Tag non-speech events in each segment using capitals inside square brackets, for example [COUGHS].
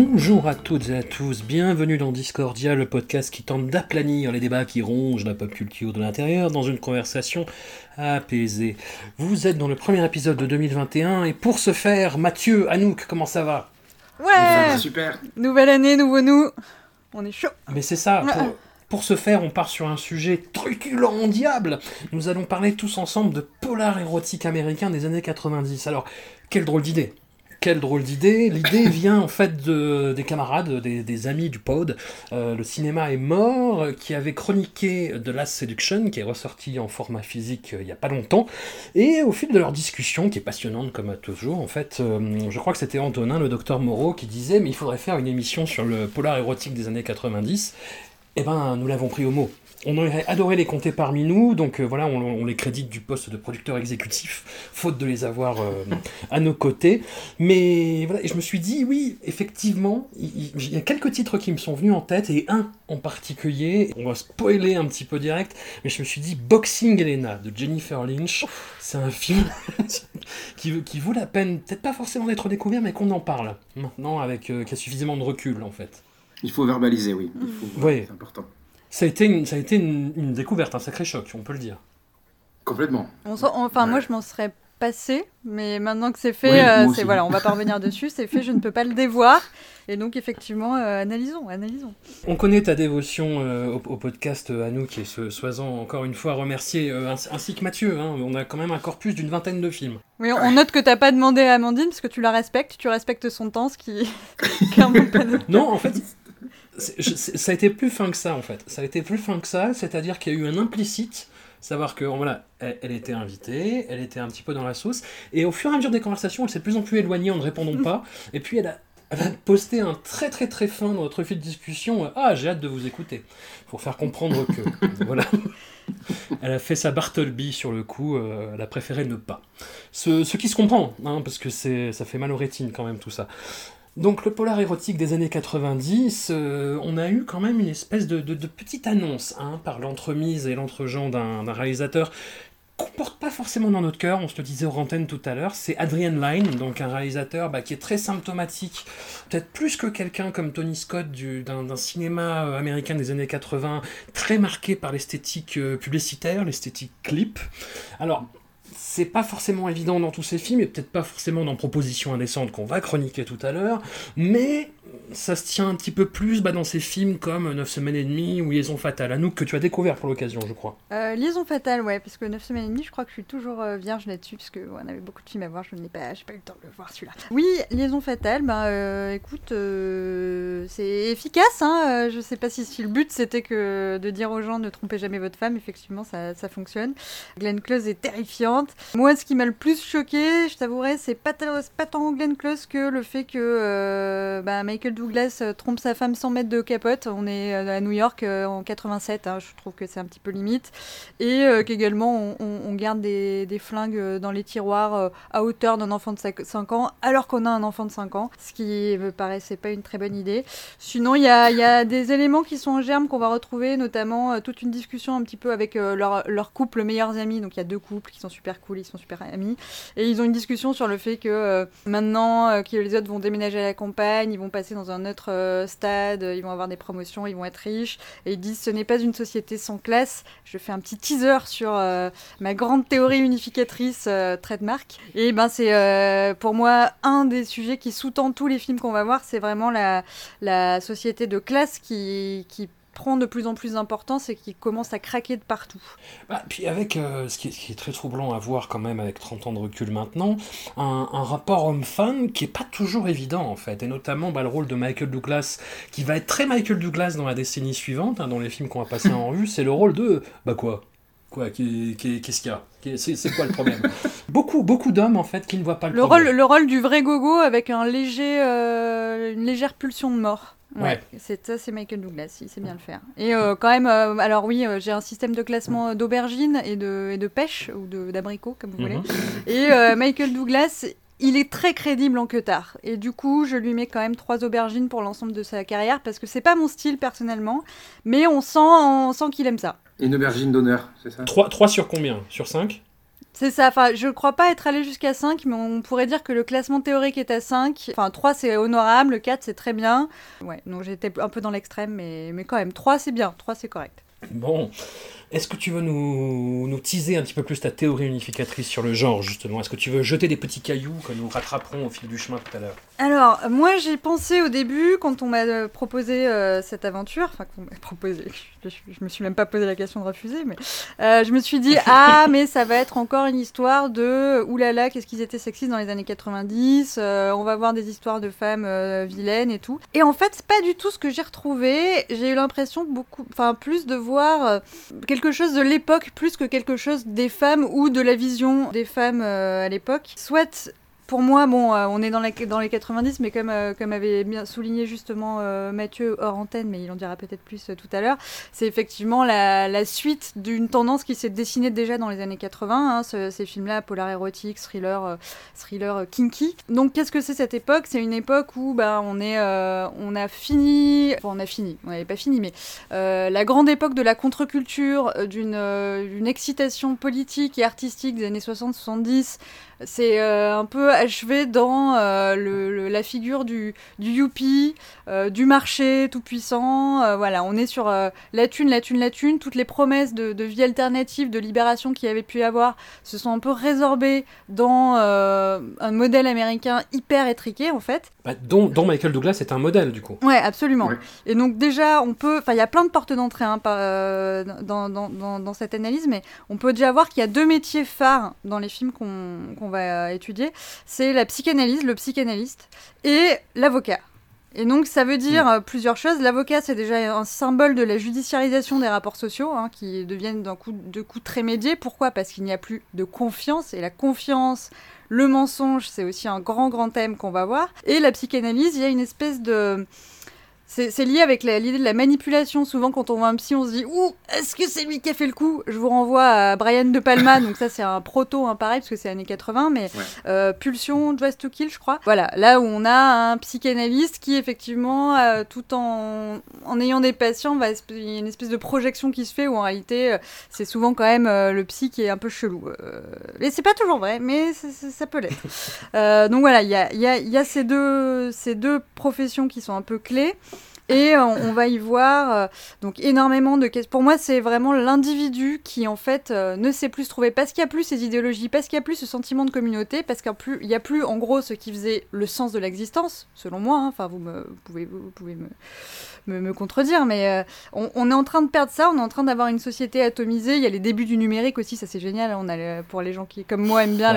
Bonjour à toutes et à tous, bienvenue dans Discordia, le podcast qui tente d'aplanir les débats qui rongent la pop culture de l'intérieur dans une conversation apaisée. Vous êtes dans le premier épisode de 2021 et pour ce faire, Mathieu, Anouk, comment ça va? Ouais Super. Nouvelle année, nouveau nous. On est chaud. Mais c'est ça, pour, pour ce faire, on part sur un sujet truculent diable. Nous allons parler tous ensemble de polar érotique américain des années 90. Alors, quelle drôle d'idée quelle drôle d'idée. L'idée [LAUGHS] vient en fait de, des camarades, des, des amis du pod. Euh, le cinéma est mort, qui avait chroniqué The Last Seduction, qui est ressorti en format physique euh, il n'y a pas longtemps. Et au fil de leur discussion, qui est passionnante comme toujours, en fait, euh, je crois que c'était Antonin, le docteur Moreau, qui disait Mais il faudrait faire une émission sur le polar érotique des années 90. Eh ben, nous l'avons pris au mot. On aurait adoré les compter parmi nous, donc euh, voilà, on, on les crédite du poste de producteur exécutif, faute de les avoir euh, à nos côtés. Mais voilà, et je me suis dit, oui, effectivement, il, y a quelques titres qui me sont venus en tête, et un en particulier, on va spoiler un petit peu direct, mais je me suis dit Boxing Elena de Jennifer Lynch. C'est un film [LAUGHS] qui, qui vaut la peine, peut-être pas forcément d'être découvert, mais qu'on en parle maintenant, avec euh, qui a suffisamment de recul en fait. Il faut verbaliser, oui. Il faut- Oui. C'est important. Ça a été une, ça a été une, une découverte, un sacré choc, on peut le dire. Complètement. On enfin, Ouais. moi, je m'en serais passé, mais maintenant que c'est fait, Oui, euh, c'est voilà, on va pas revenir [LAUGHS] dessus, c'est fait, je ne peux pas le dévoir. Et donc, effectivement, euh, analysons, analysons. On connaît ta dévotion euh, au, au podcast euh, Anouk et ce, sois-en encore une fois remercié, euh, ainsi, que Mathieu. hein. on a quand même un corpus d'une vingtaine de films. Oui, on note que t'as pas demandé à Amandine parce que tu la respectes, tu respectes son temps, ce qui [LAUGHS] est clairement pas notre Non, en fait, ça a été plus fin que ça, en fait. Ça a été plus fin que ça, c'est-à-dire qu'il y a eu un implicite, savoir que, voilà, elle, était invitée, elle était un petit peu dans la sauce, et au fur et à mesure des conversations, elle s'est plus en plus éloignée en ne répondant pas, et puis elle a, posté un très très très fin dans notre fil de discussion, euh, ah, j'ai hâte de vous écouter, pour faire comprendre que, [LAUGHS] voilà. Elle a fait sa Bartleby sur le coup, euh, elle a préféré ne pas. Ce, qui se comprend, hein, parce que ça fait mal aux rétines quand même tout ça. Donc le polar érotique des années 90, euh, on a eu quand même une espèce de, petite annonce hein, par l'entremise et l'entregent d'un réalisateur qu'on porte pas forcément dans notre cœur, on se le disait aux antennes tout à l'heure, c'est Adrian Lyne, donc un réalisateur bah, qui est très symptomatique, peut-être plus que quelqu'un comme Tony Scott du- d'un d'un cinéma euh, américain des années 80, très marqué par l'esthétique euh, publicitaire, l'esthétique clip. Alors, c'est pas forcément évident dans tous ces films, et peut-être pas forcément dans Proposition indécente qu'on va chroniquer tout à l'heure, mais ça se tient un petit peu plus bah, dans ces films comme 9 semaines et demie ou Liaison fatale, Anouk, que tu as découvert pour l'occasion, je crois. Euh, Liaison fatale, ouais, parce que 9 semaines et demie, je crois que je suis toujours euh, vierge là-dessus, parce que ouais, avait beaucoup de films à voir, je n'ai pas, eu le temps de le voir celui-là. Oui, Liaison fatale, bah euh, écoute, c'est efficace, hein, je sais pas si, si le but c'était que de dire aux gens ne trompez jamais votre femme, effectivement ça, fonctionne. Glenn Close est terrifiante. Moi, ce qui m'a le plus choqué, je t'avouerai, c'est pas, pas tant Glenn Close que le fait que bah, Michael Douglas euh, trompe sa femme sans mettre de capote. On est euh, à New York euh, en 87, hein, je trouve que c'est un petit peu limite. Et qu'également, on, garde des, flingues dans les tiroirs à hauteur d'un enfant de 5 ans, alors qu'on a un enfant de 5 ans, ce qui me paraissait pas une très bonne idée. Sinon, il y a, des éléments qui sont en germe qu'on va retrouver, notamment toute une discussion un petit peu avec leur, couple meilleurs amis. Donc il y a deux couples qui sont super cool, ils sont super amis. Et ils ont une discussion sur le fait que maintenant euh, les autres vont déménager à la campagne, ils vont passer dans un autre euh, stade, ils vont avoir des promotions, ils vont être riches. Et ils disent ce n'est pas une société sans classe. Je fais un petit teaser sur euh, ma grande théorie unificatrice euh, trademark. Et ben c'est pour moi un des sujets qui sous-tend tous les films qu'on va voir, c'est vraiment la, société de classe qui prend de plus en plus d'importance et qui commence à craquer de partout. Bah, puis avec euh, ce, qui est, ce, qui est, très troublant à voir quand même avec 30 ans de recul maintenant, un, un rapport homme-femme qui est pas toujours évident en fait, et notamment bah, le rôle de Michael Douglas, qui va être très Michael Douglas dans la décennie suivante, hein, dans les films qu'on va passer en revue, c'est le rôle de... Bah quoi? Quoi? Qu'est-ce qu'il y a? C'est quoi le problème? [LAUGHS] Beaucoup, beaucoup d'hommes en fait qui ne voient pas le, le problème. Rôle, le rôle du vrai gogo avec un léger, euh, une légère pulsion de mort. Ouais, c'est ça, c'est Michael Douglas, il sait bien le faire. Et euh, quand même, euh, alors oui, euh, j'ai un système de classement d'aubergines et de, et de pêche, ou d'abricots, comme vous voulez. Mhm. Et euh, Michael Douglas, il est très crédible en que tard. Et du coup, je lui mets quand même trois aubergines pour l'ensemble de sa carrière, parce que c'est pas mon style personnellement, mais on sent, on sent qu'il aime ça. Une aubergine d'honneur, c'est ça? 3, 3 sur combien? Sur 5 C'est ça, enfin, je crois pas être allé jusqu'à 5, mais on pourrait dire que le classement théorique est à 5. Enfin, 3 c'est honorable, le 4 c'est très bien. Ouais, donc j'étais un peu dans l'extrême, mais, mais quand même, 3 c'est bien, 3 c'est correct. Bon. Est-ce que tu veux nous, nous teaser un petit peu plus ta théorie unificatrice sur le genre, justement? Est-ce que tu veux jeter des petits cailloux que nous rattraperons au fil du chemin tout à l'heure? Alors, moi j'ai pensé au début, quand on m'a euh, proposé euh, cette aventure, enfin, qu'on m'a proposé, je, je, me suis même pas posé la question de refuser, mais euh, je me suis dit, ah, [LAUGHS] mais ça va être encore une histoire de, oulala, qu'est-ce qu'ils étaient sexistes dans les années 90, euh, on va voir des histoires de femmes euh, vilaines et tout. Et en fait, c'est pas du tout ce que j'ai retrouvé, j'ai eu l'impression beaucoup, enfin, plus de voir euh, quelque chose de l'époque plus que quelque chose des femmes ou de la vision des femmes à l'époque. Soit pour moi, bon, euh, on est dans, les 90, mais comme, euh, comme avait bien souligné justement euh, Mathieu hors antenne, mais il en dira peut-être plus tout à l'heure, c'est effectivement la, suite d'une tendance qui s'est dessinée déjà dans les années 80, hein, ce- ces films-là, polar érotique, thriller, thriller kinky. Donc qu'est-ce que c'est cette époque? C'est une époque où bah, on, est, on a fini, enfin on a fini, on n'avait pas fini, mais la grande époque de la contre-culture, d'une d'une excitation politique et artistique des années 60-70, c'est euh, un peu achevé dans euh, le- le- la figure du, du youpi, euh, du marché tout puissant. Euh, voilà, on est sur euh, la thune, la thune, la thune. Toutes les promesses de, de vie alternative, de libération qu'il y avait pu y avoir, se sont un peu résorbées dans euh, un modèle américain hyper étriqué en fait. Bah, dont, dont Michael Douglas est un modèle, du coup. Ouais, absolument. Ouais. Et donc déjà, on peut, enfin, il y a plein de portes d'entrée hein, euh, dans, dans, dans, dans cette analyse, mais on peut déjà voir qu'il y a deux métiers phares dans les films qu'on qu'on va euh, étudier. C'est la psychanalyse, le psychanalyste, et l'avocat. Et donc ça veut dire euh, plusieurs choses. L'avocat, c'est déjà un symbole de la judiciarisation des rapports sociaux, hein, qui deviennent d'un coup, de coup très médiés. Pourquoi? Parce qu'il n'y a plus de confiance, et la confiance, le mensonge, c'est aussi un grand, grand thème qu'on va voir. Et la psychanalyse, il y a une espèce de... C'est lié avec l'idée de la manipulation. Souvent, quand on voit un psy, on se dit Ouh, est-ce que c'est lui qui a fait le coup? Je vous renvoie à Brian De Palma. [LAUGHS] donc, ça, c'est un proto, hein, pareil, parce que c'est années 80, mais Ouais. euh, Pulsion, Dress to Kill, je crois. Voilà, là où on a un psychanalyste qui, effectivement, euh, tout en, en ayant des patients, va il y a une espèce de projection qui se fait où en réalité, euh, c'est souvent quand même le psy qui est un peu chelou. Et c'est pas toujours vrai, mais ça peut l'être. [LAUGHS] Donc voilà, il y a, il y a- il y a ces, deux, ces deux professions qui sont un peu clés. Et euh, on va y voir euh, donc énormément de questions. Pour moi, c'est vraiment l'individu qui en fait euh, ne sait plus se trouver parce qu'il n'y a plus ces idéologies, parce qu'il n'y a plus ce sentiment de communauté, parce qu'il n'y a plus en gros ce qui faisait le sens de l'existence, selon moi. hein. Enfin, vous, me, vous pouvez, vous pouvez me, me, me contredire, mais euh, on, on est en train de perdre ça. On est en train d'avoir une société atomisée. Il y a les débuts du numérique aussi, ça c'est génial. On a le- pour les gens qui, comme moi, aiment bien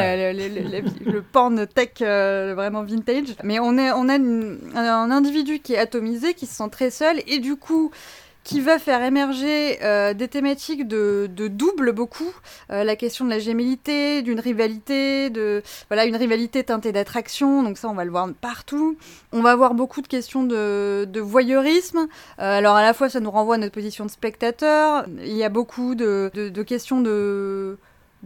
vie- le porn tech euh, vraiment vintage. Mais on, est, on a une- un individu qui est atomisé, qui se sent très seul, et du coup qui va faire émerger euh, des thématiques de, double beaucoup, Euh, la question de la gémellité, d'une rivalité, de voilà une rivalité teintée d'attraction, donc ça on va le voir partout. On va avoir beaucoup de questions de, voyeurisme. Euh, alors à la fois ça nous renvoie à notre position de spectateur, il y a beaucoup de, questions de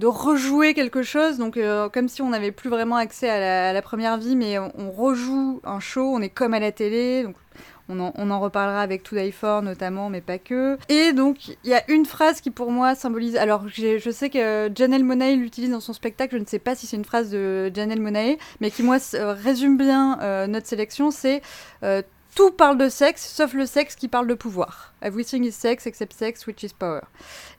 rejouer quelque chose, donc comme si on n'avait plus vraiment accès à la, première vie, mais on, rejoue un show, on est comme à la télé, on en, reparlera avec To Die For notamment, mais pas que. Et donc, il y a une phrase qui pour moi symbolise. Alors, je sais que Janelle Monáe l'utilise dans son spectacle, je ne sais pas si c'est une phrase de Janelle Monáe, mais qui, moi, euh, résume bien euh, notre sélection c'est euh, tout parle de sexe, sauf le sexe qui parle de pouvoir. Everything is sex except sex, which is power.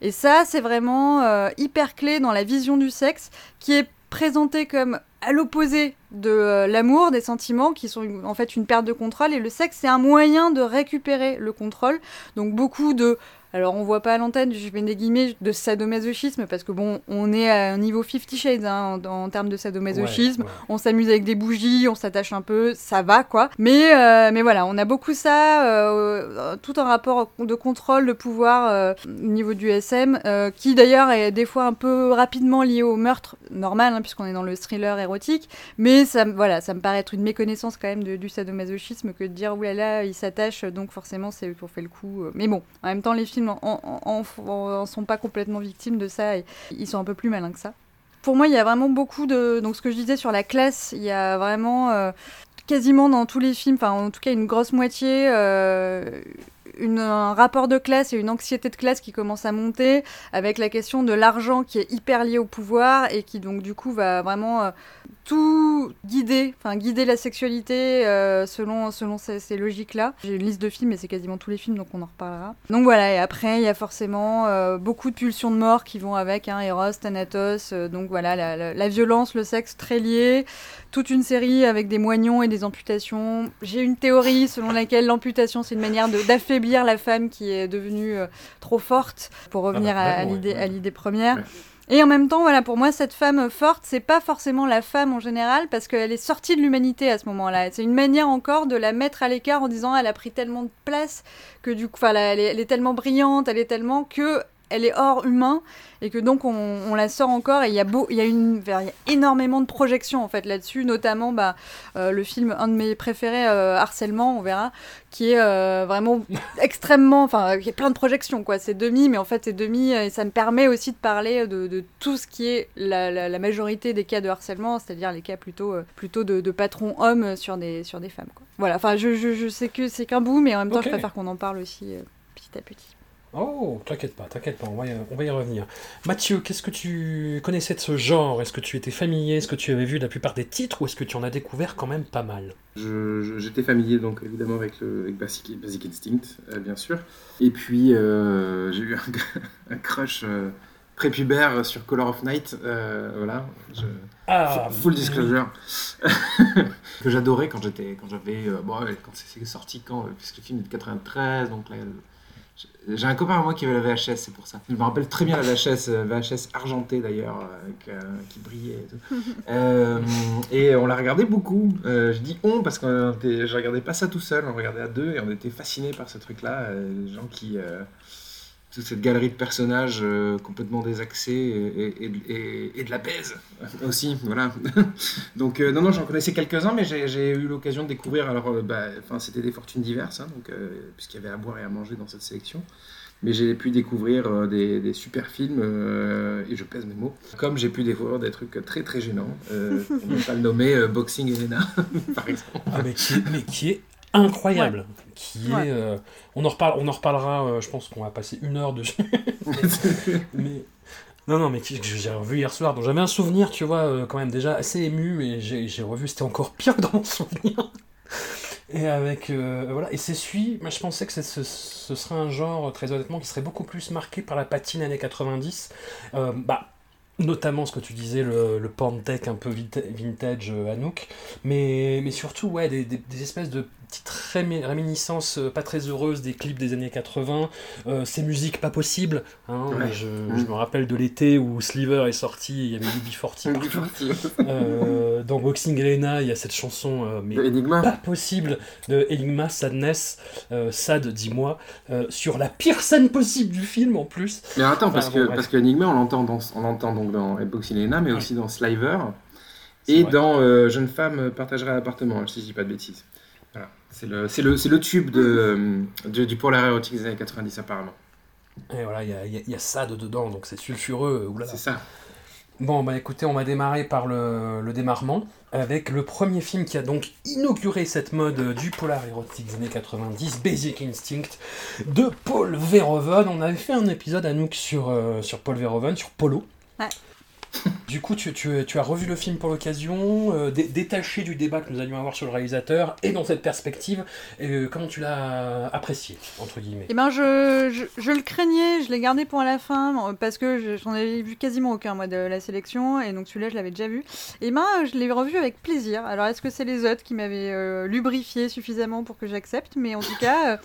Et ça, c'est vraiment hyper clé dans la vision du sexe, qui est présenté comme à l'opposé de euh, l'amour, des sentiments, qui sont en fait une perte de contrôle, et le sexe c'est un moyen de récupérer le contrôle. Donc beaucoup de, alors on voit pas à l'antenne, je mets des guillemets, de sadomasochisme, parce que bon, on est à un niveau 50 Shades hein, en, en termes de sadomasochisme, Ouais, ouais. on s'amuse avec des bougies, on s'attache un peu, ça va quoi. Mais, euh, mais voilà, on a beaucoup ça, euh, tout un rapport de contrôle, de pouvoir euh, au niveau du SM, euh, qui d'ailleurs est des fois un peu rapidement lié au meurtre, normal, hein, puisqu'on est dans le thriller érotique. Mais ça, voilà, ça me paraît être une méconnaissance quand même de- du sadomasochisme que de dire oulala, il s'attache, donc forcément c'est ont fait le coup. euh. Mais bon, en même temps, les films en- en sont pas complètement victimes de ça, et ils sont un peu plus malins que ça. Pour moi, il y a vraiment beaucoup de. Donc, ce que je disais sur la classe, il y a vraiment. euh, quasiment dans tous les films, enfin, en tout cas, une grosse moitié. euh, un rapport de classe et une anxiété de classe qui commence à monter, avec la question de l'argent qui est hyper lié au pouvoir et qui donc du coup va vraiment euh, tout guider, enfin guider la sexualité euh, selon, selon ces, logiques-là. J'ai une liste de films et c'est quasiment tous les films donc on en reparlera. Donc voilà, et après il y a forcément euh, beaucoup de pulsions de mort qui vont avec, hein, Eros, Thanatos, donc voilà, la, la- violence, le sexe très liés, toute une série avec des moignons et des amputations. J'ai une théorie selon laquelle l'amputation c'est une manière de- la femme qui est devenue euh, trop forte, pour revenir bah, à- à l'idée ouais. première. Ouais. Et en même temps, voilà, pour moi, cette femme forte, c'est pas forcément la femme en général, parce qu'elle est sortie de l'humanité à ce moment-là. C'est une manière encore de la mettre à l'écart en disant elle a pris tellement de place que du coup, elle est, elle est tellement brillante, elle est tellement que elle est hors humain et que donc on, on la sort encore et il y a beau il y a une il y a énormément de projections en fait là-dessus notamment bah, euh, le film un de mes préférés euh, harcèlement on verra qui est euh, vraiment [LAUGHS] extrêmement enfin qui est plein de projections quoi. C'est demi mais en fait c'est demi et ça me permet aussi de parler de, de tout ce qui est la, la- la majorité des cas de harcèlement c'est-à-dire les cas plutôt plutôt de, de patrons hommes sur des sur des femmes quoi. Voilà enfin je, je, je sais que c'est qu'un bout mais en même temps je préfère qu'on en parle aussi petit à petit Oh, t'inquiète pas, t'inquiète pas, on va, y, on va y revenir. Mathieu, qu'est-ce que tu connaissais de ce genre? Est-ce que tu étais familier? Est-ce que tu avais vu la plupart des titres ou est-ce que tu en as découvert quand même pas mal? J'étais familier donc évidemment avec, le, avec Basic, Basic Instinct, euh, bien sûr. Et puis euh, j'ai eu un, [LAUGHS] un crush euh, prépubère sur Color of Night. euh, voilà. Je- Ah, full disclosure. [LAUGHS] que j'adorais quand j'étais quand j'avais bon quand c'est sorti quand puisque le film est de 93 donc là j'ai- un copain à moi qui avait la VHS c'est pour ça. Je me rappelle très bien la VHS euh, VHS argentée d'ailleurs euh, euh, qui brillait et tout. [LAUGHS] Euh, et on l'a regardé beaucoup. Euh, je dis on parce que je regardais pas ça tout seul on regardait à deux et on était fascinés par ce truc là les gens qui toute cette galerie de personnages euh, complètement désaxés et, et, et- et de la baise [LAUGHS] aussi, voilà. [LAUGHS] donc euh, non, non, j'en connaissais quelques-uns, mais j'ai eu l'occasion de découvrir, alors, euh, bah, enfin, c'était des fortunes diverses, hein, donc, euh, puisqu'il y avait à boire et à manger dans cette sélection. Mais j'ai pu découvrir euh, des, des super films, euh, et je pèse mes mots, comme j'ai pu découvrir des trucs très très gênants, euh, [LAUGHS] pour ne pas le nommer, euh, Boxing Elena, par exemple. Ah, mais, qui, mais qui est incroyable. Qui Ouais. est, euh, on, en reparle, on en reparlera, euh, je pense qu'on va passer une heure dessus. [LAUGHS] mais, non, non, mais qui- que j'ai revu hier soir, donc j'avais un souvenir, tu vois, euh, quand même déjà assez ému, et j'ai j'ai revu, c'était encore pire que dans mon souvenir. Et avec euh, voilà et c'est celui, moi je pensais que c'est- ce, ce serait un genre très honnêtement qui serait beaucoup plus marqué par la patine années 90, Euh, bah notamment ce que tu disais le, le Pantec un peu vintage euh, Anouk, mais, mais surtout ouais des, des- des espèces de petites rémi- réminiscences euh, pas très heureuses des clips des années 80, euh, ces musiques pas possibles. hein, Ouais. je, je me rappelle de l'été où Sliver est sorti, il y avait UB40 partout. Euh, dans Boxing Elena, il y a cette chanson euh, mais Enigma pas possible de Enigma Sadness, euh, Sad, dis-moi, sur la pire scène possible du film en plus. Mais attends, Enfin, parce bon, que bref. parce que Enigma, on l'entend dans on l'entend donc dans Boxing Elena, mais Ouais. aussi dans Sliver et dans euh, Jeune femme partagerait l'appartement, si je dis pas de bêtises. C'est le c'est le c'est le tube de euh, du, polar érotique des années 90 apparemment. Et voilà, il y a, il y a- il y a Sad dedans, donc c'est sulfureux. oulala. C'est ça. Bon, bah écoutez, on va démarrer par le, le démarrement avec le premier film qui a donc inauguré cette mode euh, du polar érotique des années 90, Basic Instinct, de Paul Verhoeven. On avait fait un épisode à nous sur, euh, sur Paul Verhoeven, sur Polo. Ouais. [LAUGHS] Du coup, tu, as revu le film pour l'occasion, euh, dé- détaché du débat que nous allions avoir sur le réalisateur, et dans cette perspective, euh, comment tu l'as apprécié, Eh ben, je, le craignais, je l'ai gardé pour la fin, parce que je- j'en avais vu quasiment aucun, moi, de la sélection, et donc celui-là, je l'avais déjà vu. Et ben, je l'ai revu avec plaisir. Alors, est-ce que c'est les autres qui m'avaient euh, lubrifié suffisamment pour que j'accepte? Mais en tout cas,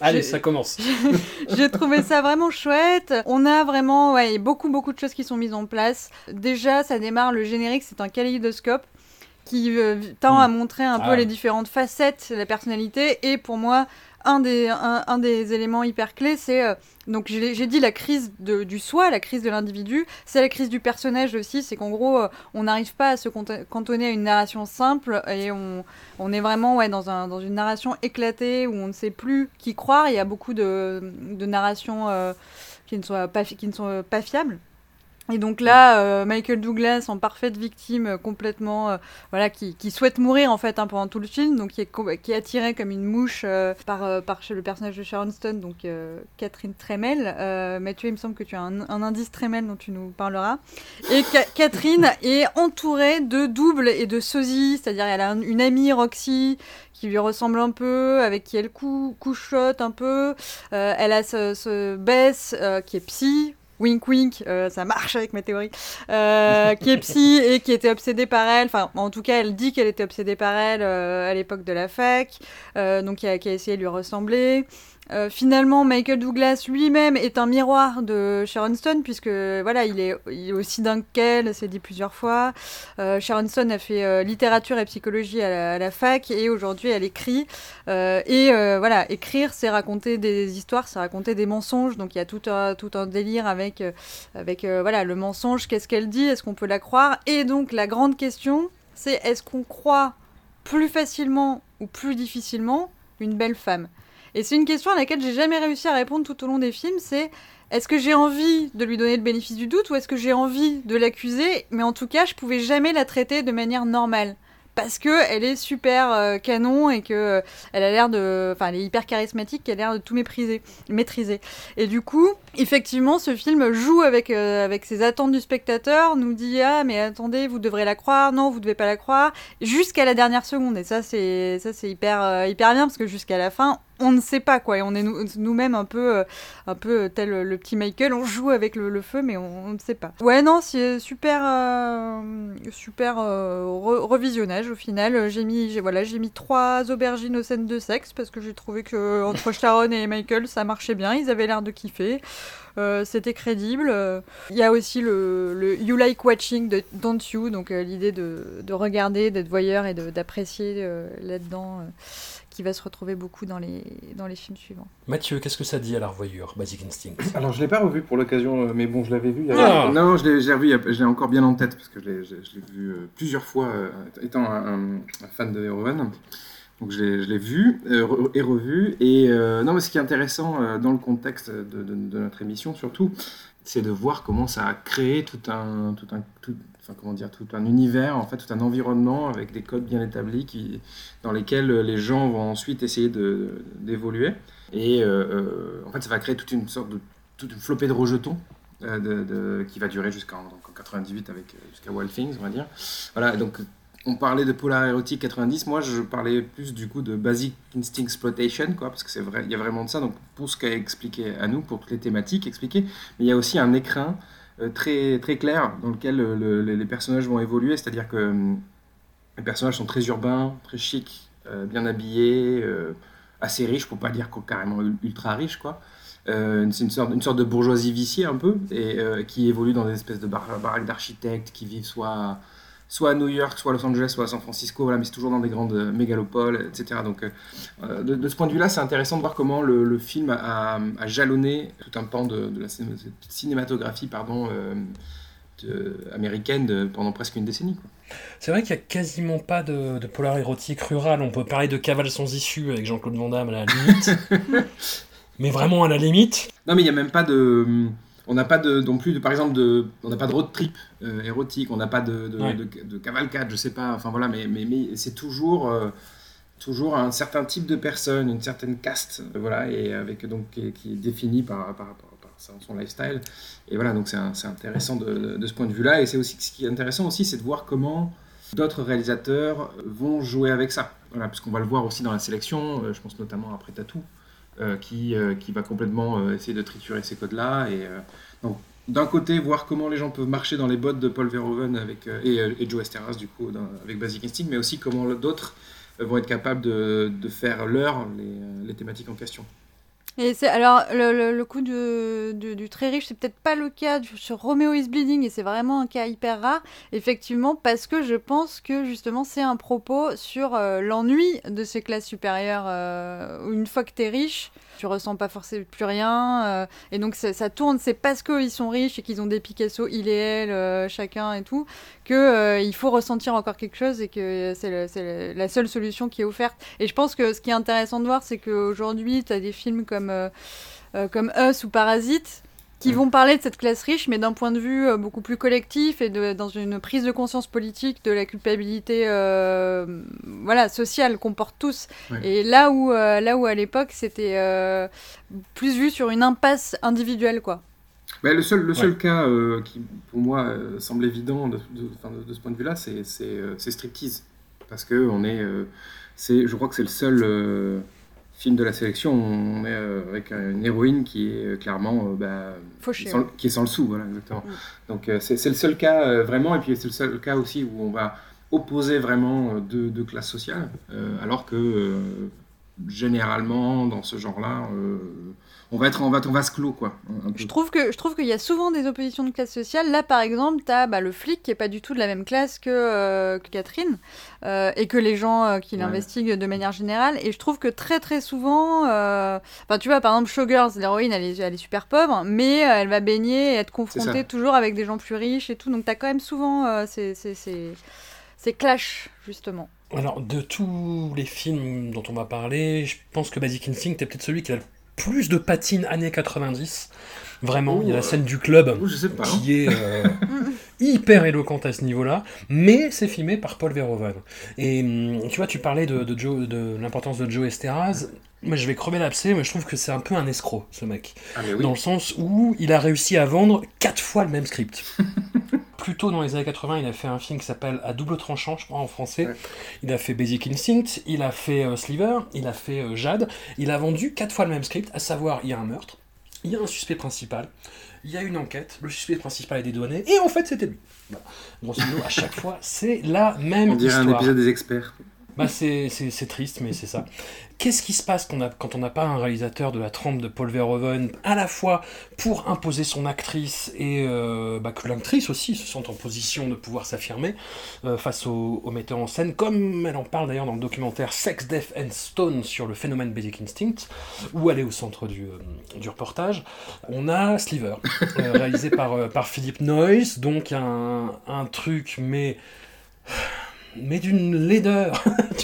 Allez, ça commence. [LAUGHS] j'ai trouvé ça vraiment chouette. On a vraiment ouais, beaucoup, beaucoup de choses qui sont mises en place. Déjà, ça démarre, le générique, c'est un kaléidoscope qui euh, tend à montrer un peu Ah. les différentes facettes de la personnalité. Et pour moi, un des, un, des éléments hyper clés, c'est euh, donc j'ai dit la crise de- du soi, la crise de l'individu, c'est la crise du personnage aussi, c'est qu'en gros euh, on n'arrive pas à se cantonner à une narration simple et on, on est vraiment ouais, dans, un, dans une narration éclatée où on ne sait plus qui croire, il y a beaucoup de, de narrations euh, qui, ne pas, qui ne sont pas fiables. Et donc là, euh, Michael Douglas en parfaite victime, euh, complètement, euh, voilà, qui, qui souhaite mourir en fait hein, pendant tout le film, donc qui est, qui est attiré comme une mouche par, par le personnage de Sharon Stone, donc Catherine Tremel. Mathieu, il me semble que tu as un, un indice Tremel dont tu nous parleras. Et Ca- Catherine [LAUGHS] est entourée de doubles et de sosies, c'est-à-dire elle a un- une amie Roxy qui lui ressemble un peu, avec qui elle cou couchotte un peu. Elle a ce, ce Bess qui est psy. Wink wink, euh, ça marche avec ma théorie. Euh, qui et qui était obsédée par elle. Enfin, en tout cas, elle dit qu'elle était obsédée par elle euh, à l'époque de la fac. Euh, donc, qui qui a essayé de lui ressembler. Euh, finalement, Michael Douglas lui-même est un miroir de Sharon Stone, puisque voilà, il est, aussi dingue qu'elle, c'est dit plusieurs fois. Euh, Sharon Stone a fait euh, littérature et psychologie à la, à la fac, et aujourd'hui elle écrit. Et voilà, écrire, c'est raconter des histoires, c'est raconter des mensonges. Donc il y a tout un, tout un délire avec, avec voilà, le mensonge, qu'est-ce qu'elle dit, est-ce qu'on peut la croire? Et donc la grande question, c'est est-ce qu'on croit plus facilement ou plus difficilement une belle femme? Et c'est une question à laquelle j'ai jamais réussi à répondre tout au long des films, c'est est-ce que j'ai envie de lui donner le bénéfice du doute ou est-ce que j'ai envie de l'accuser Mais en tout cas, je pouvais jamais la traiter de manière normale. Parce que elle est super euh, canon et que euh, elle a l'air de, enfin, elle est hyper charismatique, qu'elle a l'air de tout mépriser, maîtriser. Et du coup, effectivement, ce film joue avec euh, avec ses attentes du spectateur, nous dit ah mais attendez, vous devrez la croire, non, vous devez pas la croire, jusqu'à la dernière seconde. Et ça c'est ça c'est hyper hyper bien parce que jusqu'à la fin, on ne sait pas quoi. Et on est nous- nous-mêmes un peu euh, un peu tel le petit Michael. On joue avec le, feu mais on, ne sait pas. Ouais non c'est super euh, super euh, re- revisionnage au final. J'ai mis voilà j'ai mis trois aubergines aux scènes de sexe parce que j'ai trouvé que entre Sharon et Michael ça marchait bien. Ils avaient l'air de kiffer. C'était crédible. Il y a aussi le, You Like Watching de Don't You, donc l'idée de, de regarder, d'être voyeur et d'apprécier là-dedans, qui va se retrouver beaucoup dans les, dans les films suivants. Mathieu, qu'est-ce que ça dit à la revoyure, Basic Instinct [COUGHS] Alors je l'ai pas revu pour l'occasion, euh, mais bon, je l'avais vu. il y a- Ah. Non, je l'ai revu, je l'ai encore bien en tête parce que je l'ai je l'ai- je l'ai vu euh, plusieurs fois, euh, étant un, fan de Verhoeven. Donc je l'ai je l'ai vu euh, et revu. Et euh, non, mais ce qui est intéressant euh, dans le contexte de, de- de notre émission surtout, c'est de voir comment ça a créé tout un, tout un, tout- comment dire, tout un univers, en fait, tout un environnement avec des codes bien établis dans lesquels les gens vont ensuite essayer d'évoluer. Et euh, euh, en fait, ça va créer toute une sorte de toute une flopée de rejetons euh, qui va durer jusqu'en donc en 98 avec euh, jusqu'à Wild Things, on va dire. Voilà, donc on parlait de polar érotique 90, moi je parlais plus du coup de basic instinct exploitation, quoi, parce que c'est vrai, y a vraiment de ça. Donc pour ce qu'a expliqué à nous, pour toutes les thématiques expliquées, mais il y a aussi un écrin euh, très très clair dans lequel euh, le- le- les personnages vont évoluer, c'est-à-dire que hum, les personnages sont très urbains, très chics, euh, bien habillés, euh, assez riches, pour pas dire carrément ul- ultra riches, quoi. Euh, c'est une sorte, une sorte de bourgeoisie viciée un peu, et euh, qui évolue dans des espèces de bar- baraques d'architectes qui vivent soit, soit à New York, soit à Los Angeles, soit à San Francisco, voilà, mais c'est toujours dans des grandes euh, mégalopoles, etc. Donc euh, euh, de, de ce point de vue-là, c'est intéressant de voir comment le, le film a, jalonné tout un pan de, de la ciné- cinématographie pardon, euh, de- américaine pendant presque une décennie. quoi. C'est vrai qu'il n'y a quasiment pas de, de polar érotique rural. On peut parler de Cavale sans issue avec Jean-Claude Van Damme à la limite. [LAUGHS] mais vraiment à la limite. Non, mais il n'y a même pas de. On n'a pas de, non plus, de, par exemple, de, on n'a pas de road trip euh, érotique, on n'a pas de, de, Ouais. de, de cavalcade, je sais pas, enfin voilà, mais, mais, mais c'est toujours, euh, toujours un certain type de personne, une certaine caste, euh, voilà, et avec donc qui est, qui est définie par, par, par, par- son, lifestyle. Et voilà, donc c'est intéressant de, de ce point de vue-là. Et c'est aussi ce qui est intéressant aussi, c'est de voir comment d'autres réalisateurs vont jouer avec ça. Voilà, parce qu'on va le voir aussi dans la sélection. je pense notamment après Tattoo, euh, qui, euh, qui va complètement euh, essayer de triturer ces codes-là. Et euh, donc, d'un côté, voir comment les gens peuvent marcher dans les bottes de Paul Verhoeven avec, euh, et, euh, Joe Esteras, du coup, avec Basic Instinct, mais aussi comment d'autres euh, vont être capables de, de faire leur les, euh, les thématiques en question. Et c'est alors le, coup du, du, très riche, c'est peut-être pas le cas sur Romeo is Bleeding et c'est vraiment un cas hyper rare, effectivement, parce que je pense que justement c'est un propos sur euh, l'ennui de ces classes supérieures euh, une fois que t'es riche, tu ressens pas forcément plus rien euh, et donc ça, tourne, c'est parce qu'ils sont riches et qu'ils ont des Picasso, il et elle, euh, chacun et tout, que euh, il faut ressentir encore quelque chose et que c'est la seule solution qui est offerte. Et je pense que ce qui est intéressant de voir, c'est qu'aujourd'hui, tu as des films comme, comme Us ou Parasite qui vont parler de cette classe riche, mais d'un point de vue euh, beaucoup plus collectif et de, dans une prise de conscience politique de la culpabilité euh, voilà, sociale qu'on porte tous. Ouais. Et là où, euh, là où à l'époque, c'était euh, plus vu sur une impasse individuelle. quoi. Mais le seul, le seul Ouais. cas euh, qui, pour moi, euh, semble évident de, de- enfin, de- de ce point de vue-là, c'est c'est, euh, c'est Striptease. Parce que on est, euh, c'est, je crois que c'est le seul euh, film de la sélection on est euh, avec une héroïne qui est euh, clairement euh, bah, Fauché, sans, ouais. qui est sans le sou, voilà, exactement. Mm. Donc c'est le seul cas vraiment, et puis c'est le seul cas aussi où on va opposer vraiment deux, deux classes sociales, alors que généralement dans ce genre-là, euh, on va être en va- en vase clos, quoi. Je trouve que je trouve qu'il y a souvent des oppositions de classe sociale. Là, par exemple, t'as bah, le flic qui est pas du tout de la même classe que, euh, que Catherine euh, et que les gens qui Ouais. l'investiguent de manière générale. Et je trouve que très très souvent, enfin, tu vois, par exemple, Showgirls, l'héroïne, elle est, elle est super pauvre, mais elle va baigner et être confrontée toujours avec des gens plus riches et tout. Donc t'as quand même souvent ces, ces, ces, ces clashs justement. Alors, de tous les films dont on va parler, je pense que Basic Instinct est peut-être celui qui a le plus de patine années 90. Vraiment, il y a la scène du club Ouh, je sais pas. hein. qui est euh, [LAUGHS] hyper éloquente à ce niveau-là, mais c'est filmé par Paul Verhoeven. Et hum, tu vois, tu parlais de, de, Joe- de l'importance de Joe Esteras. Moi, je vais crever l'abcès, mais je trouve que c'est un peu un escroc, ce mec. Ah, oui. Dans le sens où il a réussi à vendre quatre fois le même script. [LAUGHS] Plus tôt dans les années 80, il a fait un film qui s'appelle À double tranchant, je crois en français. Ouais. Il a fait Basic Instinct, il a fait euh, Sliver, il a fait euh, Jade. Il a vendu quatre fois le même script, à savoir il y a un meurtre, il y a un suspect principal, il y a une enquête, le suspect principal est dédouané, et en fait c'était lui. Voilà. Grosso modo, à chaque [LAUGHS] fois, c'est la même On dirait un histoire. épisode des experts. Bah c'est, triste, mais c'est ça. Qu'est-ce qui se passe quand on n'a pas un réalisateur de la trempe de Paul Verhoeven, à la fois pour imposer son actrice et euh, bah, que l'actrice aussi se sente en position de pouvoir s'affirmer euh, face au, au metteur en scène, comme elle en parle d'ailleurs dans le documentaire Sex, Death and Stone sur le phénomène Basic Instinct, où elle est au centre du, euh, du reportage. On a Sliver, réalisé par, par Philippe Noyce, donc un, un truc, mais mais d'une laideur, [LAUGHS]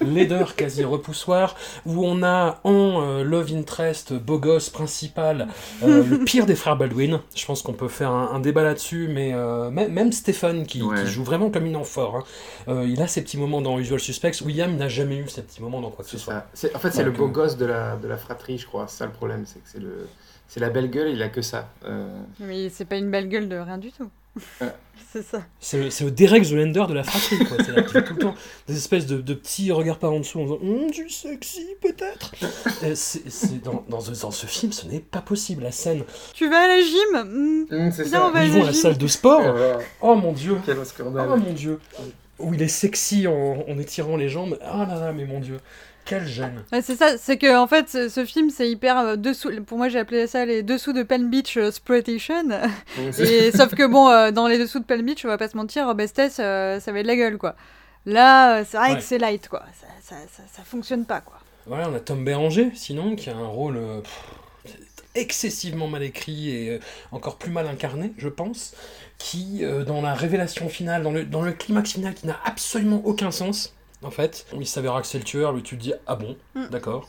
d'une laideur quasi repoussoire, où on a en euh, Love Interest, beau gosse principal, euh, le pire des frères Baldwin. Je pense qu'on peut faire un, un débat là-dessus, mais euh, même, Stéphane, qui, Ouais. qui joue vraiment comme une amphore, hein, euh, il a ses petits moments dans Usual Suspects. William n'a jamais eu ces petits moments dans quoi que ce soit. En fait, c'est Donc, le beau euh, gosse de la, de la fratrie, je crois. C'est ça le problème, c'est que c'est le. C'est la belle gueule, il a que ça. Euh, Mais c'est pas une belle gueule de rien du tout. Ouais. c'est ça. C'est le- c'est Derek Zoolander de la fratrie, quoi. Fait tout le temps des espèces de, de petits regards par en dessous en disant Hum, du sexy, peut-être Euh, c'est- c'est- dans, dans, ce- dans ce film, ce n'est pas possible. La scène Tu vas à la gym c'est Viens, ça. on va ils vont à la gym. salle de sport. Oh mon dieu Quel Oh scandale. mon dieu Où il est sexy en, en étirant les jambes. Oh là là, mais mon dieu Quel gêne Ouais, c'est ça, c'est que en fait ce, ce film c'est hyper euh, dessous. Pour moi j'ai appelé ça les dessous de Palm Beach euh, exploitation. [LAUGHS] Et sauf que bon, euh, dans les dessous de Palm Beach, on va pas se mentir, Bestès, euh, ça va de la gueule quoi. Là, c'est vrai Ouais. que c'est light quoi. Ça, ça, ça, ça fonctionne pas quoi. Voilà, on a Tom Béranger, sinon, qui a un rôle pff, excessivement mal écrit et encore plus mal incarné, je pense, qui, dans la révélation finale, dans le, dans le climax final qui n'a absolument aucun sens, en fait, il s'avéra que c'est le tueur, lui tu te dis, ah bon, Mm. d'accord.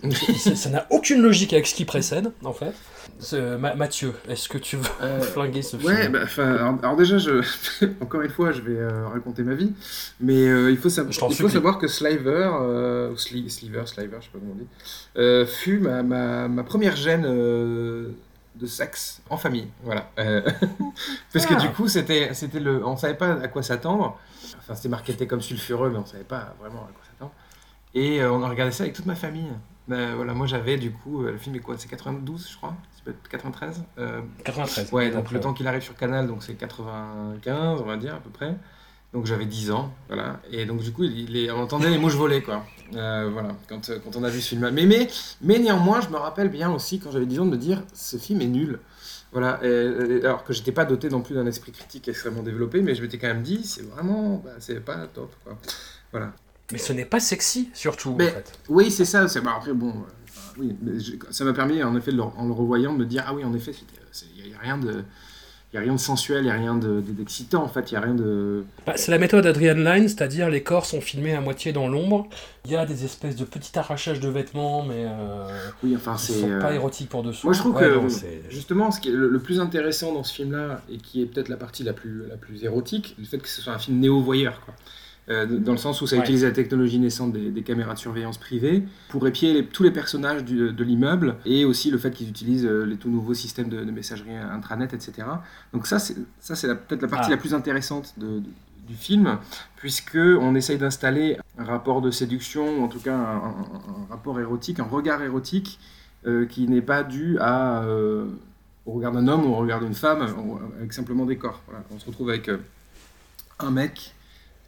Ça n'a aucune logique avec ce qui précède, en fait. Ma- Mathieu, est-ce que tu veux Euh, flinguer ce Ouais, film bah, enfin, alors, alors déjà, je, [LAUGHS] encore une fois, je vais euh, raconter ma vie, mais euh, il faut, sa- il savoir que Sliver, euh, ou Sli- Sliver, Sliver, je sais pas comment on dit, euh, fut ma, ma, ma première gêne euh, de sexe en famille. Voilà. Euh, [LAUGHS] parce que Ah. du coup, c'était, c'était le, on savait pas à quoi s'attendre. Enfin, c'était marketé comme sulfureux, mais on savait pas vraiment à quoi s'attendre. Et euh, on a regardé ça avec toute ma famille. Euh, voilà, moi j'avais du coup, euh, le film est quoi? C'est 92, je crois C'est peut-être 93 Euh, 93. Ouais, donc le temps qu'il arrive sur Canal, donc c'est 95, on va dire à peu près. Donc j'avais 10 ans, voilà. Et donc du coup, il, il est- on entendait les mouches voler, quoi. Euh, voilà, quand, euh, quand on a vu ce film. Mais, mais, mais néanmoins, je me rappelle bien aussi, quand j'avais 10 ans, de me dire, ce film est nul. Voilà, et- et- alors que j'étais pas doté non plus d'un esprit critique extrêmement développé, mais je m'étais quand même dit, c'est vraiment, bah, c'est pas top, quoi. Voilà. Mais ce n'est pas sexy, surtout. Mais- en fait. Oui, c'est ça. C'est bah, après bon, euh, oui, mais je- ça m'a permis en effet de le- en le revoyant de me dire ah oui en effet il n'y a, rien de il y a rien de sensuel, il y a rien de- de- d'excitant en fait, il y a rien de Bah, c'est la méthode Adrian Lyne, c'est-à-dire les corps sont filmés à moitié dans l'ombre. Il y a des espèces de petits arrachages de vêtements, mais euh, oui enfin c'est sont pas euh, érotiques pour dessous. moi je trouve Ouais, que non, justement ce qui est le, le plus intéressant dans ce film là et qui est peut-être la partie la plus la plus érotique, le fait que ce soit un film néo voyeur quoi. Euh, dans le sens où ça Ouais. utilise la technologie naissante des, des caméras de surveillance privées pour épier les- tous les personnages du- de l'immeuble et aussi le fait qu'ils utilisent euh, les tout nouveaux systèmes de, de messagerie intranet, etc. Donc ça, c'est peut-être la partie Ah. la plus intéressante de- de- du film, puisque on essaye d'installer un rapport de séduction, ou en tout cas un, un- un rapport érotique, un regard érotique euh, qui n'est pas dû à, euh, au regard d'un homme ou au regard d'une femme, avec simplement des corps. Voilà. On se retrouve avec euh, un mec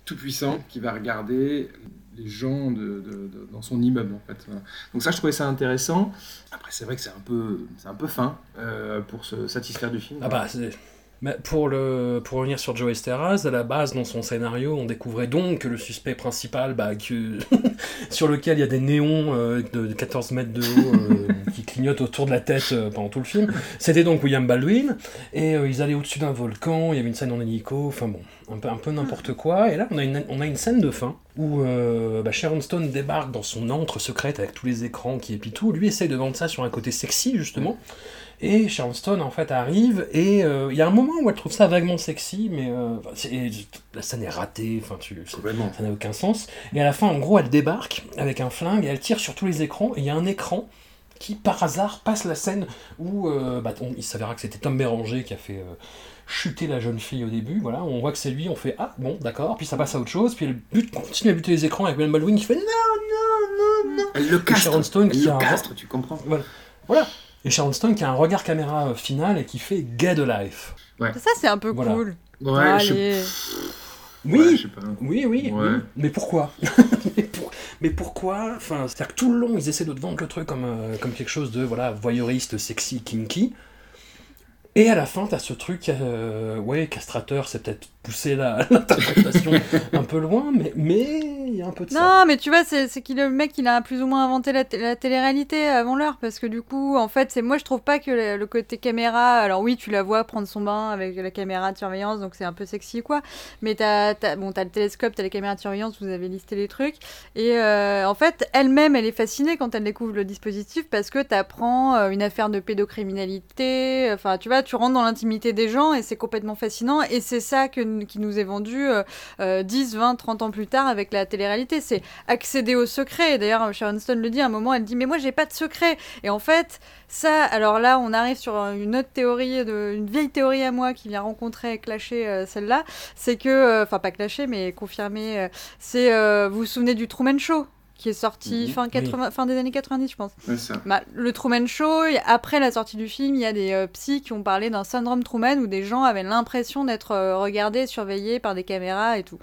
tout puissant qui va regarder les gens de, dans son immeuble en fait. Donc ça je trouvais ça intéressant. Après c'est vrai que c'est un peu un peu fin euh, pour se satisfaire du film. Ah bah, mais pour, le, pour revenir sur Joe Esteras, à la base, dans son scénario, on découvrait donc que le suspect principal, bah, que, [LAUGHS] sur lequel il y a des néons euh, de 14 mètres de haut euh, qui clignotent autour de la tête euh, pendant tout le film, c'était donc William Baldwin, et ils allaient au-dessus d'un volcan, il y avait une scène en hélico, enfin bon, un peu, un peu n'importe quoi, et là on a une, on a une scène de fin où euh, bah, Sharon Stone débarque dans son antre secrète avec tous les écrans qui épient tout, lui essaye de vendre ça sur un côté sexy justement, et Sharon Stone en fait arrive et euh, il y a un moment où elle trouve ça vaguement sexy, mais euh, la scène est ratée, enfin tu, ça n'a aucun sens. Et à la fin, en gros, elle débarque avec un flingue et elle tire sur tous les écrans et il y a un écran qui par hasard passe la scène où euh, bah, on- il s'avérera que c'était Tom Béranger qui a fait chuter la jeune fille au début. Voilà, on voit que c'est lui, on fait ah bon d'accord, puis ça passe à autre chose, puis elle bute, continue à buter les écrans avec William Baldwin qui fait non non non non. Le castre. Sharon Stone qui le a un- castre, tu comprends Voilà. Et Sharon Stone qui a un regard caméra euh, final et qui fait Get a Life. Ça, c'est un peu Voilà. cool. Ouais, je. Oui, ouais, je sais pas. Oui, oui, Ouais. oui. Mais pourquoi [LAUGHS] mais, pour- mais pourquoi Enfin, c'est-à-dire que tout le long, ils essaient de te vendre le truc comme, euh, comme quelque chose de voilà voyeuriste, sexy, kinky. Et à la fin, t'as ce truc, euh, ouais, castrateur, c'est peut-être pousser la- [LAUGHS] l'interprétation un peu loin, mais mais il y a un peu de ça. Non, mais tu vois, c'est qu'il le mec, il a plus ou moins inventé la, la télé-réalité avant l'heure, parce que du coup, en fait, c'est moi, je trouve pas que le, côté caméra. Alors oui, tu la vois prendre son bain avec la caméra de surveillance, donc c'est un peu sexy, quoi. Mais t'as, t'as- bon, le télescope, t'as les caméras de surveillance, vous avez listé les trucs, et euh, en fait, elle-même, elle est fascinée quand elle découvre le dispositif, parce que t'apprends euh, une affaire de pédocriminalité. Enfin, tu vois, tu rentres dans l'intimité des gens, et c'est complètement fascinant, et c'est ça qui nous est vendu. euh, euh, 10, 20, 30 ans plus tard avec la télé-réalité. C'est accéder au secret. Et D'ailleurs, Sharon Stone le dit à un moment, elle dit Mais moi, j'ai pas de secret. Et en fait, ça, alors là, on arrive sur une autre théorie, de, une vieille théorie à moi qui vient rencontrer, clasher euh, celle-là. C'est que, euh, enfin, pas clasher, mais confirmer, euh, c'est, vous vous souvenez du Truman Show? Qui est sorti Mhm. fin, 80, fin des années 90, je pense. Ça. Bah, le Truman Show, après la sortie du film, il y a des euh, psys qui ont parlé d'un syndrome Truman où des gens avaient l'impression d'être euh, regardés, surveillés par des caméras et tout.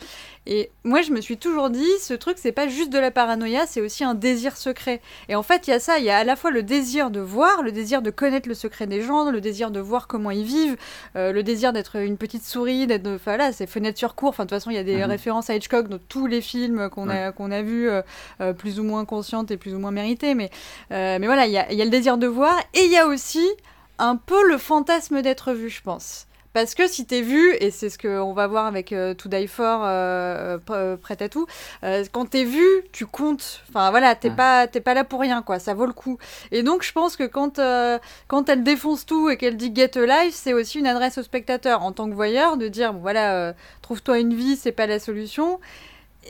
Et moi, je me suis toujours dit, ce truc, c'est pas juste de la paranoïa, c'est aussi un désir secret. Et en fait, il y a ça, il y a à la fois le désir de voir, le désir de connaître le secret des gens, le désir de voir comment ils vivent, euh, le désir d'être une petite souris, d'être, enfin là, c'est fenêtre sur cour. Enfin, de toute façon, il y a des Mhm. références à Hitchcock dans tous les films qu'on a, qu'on a vus, euh, plus ou moins conscientes et plus ou moins méritées. Mais, euh, mais voilà, il y a, il y a le désir de voir et il y a aussi un peu le fantasme d'être vu, je pense. Parce que si t'es vu, et c'est ce qu'on va voir avec euh, To Die For, euh, euh, prêt à tout, quand t'es vu, tu comptes. Enfin voilà, t'es pas, pas là pour rien, quoi. Ça vaut le coup. Et donc je pense que quand, quand elle défonce tout et qu'elle dit Get a Life, c'est aussi une adresse au spectateur en tant que voyeur de dire bon voilà, trouve-toi une vie, c'est pas la solution.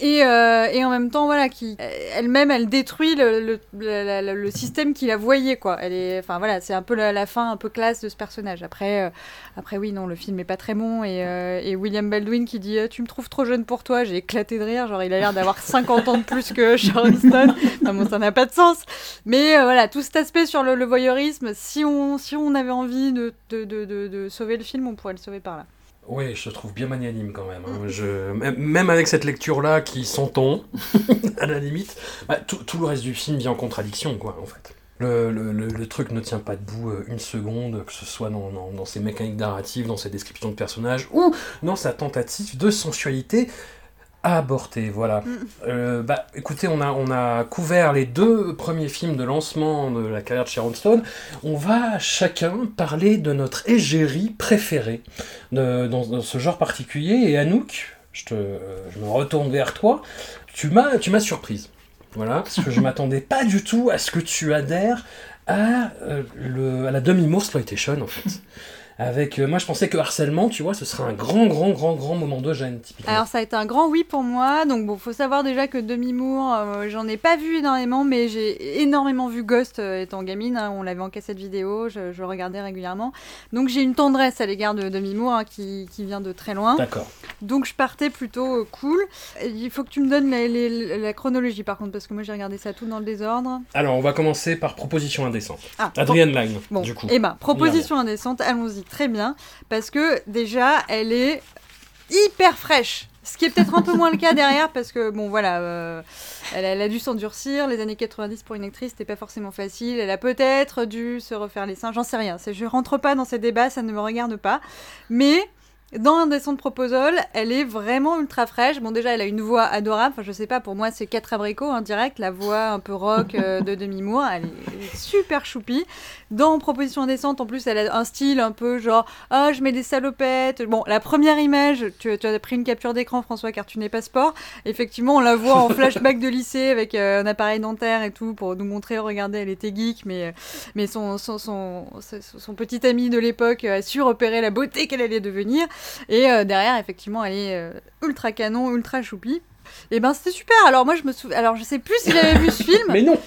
Et, euh, et en même temps voilà qui elle-même elle détruit le, le, le, le- le système qui la voyait quoi. Elle est enfin voilà c'est un peu la, la fin un peu classe de ce personnage. Après euh, après oui non le film est pas très bon et, euh, et William Baldwin qui dit euh, tu me trouves trop jeune pour toi j'ai éclaté de rire genre il a l'air d'avoir [LAUGHS] 50 ans de plus que Sharon Stone. Enfin bon ça n'a pas de sens. Mais voilà tout cet aspect sur le, le voyeurisme si on si on avait envie de, de, de, de, de sauver le film on pourrait le sauver par là Oui, je trouve bien magnanime quand même. hein. Même- avec cette lecture-là qui s'entend, [LAUGHS] à la limite, bah, tout, le reste du film vient en contradiction, quoi, en fait. Le, truc ne tient pas debout euh, une seconde, que ce soit dans ses mécaniques narratives, dans ses descriptions de personnages, ou dans sa tentative de sensualité abortée, voilà. Euh, bah, écoutez, on a, on a couvert les deux premiers films de lancement de la carrière de Sharon Stone. On va chacun parler de notre égérie préférée de- dans, dans ce genre particulier. Et Anouk, je, te, je me retourne vers toi. Tu m'as, tu m'as surprise. Voilà, parce que je [LAUGHS] m'attendais pas du tout à ce que tu adhères à, euh, le, à la demi-mot exploitation en fait. Avec, euh, moi je pensais que harcèlement, tu vois, ce serait un grand, grand, grand, grand moment de gêne typiquement. Alors ça a été un grand oui pour moi. Donc bon, faut savoir déjà que Demi Moore, euh, j'en ai pas vu énormément, mais j'ai énormément vu Ghost euh, étant gamine. hein. on l'avait en cassette vidéo, je, je regardais régulièrement. Donc j'ai une tendresse à l'égard de Demi Moore hein, qui, qui vient de très loin. D'accord. Donc je partais plutôt cool. Il faut que tu me donnes la, chronologie par contre, parce que moi j'ai regardé ça tout dans le désordre. Alors on va commencer par proposition indécente. Ah, Adrienne Line, Bon, du coup. eh ben, proposition indécente, allons-y, très bien. Parce que déjà, elle est hyper fraîche. Ce qui est peut-être un peu moins le cas derrière, parce que, bon, voilà, euh, elle, a- dû s'endurcir. Les années 90 pour une actrice, c'était pas forcément facile. Elle a peut-être dû se refaire les seins, j'en sais rien. Je rentre pas dans ces débats, ça ne me regarde pas. Mais. Dans Indécente Proposal, elle est vraiment ultra fraîche. Bon, déjà, elle a une voix adorable. Enfin, je sais pas, pour moi, c'est quatre abricots en direct. La voix un peu rock euh, de [LAUGHS] Demi Moore, elle est, elle est super choupie. Dans Proposition indécente, en plus, elle a un style un peu genre Ah, je mets des salopettes. Bon, la première image, tu, tu as pris une capture d'écran, François, car tu n'es pas sport. Effectivement, on la voit en [LAUGHS] flashback de lycée avec euh, un appareil dentaire et tout pour nous montrer regardez, elle était geek, mais, mais son, son, son- son petit ami de l'époque a su repérer la beauté qu'elle allait devenir. Et euh, derrière, effectivement, elle est euh, ultra canon, ultra choupie. Et ben c'était super. Alors moi je me souviens. Alors je sais plus si j'avais vu ce film. [LAUGHS] Mais non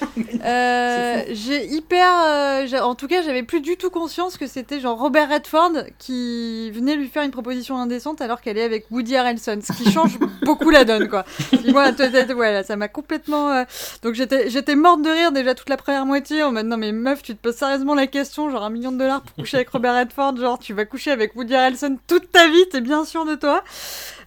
Euh, j'ai hyper. euh, en tout cas, j'avais plus du tout conscience que c'était genre Robert Redford qui venait lui faire une proposition indécente alors qu'elle est avec Woody Harrelson, ce qui change [LAUGHS] beaucoup la donne, quoi. Moi, voilà, ça m'a complètement. euh, Donc j'étais, j'étais morte de rire déjà toute la première moitié en mode non mais meuf, tu te poses sérieusement la question, genre un million de dollars pour coucher avec Robert Redford, genre tu vas coucher avec Woody Harrelson toute ta vie, t'es bien sûr de toi.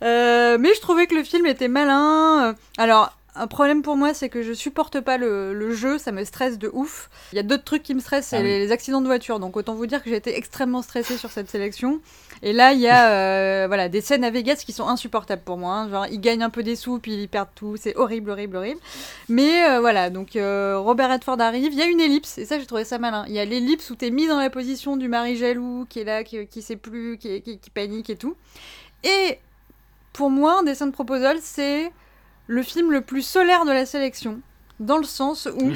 Mais je trouvais que le film était malin. Euh, Alors, un problème pour moi, c'est que je supporte pas le, le jeu, ça me stresse de ouf. Il y a d'autres trucs qui me stressent, c'est Ah oui. les, les accidents de voiture. Donc autant vous dire que j'ai été extrêmement stressée sur cette sélection. Et là, il y a euh, voilà, des scènes à Vegas qui sont insupportables pour moi. hein. Genre, ils gagnent un peu des sous, puis ils perdent tout. C'est horrible, horrible, horrible. Mais euh, voilà, donc euh, Robert Redford arrive. Il y a une ellipse, et ça, j'ai trouvé ça malin. Il y a l'ellipse où t'es mis dans la position du mari jaloux, qui est là, qui, qui sait plus, qui, qui- qui panique et tout. Et pour moi, Descent Proposal, c'est le film le plus solaire de la sélection. Dans le sens où,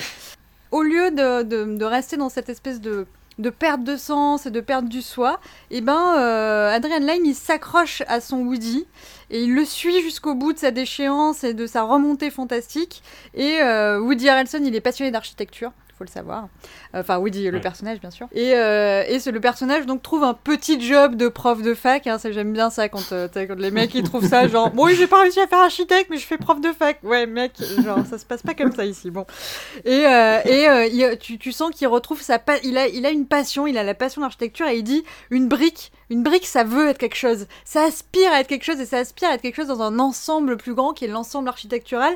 au lieu de, de- de rester dans cette espèce de, de perte de sens et de perte du soi, et ben, euh, Adrian Lyne, il s'accroche à son Woody et il le suit jusqu'au bout de sa déchéance et de sa remontée fantastique. Et euh, Woody Harrelson, il est passionné d'architecture. Faut le savoir. Enfin, Woody, le Ouais. personnage, bien sûr. Et, euh, et c'est le personnage donc trouve un petit job de prof de fac. Hein, ça, j'aime bien ça quand, euh, quand les mecs ils trouvent ça genre bon, oui, j'ai pas réussi à faire architecte, mais je fais prof de fac. Ouais, mec, genre ça se passe pas comme ça ici. Bon. Et, euh, et euh, il- tu, tu sens qu'il retrouve sa pa- il a il a une passion, il a la passion de l'architecture et il dit une brique, une brique, ça veut être quelque chose. Ça aspire à être quelque chose et ça aspire à être quelque chose dans un ensemble plus grand qui est l'ensemble architectural.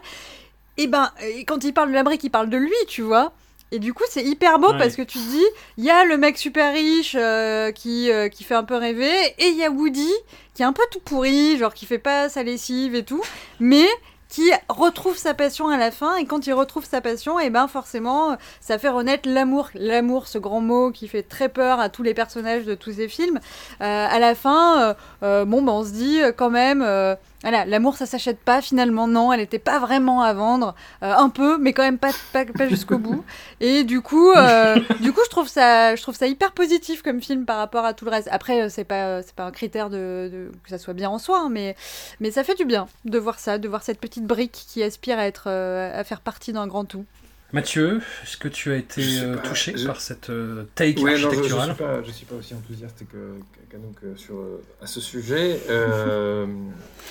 Et ben, et quand il parle de la brique, il parle de lui, tu vois. Et du coup, c'est hyper beau Ouais. parce que tu te dis, il y a le mec super riche euh, qui, euh, qui fait un peu rêver, et il y a Woody qui est un peu tout pourri, genre qui fait pas sa lessive et tout, mais qui retrouve sa passion à la fin, et quand il retrouve sa passion, et ben forcément, ça fait renaître l'amour, l'amour, ce grand mot qui fait très peur à tous les personnages de tous ces films. Euh, à la fin, bon, ben on se dit quand même, Voilà, l'amour ça s'achète pas finalement, non, elle était pas vraiment à vendre, Euh, un peu, mais quand même pas, pas, pas jusqu'au bout. [LAUGHS] Et du coup, euh, du coup, je trouve ça, je trouve ça hyper positif comme film par rapport à tout le reste. Après, euh, c'est pas, c'est pas un critère de, de- que ça soit bien en soi, hein, mais, mais ça fait du bien de voir ça, de voir cette petite brique qui aspire à être, à faire partie d'un grand tout. Mathieu, est-ce que tu as été euh, pas, touché je- par cette euh, take Ouais, non, je, je architecturale suis pas, je suis pas aussi enthousiaste que qu'Anouk euh, sur à ce sujet. Euh,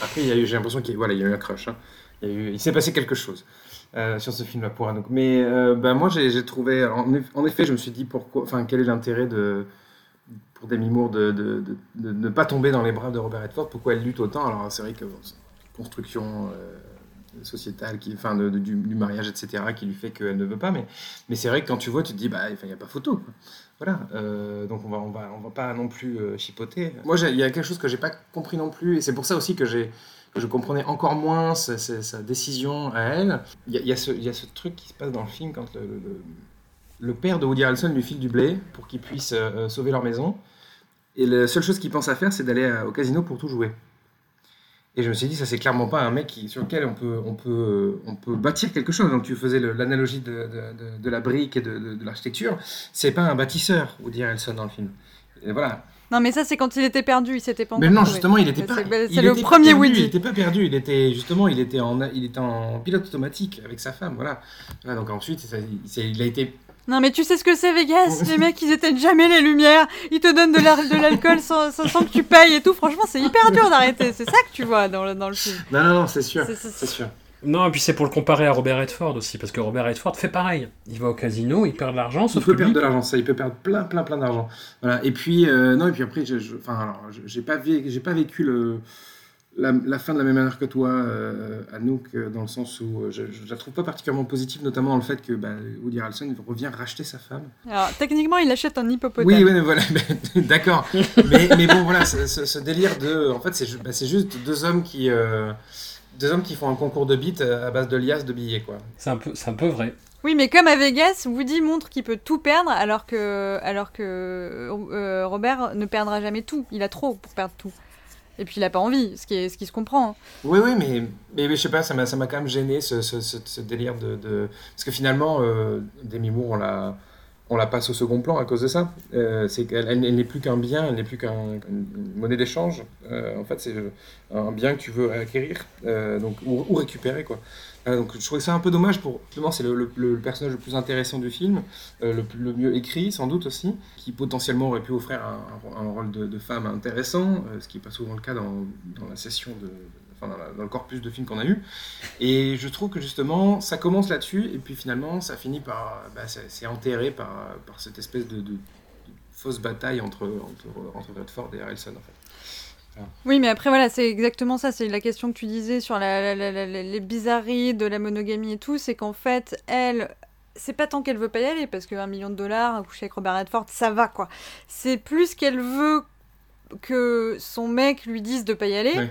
après, j'ai l'impression qu'il voilà, y a eu un crush. hein. Il, eu- s'est passé quelque chose euh, sur ce film-là pour Anouk. Mais euh, ben, moi, j'ai trouvé, en, eff- en effet, je me suis dit pourquoi, enfin, quel est l'intérêt de pour Demi Moore de, de, de- de ne pas tomber dans les bras de Robert Redford? Pourquoi elle lutte autant? Alors, c'est vrai que bon, construction. Sociétale, qui, enfin de- du, mariage, etc., qui lui fait qu'elle ne veut pas. Mais, mais c'est vrai que quand tu vois, tu te dis, bah, il n'y a pas photo. Voilà, euh, donc on va, on va, on va pas non plus euh, chipoter. Moi, il y a quelque chose que j'ai pas compris non plus, et c'est pour ça aussi que j'ai que je comprenais encore moins sa, sa- décision à elle. Il y a, y y a ce truc qui se passe dans le film quand le, le- père de Woody Harrelson lui file du blé pour qu'il puisse euh, sauver leur maison, et la seule chose qu'il pense à faire, c'est d'aller au casino pour tout jouer. Et je me suis dit, ça c'est clairement pas un mec qui, sur lequel on peut, on, peut, euh, on peut bâtir quelque chose. Donc tu faisais l'analogie de, de, de- de la brique et de, l'architecture. C'est pas un bâtisseur, Woody Harrelson dans le film. Et voilà. Non, mais ça, c'est quand il était perdu, il s'était pas Mais non, trouvé. justement, il était pas. c'est le premier perdu, Woody. Il était pas perdu. Il était justement, il était en, il était en pilote automatique avec sa femme. Voilà. Voilà, donc ensuite, ça- il, c'est- il a été. Non, mais tu sais ce que c'est, Vegas? Les mecs, ils éteignent jamais les lumières, ils te donnent de la- de l'alcool sans, sans, sans que tu payes et tout. Franchement, c'est hyper dur d'arrêter. C'est ça que tu vois dans le, dans le film. Non, non, non, c'est sûr, C'est- sûr. Non, et puis c'est pour le comparer à Robert Redford aussi, parce que Robert Redford fait pareil. Il va au casino, il perd de l'argent, Il sauf peut que perdre lui... de l'argent, ça, il peut perdre plein, plein, plein d'argent. Voilà. Et puis, euh, non, et puis après, je, je- enfin, alors, je- j'ai pas, vé- j'ai pas vécu le, la, la fin de la même manière que toi, euh, Anouk, euh, dans le sens où euh, je, je la trouve pas particulièrement positive, notamment dans le fait que bah, Woody Harrelson revient racheter sa femme. Alors, techniquement, il achète un hippopotame. Oui, oui, mais voilà, mais- [LAUGHS] d'accord. mais, mais bon, voilà, ce, ce- ce délire de, en fait, c'est bah, juste deux hommes qui, euh, deux hommes qui font un concours de beats à base de liasses de billets, quoi. C'est un, peu, c'est un peu vrai. Oui, mais comme à Vegas, Woody montre qu'il peut tout perdre, alors que, alors que euh, Robert ne perdra jamais tout. Il a trop pour perdre tout. Et puis il a pas envie, ce qui, est, ce qui se comprend. hein. Oui, oui, mais, mais, mais je sais pas, ça m'a, quand même gêné ce, ce, ce, délire de, de- Parce que finalement, euh, Demi Moore, on la, on la passe au second plan à cause de ça. Euh, c'est qu'elle elle, n'est plus qu'un bien, elle n'est plus qu'une monnaie d'échange. Euh, en fait, c'est un bien que tu veux acquérir euh, donc, ou, récupérer, quoi. Euh, donc je trouvais ça un peu dommage pour justement c'est le, personnage le plus intéressant du film euh, le, mieux écrit sans doute aussi qui potentiellement aurait pu offrir un, rôle de, femme intéressant euh, ce qui n'est pas souvent le cas dans la session de enfin, dans, la- dans le corpus de films qu'on a eu et je trouve que justement ça commence là-dessus et puis finalement ça finit par bah, c'est enterré par, par cette espèce de, de- de fausse bataille entre, entre, entre Redford et Harrelson en fait. Oui, mais après, voilà, c'est exactement ça. C'est la question que tu disais sur la, la- la- la- la- les bizarreries de la monogamie et tout. C'est qu'en fait, elle, c'est pas tant qu'elle veut pas y aller, parce qu'un million de dollars, coucher avec Robert Redford, ça va, quoi. C'est plus qu'elle veut que son mec lui dise de pas y aller. Ouais.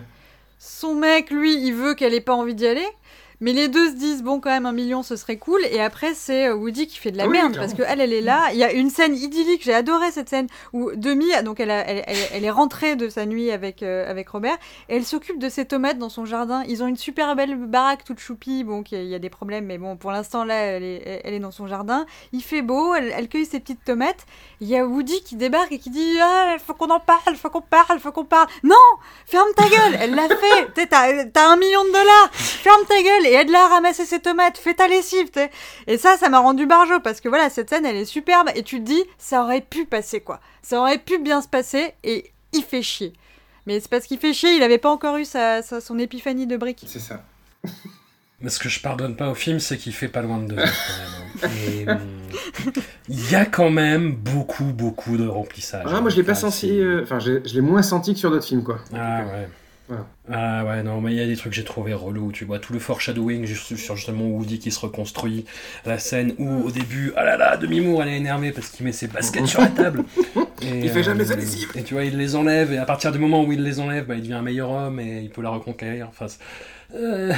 Son mec, lui, il veut qu'elle ait pas envie d'y aller. Mais les deux se disent, bon, quand même, un million, ce serait cool. Et après, c'est euh, Woody qui fait de la Ah oui, merde. Parce qu'elle, elle est là. Il y a une scène idyllique. J'ai adoré cette scène où Demi, donc elle, a- elle, elle- elle est rentrée de sa nuit avec, euh, avec Robert. Et elle s'occupe de ses tomates dans son jardin. Ils ont une super belle baraque toute choupie. Bon, il y a des problèmes. Mais bon, pour l'instant, là, elle est, elle est dans son jardin. Il fait beau. Elle, elle cueille ses petites tomates. Il y a Woody qui débarque et qui dit Ah, il faut qu'on en parle, faut qu'on parle, faut qu'on parle. Non Ferme ta gueule Elle l'a fait [LAUGHS] T'as t'as un million de dollars Ferme ta gueule et aide-la à ramasser ses tomates, fais ta lessive t'sais. Et ça, ça m'a rendu barjo parce que voilà, cette scène, elle est superbe et tu te dis Ça aurait pu passer quoi. Ça aurait pu bien se passer et il fait chier. Mais c'est parce qu'il fait chier, il avait pas encore eu sa, sa- son épiphanie de briques. C'est ça. Mais ce que je pardonne pas au film, c'est qu'il fait pas loin de deux heures, quand même. [LAUGHS] Et, hum, Il y a quand même beaucoup, beaucoup de remplissage. Ah, moi je l'ai pas Enfin, senti, euh, enfin je l'ai moins senti que sur d'autres films quoi. Ah ouais. Voilà. Ah ouais, non, mais il y a des trucs que j'ai trouvé relous, tu vois, tout le foreshadowing juste sur justement Woody qui se reconstruit, la scène où au début, ah là là, Demi-Moore elle est énervée parce qu'il met ses baskets sur la table. Et, [LAUGHS] Il fait jamais sa euh, lessive. Et tu vois, il les enlève, et à partir du moment où il les enlève, bah, il devient un meilleur homme et il peut la reconquérir. Enfin, euh,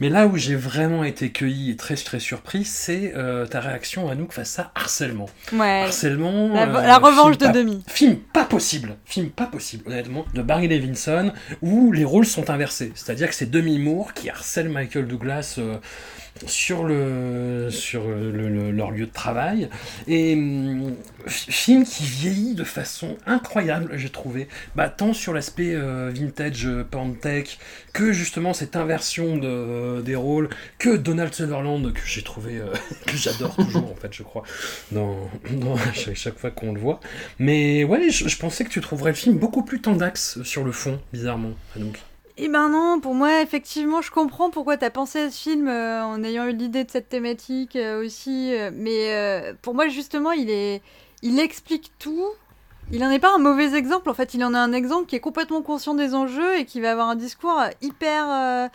Mais là où j'ai vraiment été cueilli et très très surpris, c'est euh, ta réaction à nous face à harcèlement. Ouais. Harcèlement. La, euh, la revanche de pas- demi. Film pas possible, film pas possible, honnêtement, de Barry Levinson, où les rôles sont inversés. C'est-à-dire que c'est Demi Moore qui harcèle Michael Douglas euh, sur, le, sur le- le- leur lieu de travail. Et hum, film qui vieillit de façon incroyable, j'ai trouvé, bah, tant sur l'aspect euh, vintage euh, Pantech, que justement cette inversion de, des rôles, que Donald Sutherland, que j'ai trouvé, euh, [LAUGHS] que j'adore toujours en fait, je crois, dans, [LAUGHS] chaque fois qu'on le voit. Mais ouais, je, je pensais que tu trouverais le film beaucoup plus tendax sur le fond, bizarrement. Donc. Eh ben non, pour moi, effectivement, je comprends pourquoi t'as pensé à ce film euh, en ayant eu l'idée de cette thématique euh, aussi. euh, mais pour moi, justement, il est, il explique tout. Il en est pas un mauvais exemple. En fait, il en a un exemple qui est complètement conscient des enjeux et qui va avoir un discours hyper,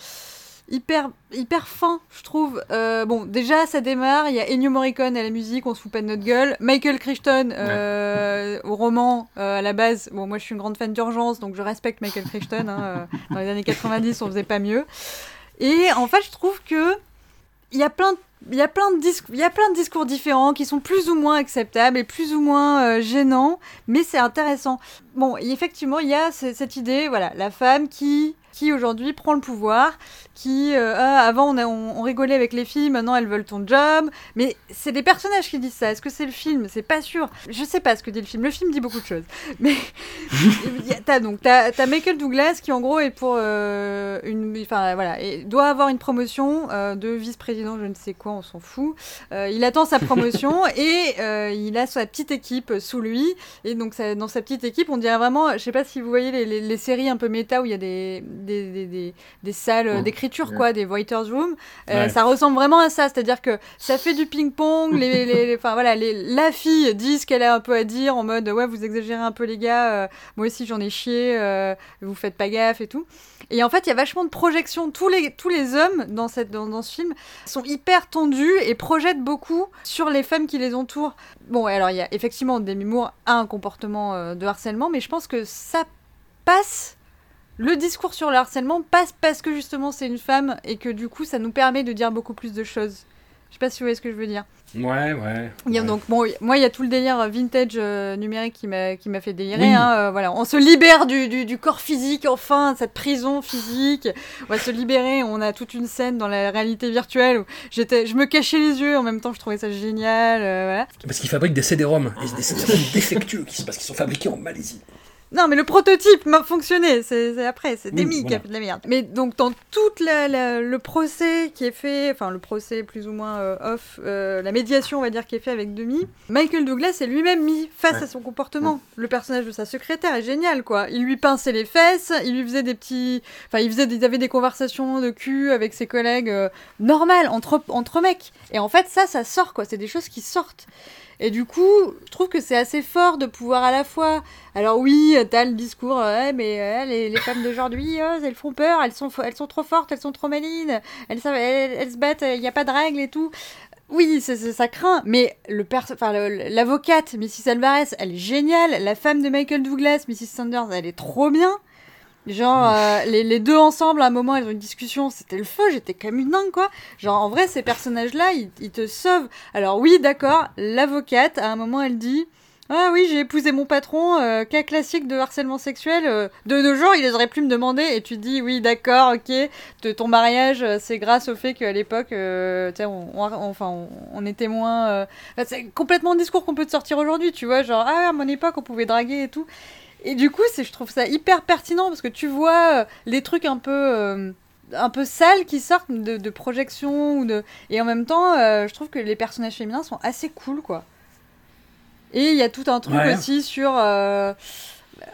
hyper, hyper fin, je trouve. Euh, bon, déjà, ça démarre. Il y a Ennio Morricone à la musique, on se fout pas de notre gueule. Michael Crichton euh, au roman euh, à la base. Bon, moi, je suis une grande fan d'urgence, donc je respecte Michael Crichton. hein, dans les années 90, on faisait pas mieux. Et en fait, je trouve que il y a plein de il y, a plein de discours, il y a plein de discours différents qui sont plus ou moins acceptables et plus ou moins euh, gênants, mais c'est intéressant. Bon, effectivement, il y a ce- cette idée, voilà, la femme qui, qui aujourd'hui prend le pouvoir, qui, euh, ah, avant on, a- on, on rigolait avec les filles, maintenant elles veulent ton job, mais c'est des personnages qui disent ça. Est-ce que c'est le film? C'est pas sûr. Je sais pas ce que dit le film. Le film dit beaucoup de choses, [LAUGHS] mais t'as donc t'as Michael Douglas qui en gros est pour euh, une enfin voilà et doit avoir une promotion euh, de vice-président je ne sais quoi on s'en fout il attend sa promotion [LAUGHS] et il a sa petite équipe sous lui et donc ça- dans sa petite équipe on dirait vraiment je sais pas si vous voyez les, les- les séries un peu méta où il y a des des, des, des, des salles Mm. d'écriture Ouais. quoi des writers room Euh, Ouais. ça ressemble vraiment à ça c'est à dire que ça fait du ping-pong les, les, les- enfin voilà les, la fille dit ce qu'elle a un peu à dire en mode ouais vous exagérez un peu les gars euh, moi aussi j'en ai chié, euh, vous faites pas gaffe et tout. Et en fait, il y a vachement de projections. Tous les, tous les hommes dans, cette, dans, dans ce film sont hyper tendus et projettent beaucoup sur les femmes qui les entourent. Bon, alors il y a effectivement Demi Moore a un comportement de harcèlement, mais je pense que ça passe. Le discours sur le harcèlement passe parce que justement c'est une femme et que du coup ça nous permet de dire beaucoup plus de choses. Je sais pas si vous voyez ce que je veux dire. Ouais, ouais. Il y a ouais. donc bon, moi il y a tout le délire vintage euh, numérique qui m'a qui m'a fait délirer. Oui. hein, euh, voilà, on se libère du, du, du corps physique enfin, cette prison physique. On va se libérer. On a toute une scène dans la réalité virtuelle où j'étais, je me cachais les yeux en même temps. Je trouvais ça génial. euh, voilà. Parce qu'ils fabriquent des CD-ROM, des CD-ROM défectueux, qui- parce qu'ils sont fabriqués en Malaisie. Non, mais le prototype m'a fonctionné. C'est après, c'est Oui, Demi qui a fait de la merde. Mais donc dans tout le procès qui est fait, enfin le procès plus ou moins euh, off, euh, la médiation on va dire qui est fait avec Demi, Michael Douglas est lui-même mis face Ouais. à son comportement. Le personnage de sa secrétaire est génial quoi. Il lui pinçait les fesses, il lui faisait des petits, enfin il faisait, des- il avait des conversations de cul avec ses collègues euh, normales entre entre mecs. Et en fait ça, ça sort quoi. C'est des choses qui sortent. Et du coup, je trouve que c'est assez fort de pouvoir à la fois alors oui, t'as le discours, ouais, mais euh, les, les femmes d'aujourd'hui, euh, elles font peur, elles sont, elles sont trop fortes, elles sont trop malines, elles, elles, se battent, il n'y a pas de règles et tout. Oui, ça craint, mais le- l'avocate, Mrs. Alvarez, elle est géniale. La femme de Michael Douglas, Mrs. Sanders, elle est trop bien. Genre, euh, les, les deux ensemble, à un moment, elles ont une discussion, c'était le feu, j'étais comme une dingue, quoi. Genre, en vrai, ces personnages-là, ils, ils te sauvent. Alors oui, d'accord, l'avocate, à un moment, elle dit... Ah oui, j'ai épousé mon patron, euh, cas classique de harcèlement sexuel. euh, de nos jours, il aurait pu me demander, et tu dis oui, d'accord, ok, de ton mariage, c'est grâce au fait qu'à l'époque, tu sais, on, on- enfin, on, on était moins. enfin, c'est complètement un discours qu'on peut te sortir aujourd'hui, tu vois, genre ah à mon époque on pouvait draguer et tout. Et du coup, c'est, je trouve ça hyper pertinent parce que tu vois euh, les trucs un peu. euh, un peu sales qui sortent de, de projections ou de et en même temps euh, je trouve que les personnages féminins sont assez cool quoi et il y a tout un truc Ouais. aussi sur euh,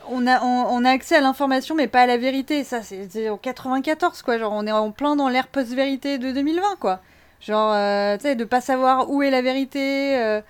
on a, on, on a accès à l'information mais pas à la vérité. Ça, c'est en 94, quoi. Genre, on est en plein dans l'ère post-vérité de 2020, quoi. Genre, euh, tu sais, de pas savoir où est la vérité. euh,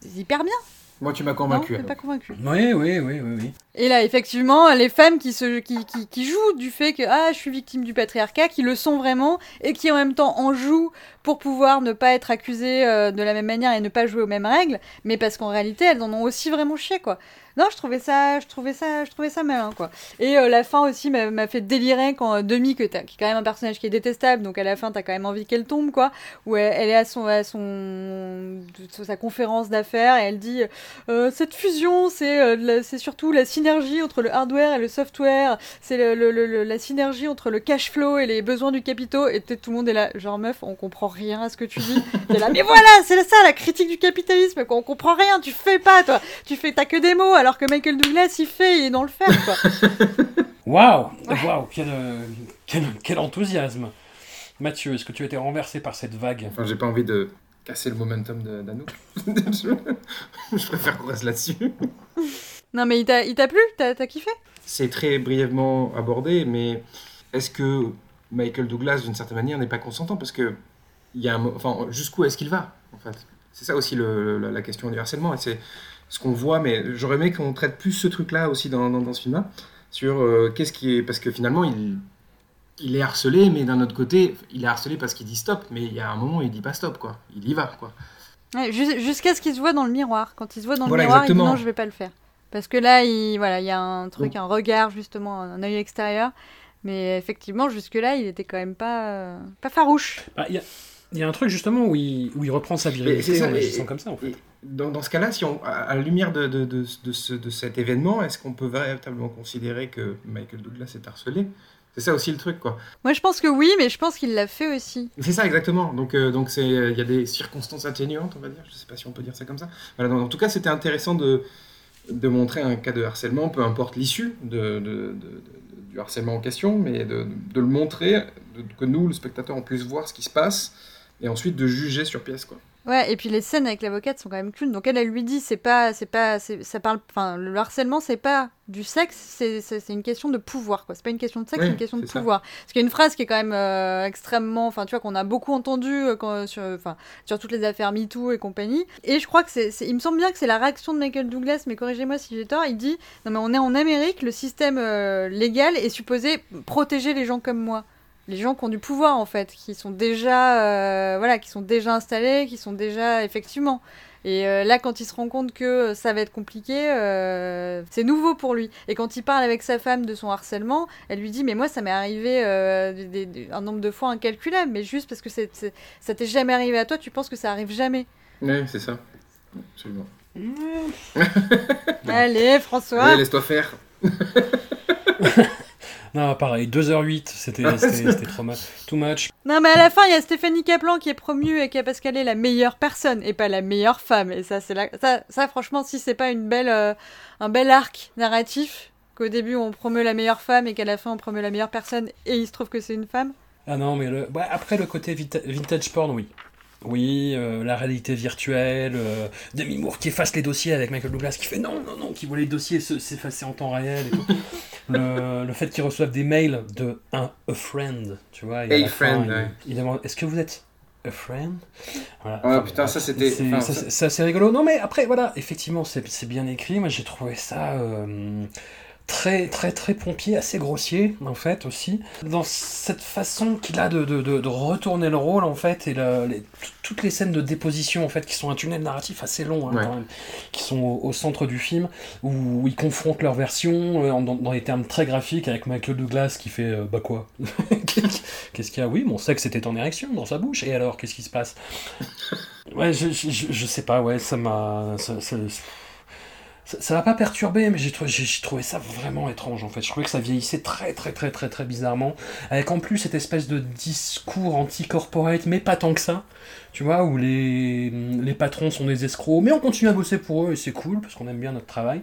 c'est hyper bien. Moi, tu m'as Non, convaincu. t'es alors. pas convaincu. Oui, oui, oui, oui, oui. Et là, effectivement, les femmes qui, jouent du fait que ah, je suis victime du patriarcat, qui le sont vraiment, et qui en même temps en jouent pour pouvoir ne pas être accusées euh, de la même manière et ne pas jouer aux mêmes règles, mais parce qu'en réalité, elles en ont aussi vraiment chié, quoi. Non, je trouvais ça, je trouvais ça, je trouvais ça malin, quoi. Et euh, la fin aussi m'a fait délirer quand euh, Demi, que t'as, qui est quand même un personnage qui est détestable, donc à la fin t'as quand même envie qu'elle tombe, quoi. Où elle, elle est à son, à son, sa conférence d'affaires et elle dit cette fusion, c'est, c'est surtout la synergie entre le hardware et le software, c'est le, le- le- le- la synergie entre le cash flow et les besoins du capitaux. Et peut-être tout le monde est là, genre meuf, on comprend rien à ce que tu dis. [LAUGHS] T'es là, mais voilà, c'est ça la critique du capitalisme, quoi. On comprend rien, tu fais pas, toi. Tu fais, t'as que des mots, alors que Michael Douglas, il fait, il est dans le faire, quoi. [LAUGHS] Waouh Waouh quel, euh, quel, quel enthousiasme Mathieu, est-ce que tu as été renversé par cette vague? Enfin, j'ai pas envie de casser le momentum d'Anouk. [LAUGHS] je préfère qu'on reste là-dessus. Non, mais il t'a il plu? T'as kiffé? C'est très brièvement abordé, mais est-ce que Michael Douglas, d'une certaine manière, n'est pas consentant? Parce que il y a un enfin, jusqu'où est-ce qu'il va en fait? C'est ça aussi le- la question du harcèlement. Et c'est ce qu'on voit, mais j'aurais aimé qu'on traite plus ce truc-là aussi dans, dans, dans ce film-là. Sur euh, qu'est-ce qui est. Parce que finalement, il, il est harcelé, mais d'un autre côté, il est harcelé parce qu'il dit stop, mais il y a un moment où il dit pas stop, quoi. Il y va, quoi. Ouais, Jusqu'à ce qu'il se voit dans le miroir. Quand il se voit dans le Voilà, miroir, il exactement. dit non, je vais pas le faire. Parce que là, il, voilà, il y a un truc, un regard, justement, un œil extérieur. Mais effectivement, jusque-là, il était quand même pas, euh, pas farouche. Ah, Il y, a, il y a un truc justement où il, où il reprend sa virilité ça, en et- agissant comme ça en fait. Dans, dans ce cas-là, si on, à, la lumière de, de, de, de ce- de cet événement, est-ce qu'on peut véritablement considérer que Michael Douglas est harcelé? C'est ça aussi le truc, quoi. Moi, je pense que oui, mais je pense qu'il l'a fait aussi. C'est ça exactement. Donc, euh, donc c'est, il y a des circonstances atténuantes, on va dire. Je sais pas si on peut dire ça comme ça. Voilà. donc, en tout cas, c'était intéressant de, de montrer un cas de harcèlement, peu importe l'issue de, du harcèlement en question, mais de, le montrer, que nous, le spectateur, on puisse voir ce qui se passe et ensuite de juger sur pièce, quoi. Ouais, et puis les scènes avec l'avocate sont quand même cool. Donc elle, elle lui dit, c'est pas, c'est pas, ça parle, enfin, le harcèlement, c'est pas du sexe, c'est, une question de pouvoir, quoi. C'est pas une question de sexe, Oui, c'est une question de ça. pouvoir. Parce qu'il y a une phrase qui est quand même euh, extrêmement, enfin, tu vois, qu'on a beaucoup entendu euh, sur, enfin, sur toutes les affaires MeToo et compagnie. Et je crois que c'est, c'est- il me semble bien que c'est la réaction de Michael Douglas, mais corrigez-moi si j'ai tort. Il dit, non mais on est en Amérique, le système euh, légal est supposé protéger les gens comme moi les gens qui ont du pouvoir en fait, qui sont déjà, euh, voilà, qui sont déjà installés, qui sont déjà effectivement. Et euh, là, quand il se rend compte que ça va être compliqué, euh, c'est nouveau pour lui. Et quand il parle avec sa femme de son harcèlement, elle lui dit Mais moi, ça m'est arrivé euh, des- des- des- un nombre de fois incalculable, mais juste parce que c'est, c'est- ça t'est jamais arrivé à toi, tu penses que ça arrive jamais. Oui, c'est ça. Absolument. [LAUGHS] Allez, François Allez, laisse-toi faire. [LAUGHS] Non, pareil, 2h08, c'était [LAUGHS] c'était- c'était trop much. Too much. Non, mais à la fin, il y a Stéphanie Kaplan qui est promue et qui parce qu'elle est la meilleure personne et pas la meilleure femme. Et ça, c'est la... ça, ça, franchement, si c'est pas une belle, euh, un bel arc narratif, qu'au début on promeut la meilleure femme et qu'à la fin on promeut la meilleure personne et il se trouve que c'est une femme. Ah non, mais le... ouais, après le côté vita- vintage porn, oui. Oui, euh, la réalité virtuelle, euh, Demi Moore qui efface les dossiers avec Michael Douglas qui fait non, non, non, qui voit les dossiers se- s'effacer en temps réel et tout. [LAUGHS] le, le fait qu'ils reçoivent des mails de un a friend, tu vois. et fin, friend, il- ouais. il demande est-ce que vous êtes a friend? Voilà. Ah, Enfin, putain, ça, c'était- c'est- enfin, assez rigolo. Non, mais après, voilà, effectivement, c'est c'est bien écrit. Moi, j'ai trouvé ça. euh, très très très pompier, assez grossier en fait aussi, dans cette façon qu'il a de, de, de, retourner le rôle en fait, et les- toutes les scènes de déposition en fait, qui sont un tunnel narratif assez long hein, Ouais. quand même, qui sont au, au centre du film, où ils confrontent leurs versions euh, dans, dans des termes très graphiques avec Michael Douglas qui fait euh, bah quoi? [LAUGHS] Qu'est-ce qu'il y a? Oui, mon sexe était en érection dans sa bouche, et alors qu'est-ce qui se passe? Ouais, je, je, je- je sais pas, ouais, ça m'a. ça- ça- ça m'a pas perturbé, mais j'ai trouvé, trouvé ça vraiment étrange en fait. Je trouvais que ça vieillissait très très très très très bizarrement, avec en plus cette espèce de discours anti-corporate, mais pas tant que ça, tu vois, où les, les patrons sont des escrocs, mais on continue à bosser pour eux et c'est cool parce qu'on aime bien notre travail.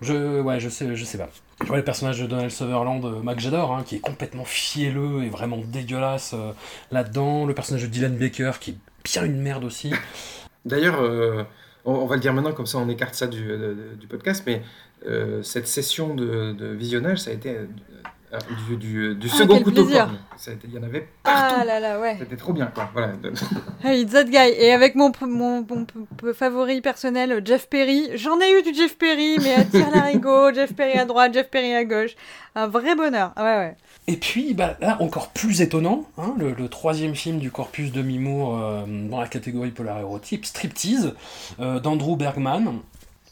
Je, ouais, je sais, je sais pas. Tu vois le personnage de Donald Sutherland, euh, Mac j'adore, hein, qui est complètement fielleux et vraiment dégueulasse euh, là-dedans. Le personnage de Dylan Baker, qui est bien une merde aussi. D'ailleurs, euh, on, on va le dire maintenant, comme ça on écarte ça du, de- de- du podcast, mais euh, cette session de, de visionnage, ça a été euh, euh, du, du, du Ah, second couteau corne. Il y en avait partout. Ah là là, ouais. C'était trop bien, quoi. Voilà. [LAUGHS] Hey, that guy. Et avec mon, mon, favori personnel, Jeff Perry. J'en ai eu du Jeff Perry, mais à tir larigot, Jeff Perry à droite, Jeff Perry à gauche. Un vrai bonheur. Ouais, ouais. Et puis, bah, là, encore plus étonnant, hein, le, troisième film du corpus de Mimour euh, dans la catégorie polar érotique, Striptease, euh, d'Andrew Bergman.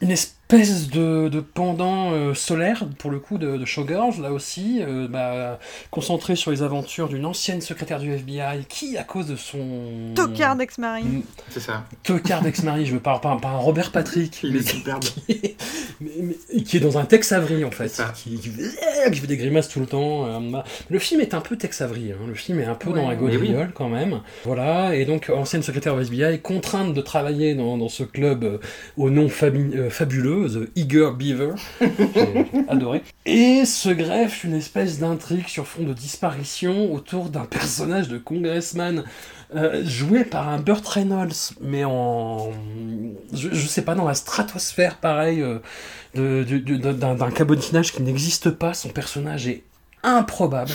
Une espèce de, de pendant euh, solaire, pour le coup, de, de Showgirls, là aussi, euh, bah, concentré sur les aventures d'une ancienne secrétaire du FBI qui, à cause de son... Tocard d'ex-mari. C'est ça. Tocard d'ex-mari, je veux pas, pas, un Robert Patrick. Il est mais- superbe. qui, mais- mais- qui est dans un Tex Avery en fait, qui, qui fait, qui fait des grimaces tout le temps. euh, bah. le film est un peu Tex Avery, hein. le film est un peu dans la oui. gaudriole quand même. Voilà, et donc ancienne secrétaire au FBI, contrainte de travailler dans, dans ce club euh, au nom euh, fabuleux, The Eager Beaver, j'ai [LAUGHS] adoré. Et se greffe une espèce d'intrigue sur fond de disparition autour d'un personnage de congressman euh, joué par un Burt Reynolds, mais en. Je, je sais pas, dans la stratosphère, pareil, euh, d'un cabotinage qui n'existe pas. Son personnage est improbable.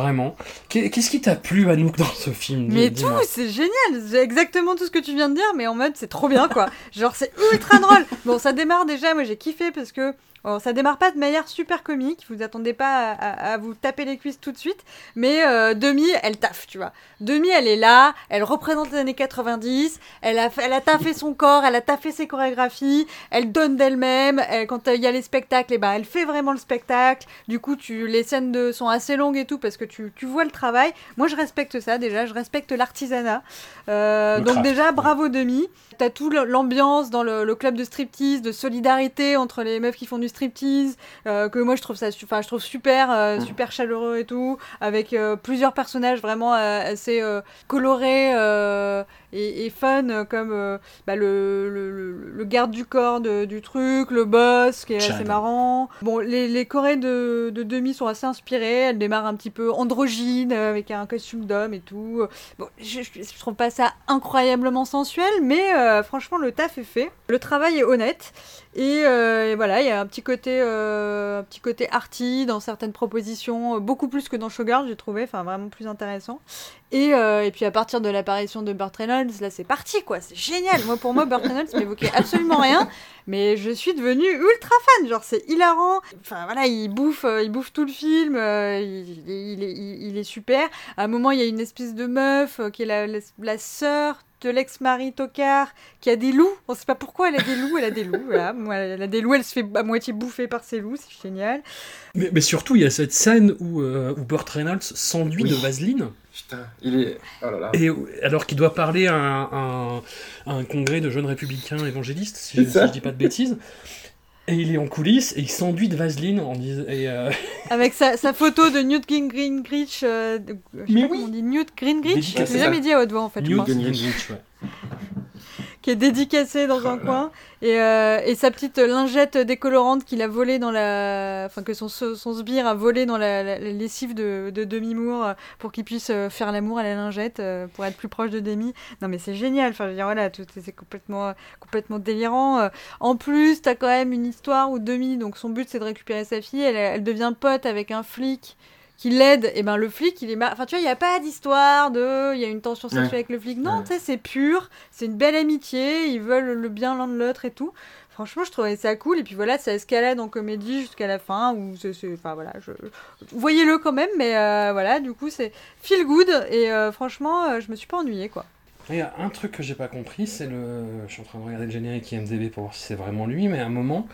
Vraiment. Qu'est- Qu'est-ce qui t'a plu, Anouk, dans ce film Mais tout, c'est génial. C'est exactement tout ce que tu viens de dire, mais en mode c'est trop bien quoi. Genre c'est ultra drôle. Bon, ça démarre déjà, moi j'ai kiffé parce que bon, ça démarre pas de manière super comique. Vous attendez pas à, à- à vous taper les cuisses tout de suite, mais euh, Demi, elle taffe, tu vois. Demi, elle est là, elle représente les années 90. Elle a, elle a taffé son corps, elle a taffé ses chorégraphies, elle donne d'elle-même. Elle- Quand euh, il y a les spectacles, et ben elle fait vraiment le spectacle. Du coup, tu, les scènes de, sont assez longues et tout parce que tu, tu vois le travail. Moi, je respecte ça déjà, je respecte l'artisanat. Euh, donc déjà, bravo Demi. T'as tout l'ambiance dans le, le club de striptease, de solidarité entre les meufs qui font du striptease, euh, que moi je trouve ça, enfin je trouve super, euh, super chaleureux et tout, avec euh, plusieurs personnages vraiment assez colorés et, et fun, euh, comme euh, bah, le, le, garde du corps de- du truc, le boss qui est Chad. assez marrant. Bon, les, les chorés de, de Demi sont assez inspirés, elle démarre un petit peu androgyne, euh, avec un costume d'homme et tout. Bon, je, je, je trouve pas ça incroyablement sensuel, mais euh, franchement, le taf est fait. Le travail est honnête. Et, euh, et voilà, il y a un petit côté, un petit côté arty dans certaines propositions, beaucoup plus que dans Showgirl, j'ai trouvé, enfin vraiment plus intéressant. Et, et puis à partir de l'apparition de Burt Reynolds, là c'est parti quoi, c'est génial. Moi pour moi, Burt Reynolds m'évoquait absolument rien, mais je suis devenue ultra fan. Genre c'est hilarant. Enfin voilà, il bouffe, euh, il bouffe tout le film, euh, il, il est, il- il est super. À un moment, il y a une espèce de meuf euh, qui est la, la, la sœur de l'ex-mari Tocard qui a des loups. On sait pas pourquoi elle a des loups, elle a des loups. Voilà. Moi, elle a des loups, elle se fait à moitié bouffer par ses loups, c'est génial. Mais, mais surtout, il y a cette scène où, euh, où Burt Reynolds s'enduit Oui. de vaseline. Putain, il est. Oh là là. Et alors qu'il doit parler à un, un- à un congrès de jeunes républicains évangélistes, si, je- si je dis pas de bêtises. Et il est en coulisses et il s'enduit de vaseline en dis- et, euh, [LAUGHS] Avec sa, sa photo de Newt Gin- Gingrich. euh, de- je sais Mais pas oui. comment on dit Newt Gingrich. Je l'ai jamais dit à haute voix en fait. Newt. Gingrich, ouais. Qui est dédicacé dans Oh un coin. Et, euh, et sa petite lingette décolorante qu'il a volée dans la enfin que son, son sbire a volé dans la, la- la lessive de, de Demi Moore euh, pour qu'il puisse euh, faire l'amour à la lingette pour être plus proche de Demi. Non mais c'est génial. Enfin je veux dire voilà c'est complètement complètement délirant. En plus t'as quand même une histoire où Demi donc son but c'est de récupérer sa fille. Elle, elle devient pote avec un flic qui l'aide, et ben le flic, il est mar... Enfin, tu vois, il n'y a pas d'histoire de. Il y a une tension sexuelle Ouais. avec le flic. Non, Ouais. tu sais, c'est pur. C'est une belle amitié. Ils veulent le bien l'un de l'autre et tout. Franchement, je trouvais ça cool. Et puis voilà, ça escalade en comédie jusqu'à la fin. C'est- Enfin, voilà. Je... Voyez-le quand même. Mais euh, voilà, du coup, c'est feel good. Et euh, franchement, euh, je me suis pas ennuyée, quoi. Il y a un truc que j'ai pas compris, c'est le. Je suis en train de regarder le générique IMDb pour voir si c'est vraiment lui, mais à un moment,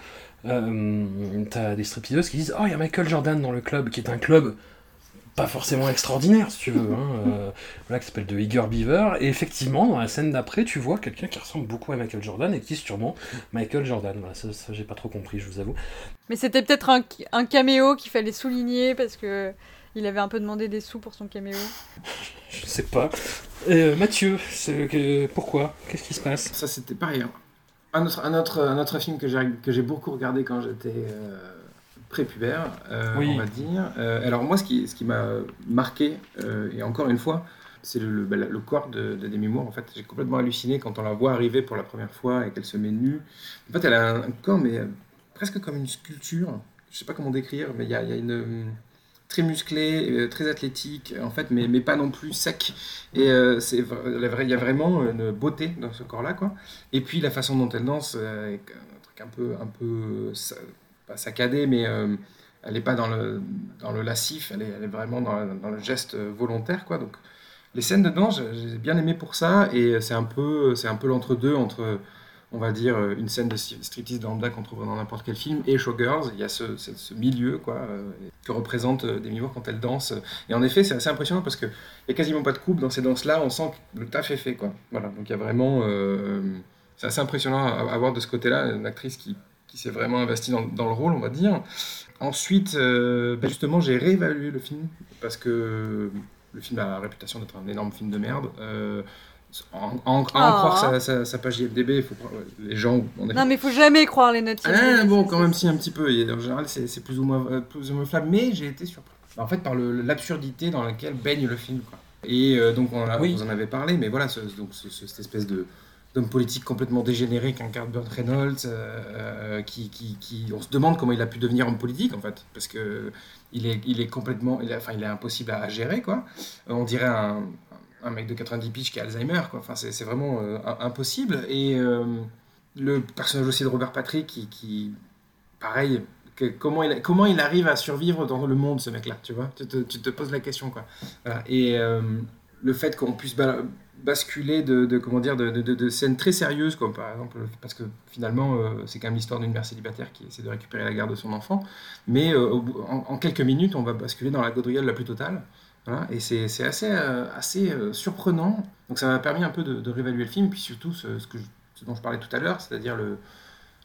euh, t'as des stripteaseuses qui disent Oh, il y a Michael Jordan dans le club, qui est un club pas forcément extraordinaire, si tu veux, hein, [LAUGHS] euh, voilà, qui s'appelle The Eager Beaver. Et effectivement, dans la scène d'après, tu vois quelqu'un qui ressemble beaucoup à Michael Jordan et qui est sûrement Michael Jordan. Voilà, ça, ça, j'ai pas trop compris, je vous avoue. Mais c'était peut-être un, un caméo qu'il fallait souligner parce que. Il avait un peu demandé des sous pour son caméo. [LAUGHS] Je sais pas. Euh, Mathieu, c'est que- pourquoi? Qu'est-ce qui se passe? Ça, c'était pareil. hein. Un autre, un, autre, un autre film que j'ai que j'ai beaucoup regardé quand j'étais euh, prépubère, euh, Oui. on va dire. Euh, alors, moi, ce qui, ce qui m'a marqué, euh, et encore une fois, c'est le, le, le corps de, de Demi Moore. En fait, j'ai complètement halluciné quand on la voit arriver pour la première fois et qu'elle se met nue. En fait, elle a un, un corps, mais presque comme une sculpture. Je sais pas comment décrire, mais il y a, y a une. Très musclé, euh, très athlétique, en fait, mais, mais pas non plus sec. Et euh, c'est il y a vraiment une beauté dans ce corps-là, quoi. Et puis la façon dont elle danse, euh, un truc un peu, un peu saccadé, mais euh, elle n'est pas dans le, dans le lascif, elle est, elle est vraiment dans, dans le geste volontaire, quoi. Donc les scènes de danse, j'ai bien aimé pour ça, et c'est un peu, c'est un peu l'entre-deux entre, on va dire, une scène de striptease lambda qu'on trouve dans n'importe quel film, et Showgirls, il y a ce, milieu, quoi, euh, que représente euh, Demi Moore quand elle danse. Et en effet, c'est assez impressionnant parce qu'il n'y a quasiment pas de coupe dans ces danses-là, on sent que le taf est fait, quoi. Voilà, donc il y a vraiment... euh, c'est assez impressionnant à, voir de ce côté-là, une actrice qui, qui s'est vraiment investie dans, le rôle, on va dire. Ensuite, euh, ben justement, j'ai réévalué le film parce que le film a la réputation d'être un énorme film de merde. En, en- à en Ah. croire sa, sa- sa page IMDb, il faut croire- les gens. On est- Non, mais faut jamais croire les notes. ah, bon, quand même si un petit peu. Et en général, c'est plus ou moins euh, plus ou moins fiable, mais j'ai été surpris. En fait, par l'absurdité dans laquelle baigne le film. Quoi. Et euh, donc, on, a- Oui. vous en avez parlé, mais voilà, ce- donc ce- ce- cette espèce de d'homme politique complètement dégénéré qu'incarne Burt Reynolds, euh, euh, qui, qui, qui- on se demande comment il a pu devenir homme politique en fait, parce que il est, il est complètement, il est, enfin, il est impossible à, à gérer quoi. On dirait un, un mec de 90 piges qui a Alzheimer quoi. Enfin, c'est vraiment euh, impossible. Et euh, le personnage aussi de Robert Patrick qui, pareil, que- comment, il, arrive à survivre dans le monde, ce mec-là, tu vois? Tu te, poses la question, quoi. Et euh, le fait qu'on puisse ba- basculer de, comment dire, de, scènes très sérieuses, comme par exemple, parce que finalement, c'est quand même l'histoire d'une mère célibataire qui essaie de récupérer la garde de son enfant, mais en quelques minutes, on va basculer dans la gaudriole la plus totale. Et c'est assez, euh, assez euh, surprenant. Donc ça m'a permis un peu de, de réévaluer le film, puis surtout ce, que ce dont je parlais tout à l'heure, c'est-à-dire le,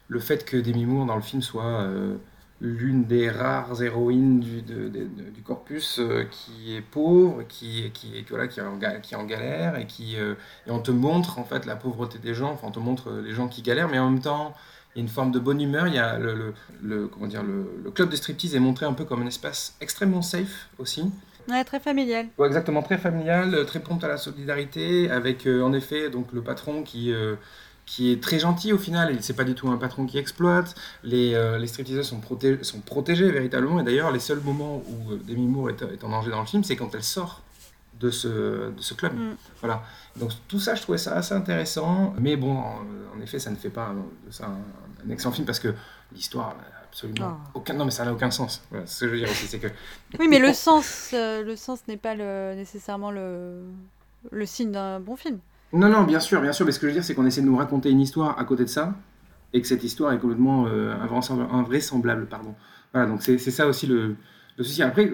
le fait que Demi Moore dans le film soit euh, l'une des rares héroïnes du, du corpus qui est pauvre, qui, qui, voilà, qui, est en, galère, et, qui, et on te montre en fait la pauvreté des gens, enfin on te montre les gens qui galèrent, mais en même temps il y a une forme de bonne humeur, il y a le, comment dire, le club de striptease est montré un peu comme un espace extrêmement safe aussi. Ouais, très familial. Ouais, exactement, très familial, euh, très prompt à la solidarité, avec euh, en effet donc le patron qui, euh, qui est très gentil au final, et c'est pas du tout un patron qui exploite. Les, euh, les stripteaseuses sont, proté- sont protégées véritablement, et d'ailleurs les seuls moments où Demi Moore est, est en danger dans le film, c'est quand elle sort de ce, de ce club. Mm. Voilà. Donc tout ça, je trouvais ça assez intéressant, mais bon, en, en effet, ça ne fait pas ça un, un excellent film parce que l'histoire absolument Oh. aucun. Non, mais ça n'a aucun sens. Voilà, ce que je veux dire aussi, c'est que Oui, mais le sens, euh, le sens n'est pas le, nécessairement le, le signe d'un bon film. Non, non, bien sûr, bien sûr, mais ce que je veux dire, c'est qu'on essaie de nous raconter une histoire à côté de ça, et que cette histoire est complètement euh, invraisemblable, invraisemblable, pardon. Voilà, donc c'est c'est ça aussi le, le souci. Après,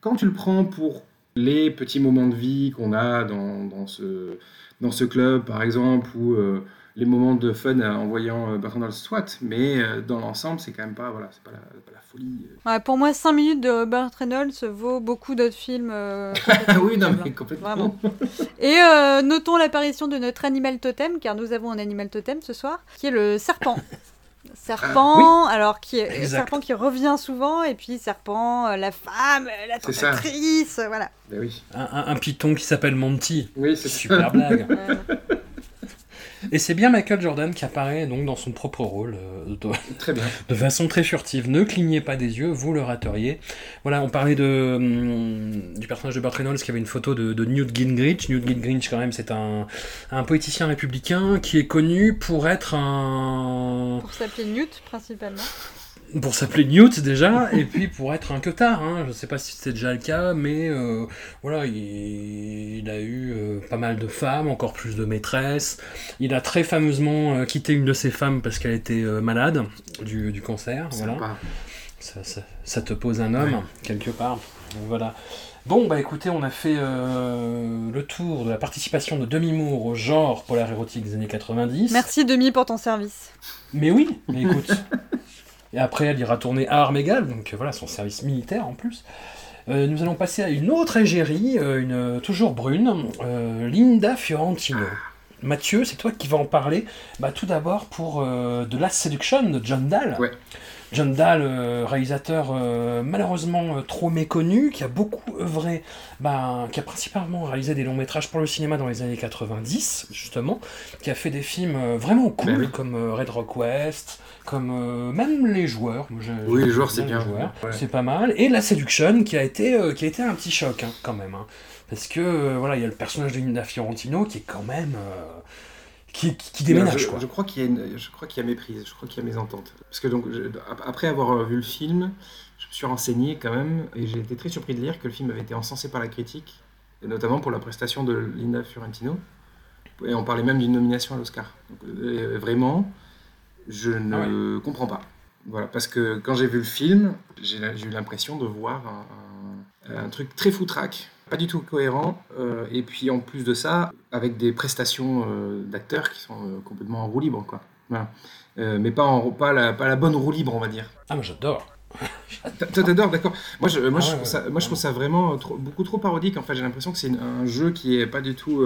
quand tu le prends pour les petits moments de vie qu'on a dans, dans, ce, dans ce club, par exemple, ou euh, les moments de fun euh, en voyant euh, Burt Reynolds, soit, mais euh, dans l'ensemble, c'est quand même pas, voilà, c'est pas la, pas la folie. Ouais, pour moi, 5 minutes de Burt Reynolds vaut beaucoup d'autres films. euh, [LAUGHS] Ah oui, non, mais hein. complètement. Vraiment. Et euh, notons l'apparition de notre animal totem, car nous avons un animal totem ce soir, qui est le serpent. [LAUGHS] Serpent, alors qui est serpent qui revient souvent, et puis serpent, euh, la femme, euh, la tentatrice, voilà. Ben oui, Un, un- un python qui s'appelle Monty. oui c'est ça. Super blague. Et c'est bien Michael Jordan qui apparaît donc dans son propre rôle, euh, de, Très bien. [LAUGHS] de façon très furtive. Ne clignez pas des yeux, vous le rateriez. Voilà, on parlait de, hum, du personnage de Burt Reynolds qui avait une photo de, de Newt Gingrich. Newt Gingrich, quand même, c'est un, un politicien républicain qui est connu pour être un. pour s'appeler Newt, principalement. Pour s'appeler Newt déjà, et puis pour être un queutard. Hein. Je sais pas si c'était déjà le cas, mais euh, voilà, il, il a eu euh, pas mal de femmes, encore plus de maîtresses. Il a très fameusement euh, quitté une de ses femmes parce qu'elle était euh, malade du, du cancer. Voilà. Ça, ça- ça te pose un homme, quelque part. Donc, Voilà. Bon, bah écoutez, on a fait euh, le tour de la participation de Demi Moore au genre polar érotique des années 90. Merci Demi pour ton service. Mais oui, mais écoute. [LAUGHS] Et après, elle ira tourner à armes égales, donc euh, voilà, son service militaire en plus. Euh, nous allons passer à une autre égérie, euh, une, toujours brune, Linda Fiorentino. Mathieu, c'est toi qui vas en parler. Bah, tout d'abord pour The Last Seduction de John Dahl. John Dahl, euh, réalisateur euh, malheureusement euh, trop méconnu, qui a beaucoup œuvré, bah, qui a principalement réalisé des longs métrages pour le cinéma dans les années 90, justement, qui a fait des films vraiment cool, oui. comme Red Rock West, comme euh, même Les Joueurs. Moi, Oui, Les Joueurs, c'est Les bien. Joueurs. Ouais. C'est pas mal. Et La Séduction, qui a été, euh, qui a été un petit choc, hein, quand même. hein. Parce que, euh, voilà, il y a le personnage de Linda Fiorentino qui est quand même... qui, qui, qui déménage, je, quoi. je crois qu'il y a une- je crois qu'il y a méprise, je crois qu'il y a mésentente. Parce que donc, je- après avoir euh, vu le film, je me suis renseigné quand même, et j'ai été très surpris de lire que le film avait été encensé par la critique, et notamment pour la prestation de Linda Fiorentino. Et on parlait même d'une nomination à l'Oscar. Euh, vraiment, je ne comprends pas. Voilà, parce que quand j'ai vu le film, j'ai j'ai eu l'impression de voir un, un- un truc très foutraque, pas du tout cohérent, euh, et puis en plus de ça, avec des prestations euh, d'acteurs qui sont euh, complètement en roue libre, quoi. Voilà. Mais pas, en, pas, la, pas la bonne roue libre, on va dire. Ah, moi j'adore. [LAUGHS] Toi, t'adores, d'accord. Moi, je, moi, Ah je ouais, trouve ça, ouais. moi, je trouve ça vraiment trop- beaucoup trop parodique. En fait, j'ai l'impression que c'est un jeu qui est pas du tout,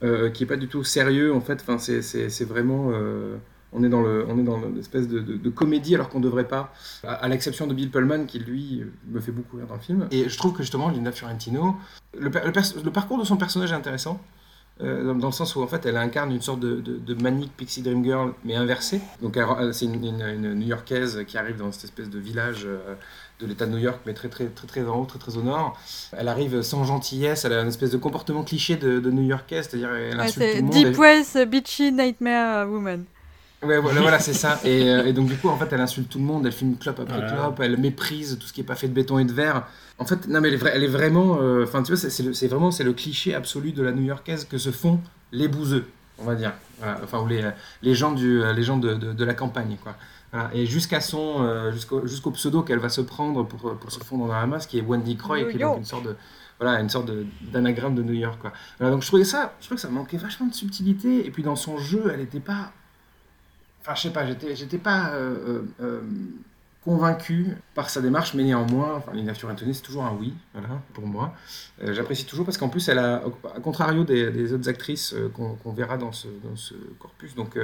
qui est pas du tout sérieux. En fait, enfin, c'est, c'est, c'est vraiment, on est dans le, on est dans l'espèce de, de, de comédie alors qu'on devrait pas. À, à l'exception de Bill Pullman qui lui me fait beaucoup rire dans le film. Et je trouve que justement Linda Fiorentino, le, le, parcours de son personnage est intéressant. euh, dans, dans le sens où en fait elle incarne une sorte de, de, manique pixie dream girl mais inversée donc c'est une, une- une New-Yorkaise qui arrive dans cette espèce de village euh, de l'État de New York, mais très très très très en haut, très très au nord. Elle arrive sans gentillesse, elle a une espèce de comportement cliché de, de New-Yorkaise, c'est-à-dire elle Ouais, insulte tout c'est le monde. Deep elle- West, Bitchy, Nightmare Woman. Ouais, voilà, voilà, c'est ça. Et, euh, et donc, du coup, en fait, elle insulte tout le monde, elle filme clope après Voilà. clope, elle méprise tout ce qui est pas fait de béton et de verre. En fait, non, mais elle est, vra- elle est vraiment. euh, Enfin, tu vois, c'est- vraiment c'est le cliché absolu de la new-yorkaise que se font les bouseux, on va dire. Voilà, enfin, ou les, les gens, du, euh, les gens de, de, de la campagne, quoi. Voilà. Et jusqu'à son, euh, jusqu'au jusqu'au pseudo qu'elle va se prendre pour, pour se fondre dans la masse, qui est Wendy Croy, qui est donc une sorte de voilà une sorte de- d'anagramme de New York quoi. Voilà, donc je trouvais ça, je trouvais que ça manquait vachement de subtilité et puis dans son jeu, elle n'était pas Enfin, je sais pas, j'étais, j'étais pas euh, euh, euh, convaincu par sa démarche, mais néanmoins, enfin, Fiorentini, c'est toujours un oui, voilà, pour moi. Euh, j'apprécie toujours parce qu'en plus, elle a, à contrario des, autres actrices qu'on, verra dans ce, corpus, donc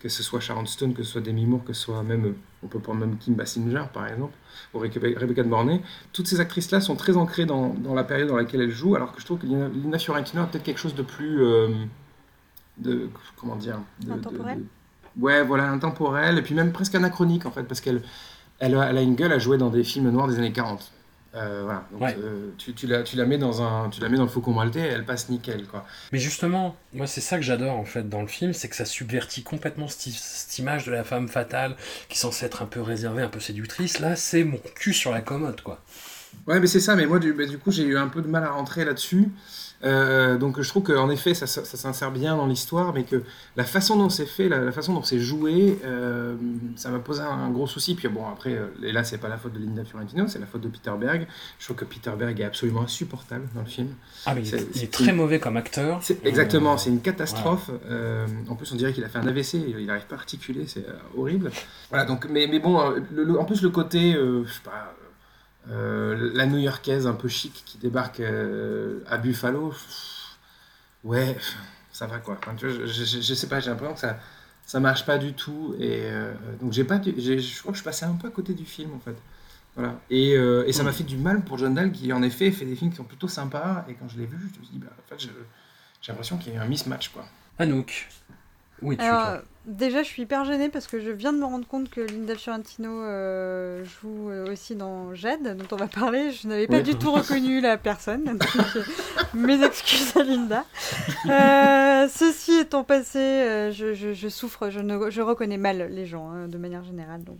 que ce soit Sharon Stone, que ce soit Demi Moore, que ce soit même, on peut prendre même Kim Basinger, par exemple, ou Rebecca de Mornay, toutes ces actrices-là sont très ancrées dans, la période dans laquelle elles jouent, alors que je trouve que Lina, Fiorentino a peut-être quelque chose de plus... de, comment dire de- Intemporel? Ouais, voilà, intemporel, et puis même presque anachronique en fait, parce qu'elle elle a, elle a une gueule à jouer dans des films noirs des années 40. Euh, voilà, donc Ouais. euh, tu, tu, la, tu, la mets dans un, tu la mets dans le Faucon Maltais, elle passe nickel, quoi. Mais justement, moi c'est ça que j'adore en fait dans le film, c'est que ça subvertit complètement cette, cette image de la femme fatale qui est censée être un peu réservée, un peu séductrice. Là, c'est mon cul sur la commode quoi. Ouais, mais c'est ça, mais moi du, bah, du coup j'ai eu un peu de mal à rentrer là-dessus. Euh, donc je trouve qu'en effet ça, ça, ça s'insère bien dans l'histoire, mais que la façon dont c'est fait, la, la façon dont c'est joué, euh, ça m'a posé un, un gros souci. Puis bon, après, euh, et là c'est pas la faute de Linda Fiorentino, c'est la faute de Peter Berg. Je trouve que Peter Berg est absolument insupportable dans le film. Ah mais il est, il très mauvais comme acteur. Exactement, c'est une catastrophe. Euh, en plus, on dirait qu'il a fait un AVC, il n'arrive pas à articuler, c'est horrible. Voilà, donc, mais, mais bon, le- le- en plus, le côté, je sais pas, la New-Yorkaise un peu chic qui débarque euh, à Buffalo, ouais, ça va quoi. Je, sais pas, j'ai l'impression que ça, ça marche pas du tout. Et euh, donc, j'ai pas, je crois que je passais un peu à côté du film en fait. Voilà. Et, euh, ça m'a fait du mal pour John Dahl qui, en effet, fait des films qui sont plutôt sympas. Et quand je l'ai vu, je me suis dit, bah, en fait, j'ai l'impression qu'il y a eu un mismatch, quoi. Anouk. Oui, tu Alors, euh, déjà, je suis hyper gênée parce que je viens de me rendre compte que Linda Fiorentino euh, joue euh, aussi dans Jed, dont on va parler. Je n'avais pas Oui. du tout reconnu la personne. Donc, mes excuses à Linda. [LAUGHS] Euh, ceci étant passé, euh, je, je- je souffre, je, ne, je reconnais mal les gens hein, de manière générale. Donc,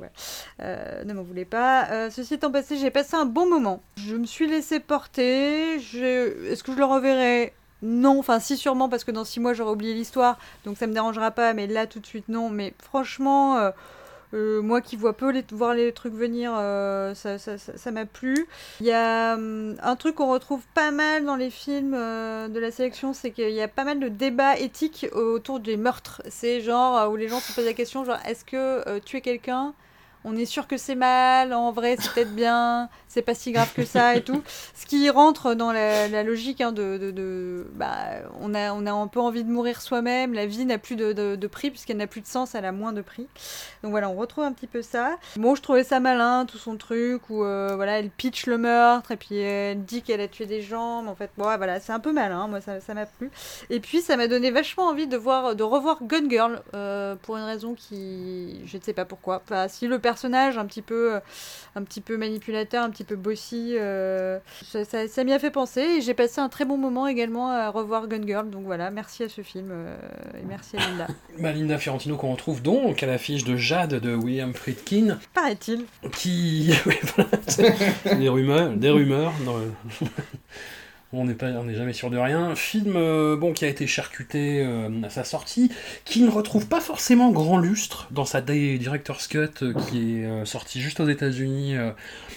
ne m'en voulez pas. Ceci étant passé, j'ai passé un bon moment. Je me suis laissé porter. Est-ce que je le reverrai? Non, enfin si sûrement parce que dans six mois j'aurai oublié l'histoire, donc ça me dérangera pas, mais là tout de suite non. Mais franchement, euh, euh, moi qui vois peu les, voir les trucs venir, euh, ça ça- m'a plu. Il y a hum, un truc qu'on retrouve pas mal dans les films de la sélection, c'est qu'il y a pas mal de débats éthiques autour des meurtres. C'est genre où les gens se posent la question, genre est-ce que tuer quelqu'un on est sûr que c'est mal, en vrai c'est peut-être bien, c'est pas si grave que ça et tout. Ce qui rentre dans la, logique hein, de, de, de- bah, on, a, on a un peu envie de mourir soi-même, la vie n'a plus de, prix puisqu'elle n'a plus de sens, elle a moins de prix. Donc voilà, on retrouve un petit peu ça. Bon, je trouvais ça malin, tout son truc, où euh, voilà, elle pitch le meurtre et puis elle dit qu'elle a tué des gens, mais en fait, bon, voilà, c'est un peu malin, moi ça ça m'a plu. Et puis ça m'a donné vachement envie de voir, de revoir Gun Girl euh, pour une raison qui, je ne sais pas pourquoi. Enfin, si le un petit peu, euh, un petit peu manipulateur, un petit peu bossy, euh, ça, ça- ça m'y a fait penser. Et j'ai passé un très bon moment également à revoir Gun Girl. Donc voilà, merci à ce film euh, et merci à Linda. [COUGHS] Bah, Linda Fiorentino qu'on retrouve donc à l'affiche de Jade de William Friedkin, Paraît-il. qui... [LAUGHS] des rumeurs, des rumeurs. non, euh, [LAUGHS] On n'est pas, on n'est jamais sûr de rien. Film euh, bon qui a été charcuté euh, à sa sortie, qui ne retrouve pas forcément grand lustre dans sa di- director's cut euh, qui est euh, sorti juste aux États-Unis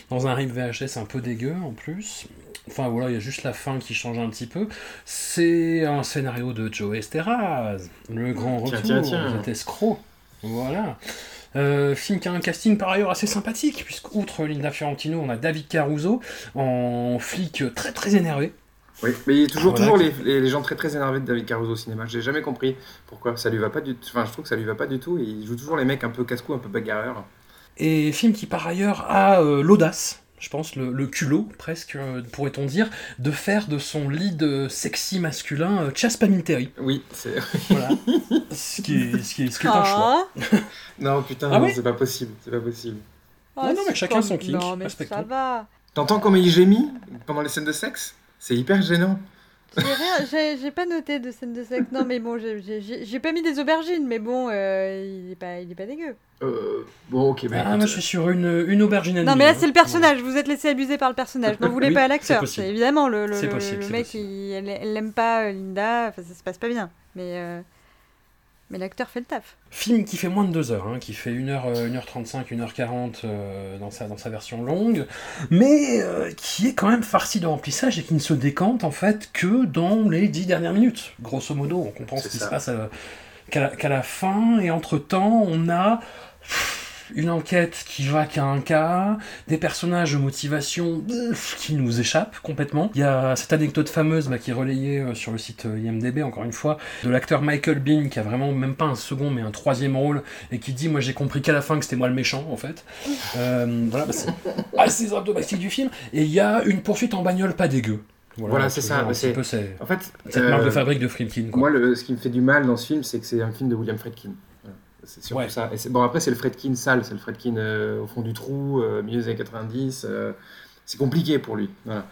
dans un rip VHS un peu dégueu en plus. Enfin voilà, il y a juste la fin qui change un petit peu. C'est un scénario de Joe Esteraz, le grand Tiens, retour, tiens, tiens. cet escroc. Voilà. Euh, film qui a un casting par ailleurs assez sympathique, puisque outre Linda Fiorentino, on a David Caruso en flic très très énervé. Oui, mais il y a toujours, Voilà. toujours les, les- les gens très très énervés de David Caruso au cinéma. J'ai jamais compris pourquoi. Ça lui va pas du tout. Enfin, je trouve que ça lui va pas du tout. Et il joue toujours les mecs un peu casse-cou, un peu bagarreurs. Et film qui par ailleurs a euh, l'audace, je pense, le, le culot presque, euh, pourrait-on dire, de faire de son lead euh, sexy masculin euh, Chas Palminteri. Oui, c'est. Voilà. [LAUGHS] ce, qui est, ce, qui est, ce qui est un choix. Ah. [LAUGHS] non, putain, Ah non, oui c'est pas possible. C'est pas possible. Ah, Non, non, mais chacun son kink, Non, mais ça va. T'entends comment il gémit pendant les scènes de sexe? C'est hyper gênant. J'ai pas noté de scène de sexe. Non, mais bon, j'ai- j'ai j'ai- j'ai pas mis des aubergines, mais bon, euh, il, est pas, il est pas dégueu. Euh, bon, ok, mais. Ah, moi je suis sur une, une aubergine à Non, mais là, hein. c'est le personnage. Vous êtes laissé abuser par le personnage. N'en voulez Oui, pas à l'acteur. C'est évidemment le, le, possible, le mec, il- elle, elle l'aime pas, euh, Linda. Enfin, ça se passe pas bien. Mais, euh, mais l'acteur fait le taf. Film qui fait moins de 2 heures, hein, qui fait 1h, 1h35, 1h40 euh, dans, sa, dans sa version longue, mais euh, qui est quand même farci de remplissage et qui ne se décante en fait que dans les 10 dernières minutes. Grosso modo, on comprend ce qui ça. se passe euh, qu'à la, fin, et entre-temps, on a pff, une enquête qui va qu'à un cas, des personnages de motivation qui nous échappent complètement. Il y a cette anecdote fameuse bah, qui est relayée euh, sur le site euh, IMDB, encore une fois, de l'acteur Michael Bean qui a vraiment même pas un second mais un troisième rôle et qui dit moi j'ai compris qu'à la fin que c'était moi le méchant en fait. [LAUGHS] Euh, voilà, bah, c'est assez symptomatique du film. Et il y a une poursuite en bagnole pas dégueu. Voilà, c'est ça, c'est- En fait, cette euh, marque de fabrique de Friedkin. Quoi. Moi, le, ce qui me fait du mal dans ce film, c'est que c'est un film de William Friedkin. C'est surtout Ouais. ça. Et bon, après, c'est le Friedkin sale, c'est le Friedkin euh, au fond du trou, euh, milieu des années 90. euh, c'est compliqué pour lui. Voilà.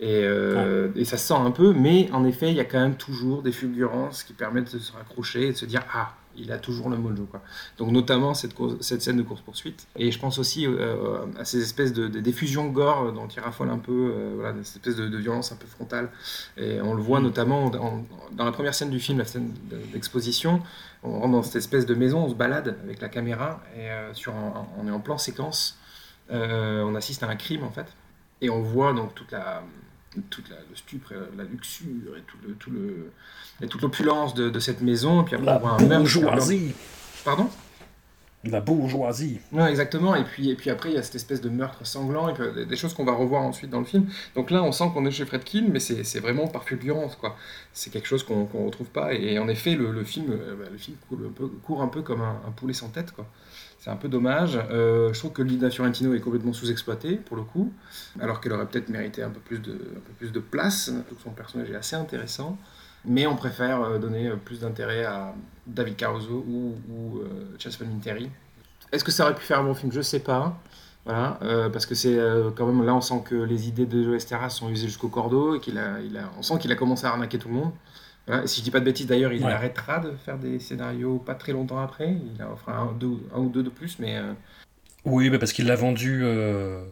Et, euh, et ça se sent un peu, mais en effet, il y a quand même toujours des fulgurances qui permettent de se raccrocher et de se dire Ah, il a toujours le mojo. Quoi. Donc, notamment cette, course- cette scène de course-poursuite. Et je pense aussi euh, à ces espèces de, de diffusions gore dont il raffole un peu, euh, voilà, cette espèce de, de violence un peu frontale. Et on le voit notamment en- dans la première scène du film, la scène de- d'exposition. On rentre dans cette espèce de maison, on se balade avec la caméra et euh, sur un- on est en plan séquence. Euh, on assiste à un crime en fait. Et on voit donc toute la, toute la, le stupre, la luxure et, tout le, tout le, et toute l'opulence de, de cette maison. Et puis après, La on voit un meurtre. bourgeoisie. Pardon? La bourgeoisie. Ouais, exactement. Et puis, et puis après, il y a cette espèce de meurtre sanglant, et puis, euh, des- choses qu'on va revoir ensuite dans le film. Donc là, on sent qu'on est chez Fredkin, mais c'est c'est vraiment par fulgurance, quoi. C'est quelque chose qu'on qu'on retrouve pas. Et en effet, le, le film, euh, bah, le film court un peu, court un peu comme un, un poulet sans tête, quoi. C'est un peu dommage. Euh, je trouve que Linda Fiorentino est complètement sous-exploitée, pour le coup, alors qu'elle aurait peut-être mérité un peu, plus de, un peu plus de place. Son personnage est assez intéressant. Mais on préfère euh, donner euh, plus d'intérêt à David Caruso ou, ou. Est-ce que ça aurait pu faire un bon film? Je sais pas. Voilà, parce que c'est quand même là on sent que les idées de Joe Esteras sont usées jusqu'au cordeau et qu'il a, il a, on sent qu'il a commencé à arnaquer tout le monde. Et si je dis pas de bêtises d'ailleurs, il Ouais. arrêtera de faire des scénarios pas très longtemps après. Il en fera un, deux, un ou deux de plus, mais euh, Oui, mais parce qu'il l'a vendu. euh,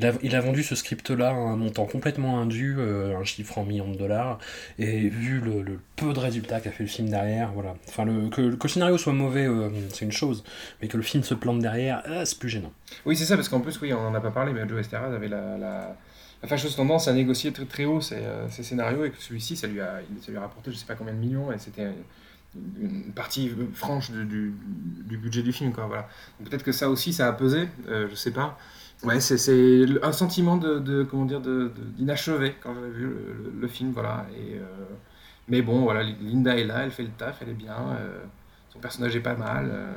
Il, a, il a vendu ce script-là à un montant complètement indu, euh, un chiffre en millions de dollars, et vu le, le peu de résultats qu'a fait le film derrière, voilà. Enfin, le, que, que le scénario soit mauvais, euh, c'est une chose, mais que le film se plante derrière, ah, c'est plus gênant. oui c'est ça parce qu'en plus oui on en a pas parlé, mais Joe Esteras avait la, la, la fâcheuse tendance à négocier très, très haut ses, euh, ses scénarios et que celui-ci ça lui a, ça lui a rapporté je sais pas combien de millions et c'était une partie franche du, budget du film. Quoi, voilà. Peut-être que ça aussi, ça a pesé, euh, je sais pas. Ouais, c'est- un sentiment de, comment dire, d'inachevé quand j'avais vu le, film, voilà. Et, euh, mais bon, voilà, Linda est là, elle fait le taf, elle est bien, euh, son personnage est pas mal, euh,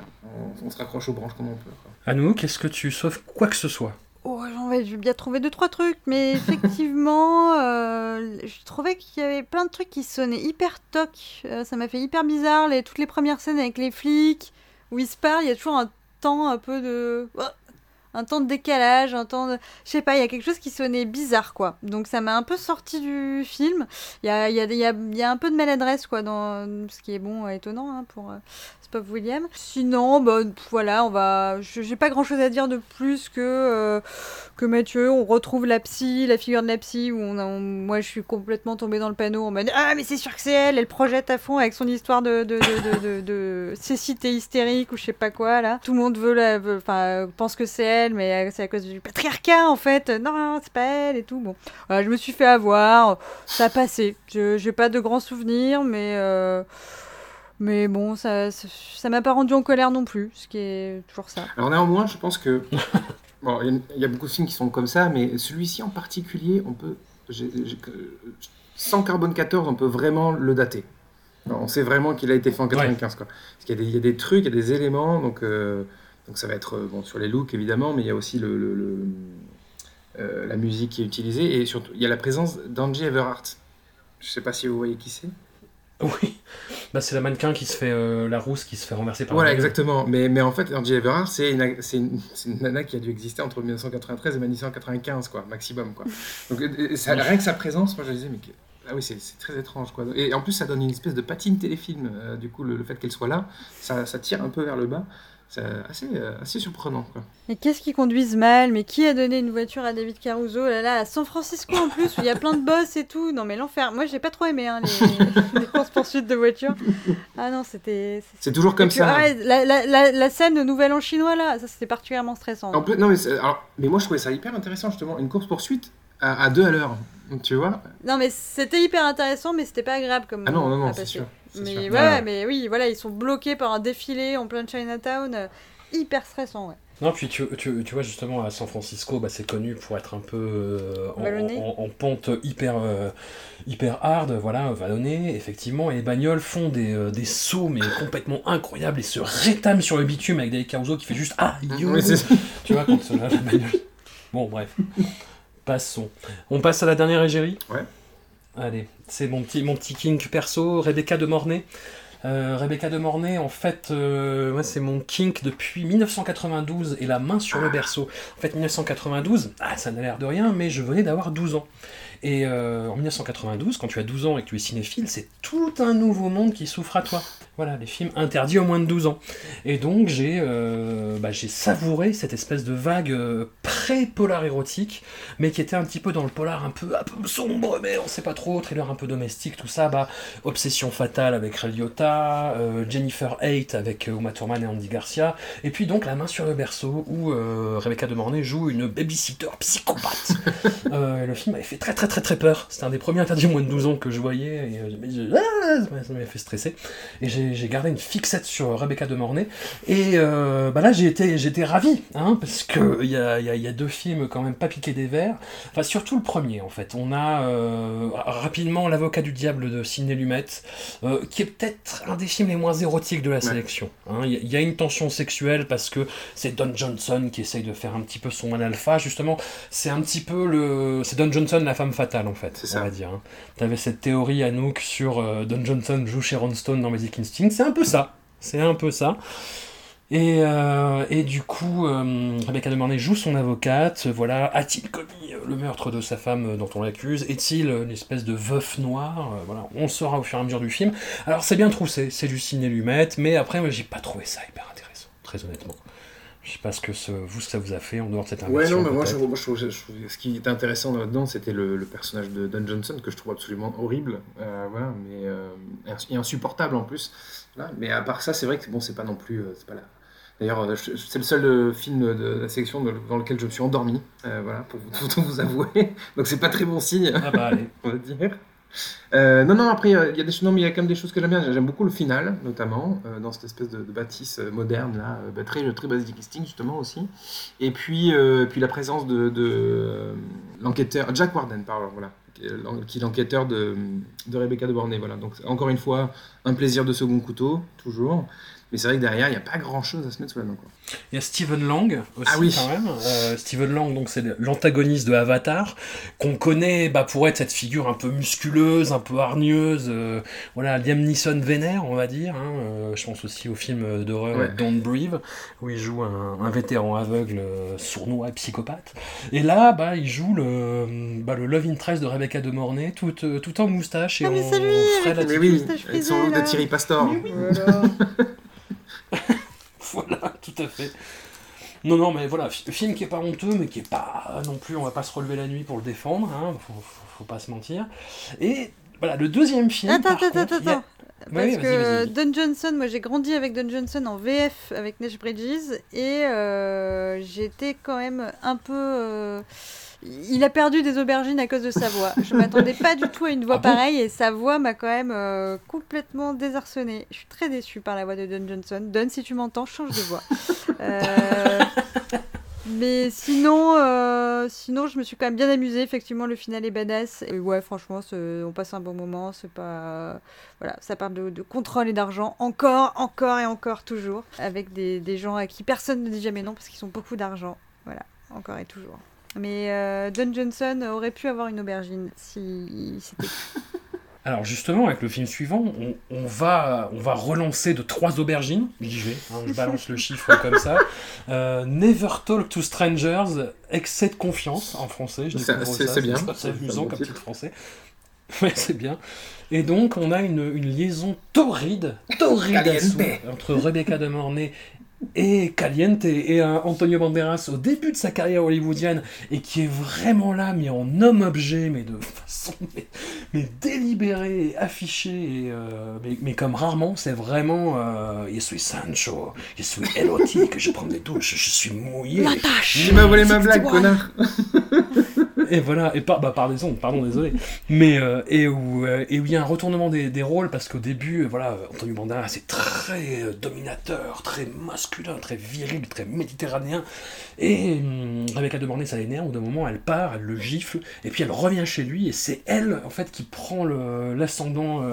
on, se raccroche aux branches comme on peut. quoi. Anouk, est-ce que tu sauves quoi que ce soit? Oh, j'en vais, j'ai bien trouvé deux trois trucs, mais [LAUGHS] effectivement, euh, je trouvais qu'il y avait plein de trucs qui sonnaient hyper toc. Euh, ça m'a fait hyper bizarre. Les, toutes les premières scènes avec les flics où ils se parlent, il y a toujours un temps un peu de, oh, un temps de décalage, un temps de, je sais pas, il y a quelque chose qui sonnait bizarre quoi. Donc ça m'a un peu sorti du film. Il y a, y a, y y a un peu de maladresse quoi dans ce qui est bon, étonnant hein, pour. euh, William. Sinon, bah, voilà, on va. J'ai pas grand chose à dire de plus que, euh, que Mathieu. On retrouve la psy, la figure de la psy, où on moi je suis complètement tombée dans le panneau en mode Ah, mais c'est sûr que c'est elle, elle projette à fond avec son histoire de, de, cécité hystérique ou je sais pas quoi là. Tout le monde veut- Enfin, pense que c'est elle, mais euh, c'est à cause du patriarcat en fait. Non, non, c'est pas elle et tout. Bon, voilà, je me suis fait avoir, ça a passé. Je J'ai pas de grands souvenirs, mais. euh, mais bon, ça ça ça m'a pas rendu en colère non plus, ce qui est toujours ça. Alors néanmoins, je pense que [LAUGHS] bon, il y a- il y, a beaucoup de films qui sont comme ça, mais celui-ci en particulier, on peut, j'ai- j'ai- sans carbone 14, on peut vraiment le dater. On sait vraiment qu'il a été fait en 95, quoi. Parce qu'il y, a des- il y a des trucs, il y a des éléments, donc, euh, donc ça va être euh, bon, sur les looks évidemment, mais il y a aussi le, le- le- euh, la musique qui est utilisée et surtout il y a la présence d'Angie Everhart. Je sais pas si vous voyez qui c'est. [LAUGHS] Oui, bah, c'est la mannequin qui se fait euh, la rousse qui se fait renverser par Voilà, exactement. Mais, mais en fait, Angie Everhart, c'est une, une, une nana qui a dû exister entre 1993 et 1995, quoi, maximum, quoi. Donc, ça, rien que sa présence, moi, je disais, mais ah oui, c'est c'est très étrange, quoi. Et en plus, ça donne une espèce de patine téléfilm. euh, du coup, le, le fait qu'elle soit là, ça, ça tire un peu vers le bas. C'est assez, euh, assez surprenant, quoi. Mais qu'est-ce qu'ils conduisent mal? Mais qui a donné une voiture à David Caruso? Là, là, à San Francisco en plus, où il y a plein de boss et tout. Non mais l'enfer. Moi j'ai pas trop aimé hein, les, [LAUGHS] les courses poursuites de voitures. Ah non, c'était. C'est toujours comme Et puis, ça. ah ouais, la, la, la, la scène de Nouvel An chinois là, ça c'était particulièrement stressant. En plus, non, mais, alors, mais moi, je trouvais ça hyper intéressant, justement. Une course-poursuite à, à deux à l'heure. Tu vois Non mais c'était hyper intéressant, mais c'était pas agréable comme. Ah non, non, non, c'est sûr. Mais sûr. ouais, Ouais. mais oui, voilà, ils sont bloqués par un défilé en plein Chinatown, euh, hyper stressant, ouais. Non, puis tu, tu, tu vois justement à San Francisco, bah, c'est connu pour être un peu euh, en, Vallonné. en- en pente hyper, euh, hyper hard, voilà, vallonné, effectivement, et les bagnoles font des, euh, des sauts mais complètement incroyables et se rétament sur le bitume avec des Caruso qui fait juste Ah, you Oui, c'est ça. Tu vois, quand la bagnole. Bon, bref. Passons. On passe à la dernière égérie? Ouais. Allez, c'est mon petit, kink perso, Rebecca de Mornay. Euh, Rebecca de Mornay, en fait, euh, c'est mon kink depuis 1992 et la main sur le berceau. En fait, 1992, ah, ça n'a l'air de rien, mais je venais d'avoir 12 ans. Et euh, en 1992, quand tu as 12 ans et que tu es cinéphile, c'est tout un nouveau monde qui s'ouvre à toi. Voilà, les films interdits aux moins de 12 ans. Et donc, j'ai euh, bah, j'ai savouré cette espèce de vague euh, pré-polar érotique, mais qui était un petit peu dans le polar un peu, un peu sombre, mais on sait pas trop, thriller un peu domestique, tout ça. Bah, Obsession fatale avec Ray Liotta, euh, Jennifer Haidt avec euh, Uma Thurman et Andy Garcia, et puis donc La main sur le berceau, où Rebecca de Mornay joue une babysitter psychopathe. [LAUGHS] Le film avait fait très très très très peur. C'était un des premiers interdits aux moins de 12 ans que je voyais, et ah, ça m'a- ça m'avait fait stresser. Et j'ai j'ai gardé une fixette sur Rebecca de Mornay, et euh, bah là j'ai été, été ravi, hein, parce que il y a, y a- y a deux films quand même pas piqués des verres, enfin surtout le premier en fait. On a euh, rapidement L'avocat du diable de Sidney Lumet, euh, qui est peut-être un des films les moins érotiques de la sélection. hein. Il y, a- il y a une tension sexuelle parce que c'est Don Johnson qui essaye de faire un petit peu son man alpha, justement. C'est un petit peu le. C'est Don Johnson la femme fatale en fait, C'est on ça. va dire. hein. T'avais cette théorie Anouk sur euh, Don Johnson joue Sharon Stone dans Basic Instinct, c'est un peu ça. C'est un peu ça. Et, euh, du coup, euh, Rebecca de Mornay joue son avocate. Voilà, a-t-il commis le meurtre de sa femme dont on l'accuse? Est-il une espèce de veuf noir? Euh, Voilà, on saura au fur et à mesure du film. Alors c'est bien troussé, c'est du ciné lumet, mais après moi j'ai pas trouvé ça hyper intéressant, très honnêtement. Je sais pas ce que ce, vous ça vous a fait en dehors de cette Ouais, inversion. non, mais moi, je, peut-être. moi, je trouve, je trouve- ce qui était intéressant là-dedans, c'était le, le personnage de Don Johnson, que je trouve absolument horrible, euh, voilà, mais euh, et insupportable en plus. Voilà. Mais à part ça, c'est vrai que bon, c'est pas non plus, euh, c'est pas là. D'ailleurs, c'est le seul film de la sélection dans lequel je me suis endormi, voilà, pour vous, [LAUGHS] pour tout vous avouer. Donc c'est pas très bon signe, Ah bah allez. [LAUGHS] on va dire. Euh, non, non, après, il y a des non, mais il y a quand même des choses que j'aime bien. J'aime beaucoup le final, notamment, euh, dans cette espèce de, bâtisse euh, moderne, là, bah, très, très basic listing, justement, aussi. Et puis, puis la présence de, l'enquêteur, Jack Warden, pardon, voilà, qui est l'enquêteur de, de Rebecca de Bornay, voilà. Donc, encore une fois, un plaisir de second couteau, toujours. Mais c'est vrai que derrière, il n'y a pas grand chose à se mettre sous la dent, quoi. Il y a Stephen Lang aussi, Ah oui. quand même. Euh, Stephen Lang, donc c'est l'antagoniste de Avatar, qu'on connaît bah, pour être cette figure un peu musculeuse, un peu hargneuse. euh, voilà, Liam Neeson vénère, on va dire. hein. Euh, je pense aussi au film d'horreur Ouais. Don't Breathe, où il joue un, un vétéran aveugle, sournois et psychopathe. Et là, bah, il joue le, bah, le love interest de Rebecca de Mornay, tout, tout en moustache et Ah, mais en c'est lui, frais avec Mais là-dessus. oui, moustache avec son look de Thierry Pastor. Voilà. [LAUGHS] [LAUGHS] Voilà, tout à fait. Non, non, mais voilà, fi- film qui est pas honteux, mais qui est pas non plus, on va pas se relever la nuit pour le défendre, hein, faut, faut, faut pas se mentir. Et voilà, le deuxième film. Attends, par attends, contre, attends, a-. Oui, Parce que. Don Johnson, moi j'ai grandi avec Don Johnson en VF avec Nash Bridges et euh, j'étais quand même un peu. euh, il a perdu des aubergines à cause de sa voix. Je m'attendais pas du tout à une voix Ah bon pareille et sa voix m'a quand même euh, complètement désarçonnée. Je suis très déçue par la voix de Don Johnson. Don, si tu m'entends, change de voix. Euh, Mais sinon, euh, sinon, je me suis quand même bien amusée. Effectivement, le final est badass. Et ouais, franchement, on passe un bon moment. C'est pas, voilà, ça parle de, de contrôle et d'argent. Encore, encore et encore, toujours, avec des, des gens à qui personne ne dit jamais non parce qu'ils ont beaucoup d'argent. Voilà, encore et toujours. Mais euh, Don Johnson aurait pu avoir une aubergine si c'était. [LAUGHS] Alors justement, avec le film suivant, on, on va, on va relancer de trois aubergines. J'y vais, hein, je balance le chiffre [LAUGHS] comme ça. Euh, Never Talk to Strangers, excès de confiance en français. Je découvre c'est- ça, c'est bien. C'est amusant bon comme titre. français. [LAUGHS] Ouais, c'est bien. Et donc, on a une, une liaison torride, torride entre Rebecca de Mornay et Caliente et euh, Antonio Banderas au début de sa carrière hollywoodienne et qui est vraiment là, mais en homme-objet, mais de façon [LAUGHS] mais, mais délibérée et affichée, et, euh, mais, mais comme rarement, c'est vraiment euh, Je suis Sancho, je suis érotique, je prends des douches, je suis mouillé. Tu m'as volé ma blague, connard [LAUGHS] Et voilà, et par, bah, pardon, pardon, désolé. Mais, euh, et, où, euh, et où il y a un retournement des, des rôles, parce qu'au début, euh, voilà, Antonio Banderas c'est très dominateur, très masculin, très viril, très méditerranéen. Et hum, Rebecca de Mornay, ça l'énerve, au d'un moment, elle part, elle le gifle, et puis elle revient chez lui, et c'est elle, en fait, qui prend l'ascendant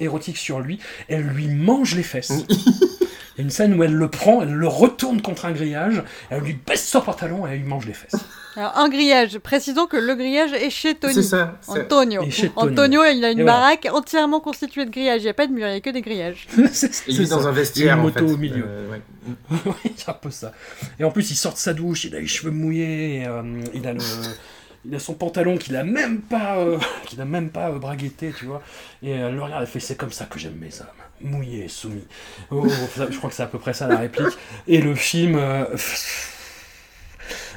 érotique sur lui, elle lui mange les fesses. [LAUGHS] Il y a une scène où elle le prend, elle le retourne contre un grillage, elle lui baisse son pantalon et elle lui mange les fesses. Alors, un grillage. Précisons que le grillage est chez Tony. C'est ça. c'est- Antonio. Et chez Tony. Antonio, il a une Et voilà. baraque entièrement constituée de grillages. Il n'y a pas de mur, il n'y a que des grillages. [LAUGHS] C'est- Il vit dans un vestiaire, une en moto fait. au milieu. Euh, ouais. [LAUGHS] oui, c'est un peu ça. Et en plus, il sort de sa douche, il a les cheveux mouillés, et, euh, il a le. Il a son pantalon qu'il a même pas, euh, [LAUGHS] qu'il a même pas euh, braguetté, tu vois. Et elle le regarde, elle fait c'est comme ça que j'aime mes hommes, mouillés, soumis. Oh, je crois que c'est à peu près ça la réplique. Et le film, euh,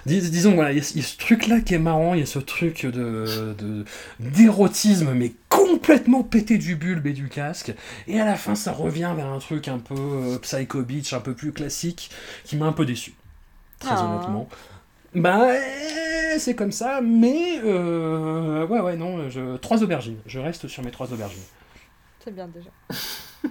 dis- disons voilà, il y, a- il y a ce truc là qui est marrant, il y a ce truc de de- d'érotisme mais complètement pété du bulbe et du casque. Et à la fin, ça revient vers un truc un peu euh, psycho bitch, un peu plus classique, qui m'a un peu déçu. Très Ah. honnêtement. Bah, euh, c'est comme ça, mais euh, ouais, ouais, non, je... trois aubergines. Je reste sur mes trois aubergines. C'est bien déjà. [LAUGHS]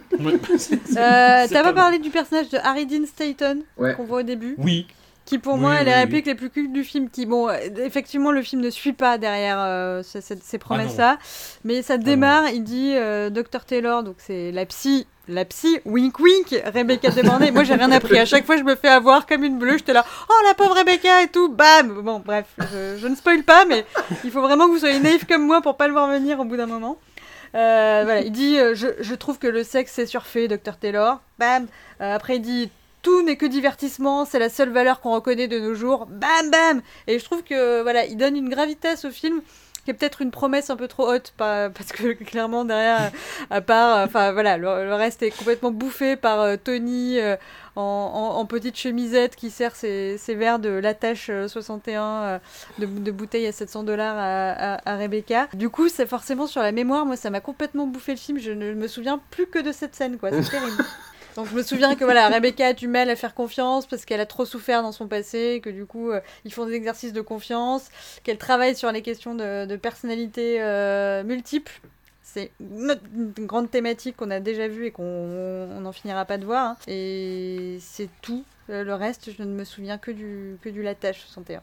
Euh, T'as pas parlé du personnage de Harry Dean Stanton Ouais. qu'on voit au début Oui, qui pour Oui, moi est oui, les oui. répliques les plus cultes du film qui bon euh, effectivement le film ne suit pas derrière euh, ce- ce- Ah ces promesses là mais ça démarre il dit euh, Dr Taylor donc c'est la psy la psy wink wink Rebecca demandé moi j'ai rien appris. À chaque fois je me fais avoir comme une bleue. J'étais là oh la pauvre Rebecca et tout. Bam! Bon bref je, je ne spoil pas mais il faut vraiment que vous soyez naïf comme moi pour pas le voir venir au bout d'un moment euh, voilà, il dit euh, je, je trouve que le sexe c'est surfait, Dr Taylor. Bam. Euh, après il dit tout n'est que divertissement, c'est la seule valeur qu'on reconnaît de nos jours. Bam bam. Et je trouve que voilà, il donne une gravitas au film qui est peut-être une promesse un peu trop haute, pas, parce que [LAUGHS] clairement derrière, à part, euh, enfin voilà, le, le reste est complètement bouffé par euh, Tony euh, en, en- en petite chemisette qui sert ses, ses verres de l'attache 61 euh, de, de bouteille à 700 dollars à, à- à Rebecca. Du coup, c'est forcément sur la mémoire, moi ça m'a complètement bouffé le film, je ne me souviens plus que de cette scène, quoi, c'est [LAUGHS] terrible. Donc je me souviens que voilà, Rebecca a du mal à faire confiance parce qu'elle a trop souffert dans son passé, que du coup euh, ils font des exercices de confiance, qu'elle travaille sur les questions de, de personnalité euh, multiples. c'est une, grande thématique qu'on a déjà vue et qu'on on n'en finira pas de voir. hein. Et c'est tout. Euh, Le reste, je ne me souviens que du, que du Latache 61.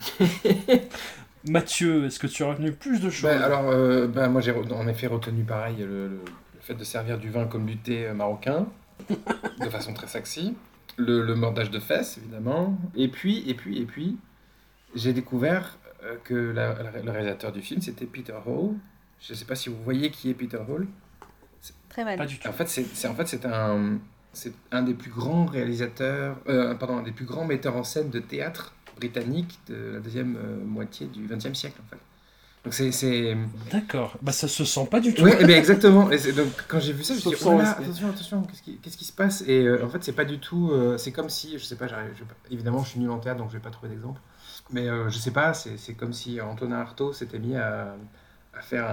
[LAUGHS] Mathieu, est-ce que tu as retenu plus de choses? Bah, alors, euh, bah, moi j'ai en effet retenu pareil le, le- le fait de servir du vin comme du thé euh, marocain, [LAUGHS] de façon très sexy. Le, le mordage de fesses, évidemment. Et puis, et puis, et puis, j'ai découvert euh, que la- la- le réalisateur du film, c'était Peter Hall. Je ne sais pas si vous voyez qui est Peter Hall. Très mal. Pas du tout. En fait, c'est c'est- en fait, c'est un, c'est un des plus grands réalisateurs, euh, pardon, un des plus grands metteurs en scène de théâtre britannique de la deuxième euh, moitié du XXe siècle, en fait. Donc c'est- c'est D'accord. Bah ça se sent pas du tout. oui, eh bien, exactement. Et c'est- donc, quand j'ai vu ça, je me suis dit, oh là, attention, attention, qu'est-ce qui, qu'est-ce qui se passe? Et euh, en fait, c'est pas du tout. euh, c'est comme si, je sais pas, je évidemment, je suis nul en théâtre, donc je vais pas trouver d'exemple. Mais euh, je sais pas, c'est c'est comme si Antonin Artaud s'était mis à, à faire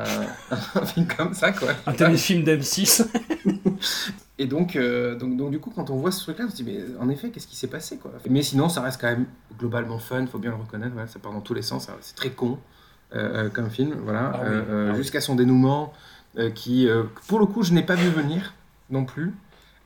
un, [LAUGHS] un film comme ça, quoi. Un téléfilm d'M6. [LAUGHS] Et donc, euh, donc, donc, du coup, quand on voit ce truc-là, on se dit, mais en effet, qu'est-ce qui s'est passé, quoi? Mais sinon, ça reste quand même globalement fun, faut bien le reconnaître, ça part dans tous les sens, c'est très con comme film, voilà, Ah oui, euh, euh, ah oui. jusqu'à son dénouement, euh, qui, euh, pour le coup, je n'ai pas vu venir non plus,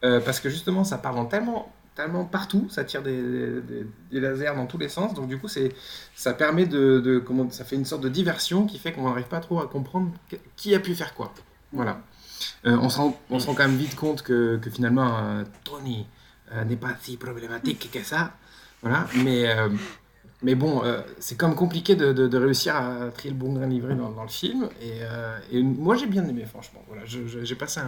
euh, parce que justement, ça part dans tellement, tellement partout, ça tire des, des- des lasers dans tous les sens, donc du coup, c'est, ça permet de, de- comment, ça fait une sorte de diversion qui fait qu'on n'arrive pas trop à comprendre qui a pu faire quoi, voilà. Euh, on, se rend, on se rend quand même vite compte que, que finalement, euh, Tony euh, n'est pas si problématique que ça. Voilà. Mais, euh, mais bon, euh, c'est même compliqué de, réussir à trier le bon grain livré dans, le film. Et, euh, et moi, j'ai bien aimé, franchement. Voilà, j'ai passé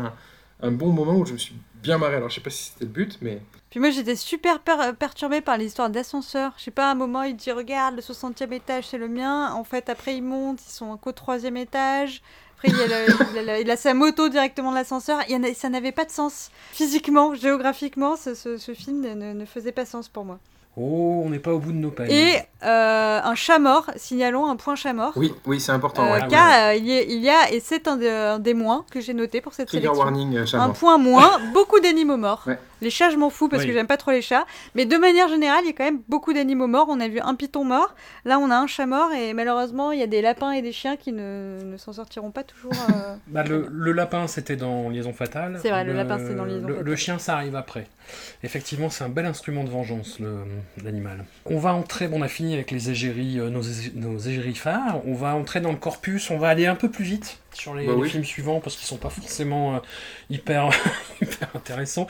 un, bon moment où je me suis bien marré. Alors, je sais pas si c'était le but, mais. Puis moi j'étais super per- perturbée par l'histoire d'ascenseur. Je sais pas, à un moment il dit regarde le 60e étage c'est le mien. En fait après il monte, ils sont qu'au troisième étage. Après il, a sa moto directement de l'ascenseur. Ça n'avait pas de sens. Physiquement, géographiquement, ce, film ne faisait pas sens pour moi. Oh, on n'est pas au bout de nos peines. Euh, un chat mort, signalons un point chat mort. Oui, oui, c'est important. Euh, ouais. car euh, il, y a, il y a, et c'est un, de- un des moins que j'ai noté pour cette Trigger sélection. warning, euh, Un charmant. point moins, [LAUGHS] beaucoup d'animaux morts. Ouais. Les chats, je m'en fous parce Oui. que j'aime pas trop les chats. Mais de manière générale, il y a quand même beaucoup d'animaux morts. On a vu un python mort. Là, on a un chat mort. Et malheureusement, il y a des lapins et des chiens qui ne, ne s'en sortiront pas toujours. euh, [LAUGHS] Bah, le, le lapin, c'était dans Liaison Fatale. C'est vrai, le lapin, c'était dans Liaison le, Fatale. le chien, ça arrive après. Effectivement, c'est un bel instrument de vengeance, l'animal. On va entrer, bon, on a fini avec les euh, nos, nos phares. On va entrer dans le corpus, on va aller un peu plus vite sur les, Bah les films suivants parce qu'ils sont pas forcément euh, hyper, [LAUGHS] hyper intéressants.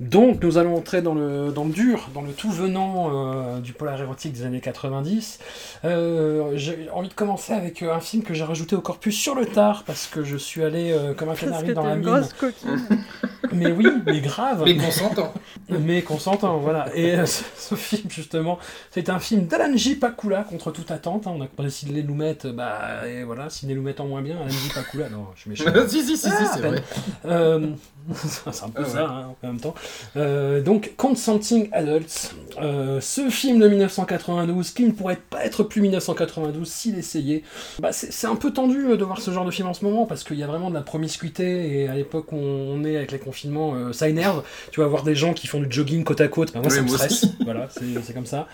Donc, nous allons entrer dans le, dans le dur, dans le tout venant euh, du polar érotique des années 90. Euh, j'ai envie de commencer avec un film que j'ai rajouté au corpus sur le tard parce que je suis allé euh, comme un canari dans la une mine. [LAUGHS] Mais oui, mais grave. Mais consentant. [LAUGHS] Mais consentant, voilà. Et euh, ce, ce film, justement, c'est un film d'Alan J. Pakula, contre toute attente. hein. On a décidé de les mettre, bah, et voilà, si les nous mettent en moins bien, Alan J. Pakula, non, je suis méchant. [LAUGHS] si, si, si, si, Ah, c'est vrai. Euh, [LAUGHS] c'est un peu Ah ouais. ça, hein, en même temps. Euh, donc, Consenting Adults, euh, ce film de 1992, qui ne pourrait pas être plus 1992 s'il essayait. Bah, c'est un peu tendu de voir ce genre de film en ce moment, parce qu'il y a vraiment de la promiscuité, et à l'époque où on est avec les confinements, ça énerve. Tu vas voir des gens qui font du jogging côte à côte, bah, moi Oui, ça me stresse. aussi. voilà, c'est comme ça.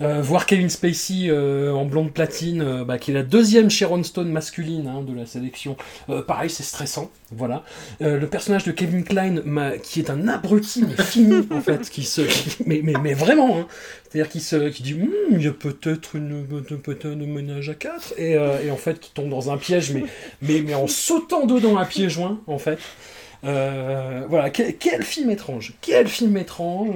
Euh, voir Kevin Spacey euh, en blonde platine, euh, bah, qui est la deuxième Sharon Stone masculine hein, de la sélection, pareil, c'est stressant. Voilà. Le personnage de Kevin Klein, qui est un abruti mais fini en fait, qui se, [LAUGHS] mais, mais, mais vraiment, hein. c'est-à-dire qui se, qui dit, Hum, il y a peut-être une, peut-être un ménage à quatre, et, et en fait tombe dans un piège, mais, mais, mais en sautant dedans à pieds joints en fait. Euh, voilà, quel, film étrange, quel film étrange.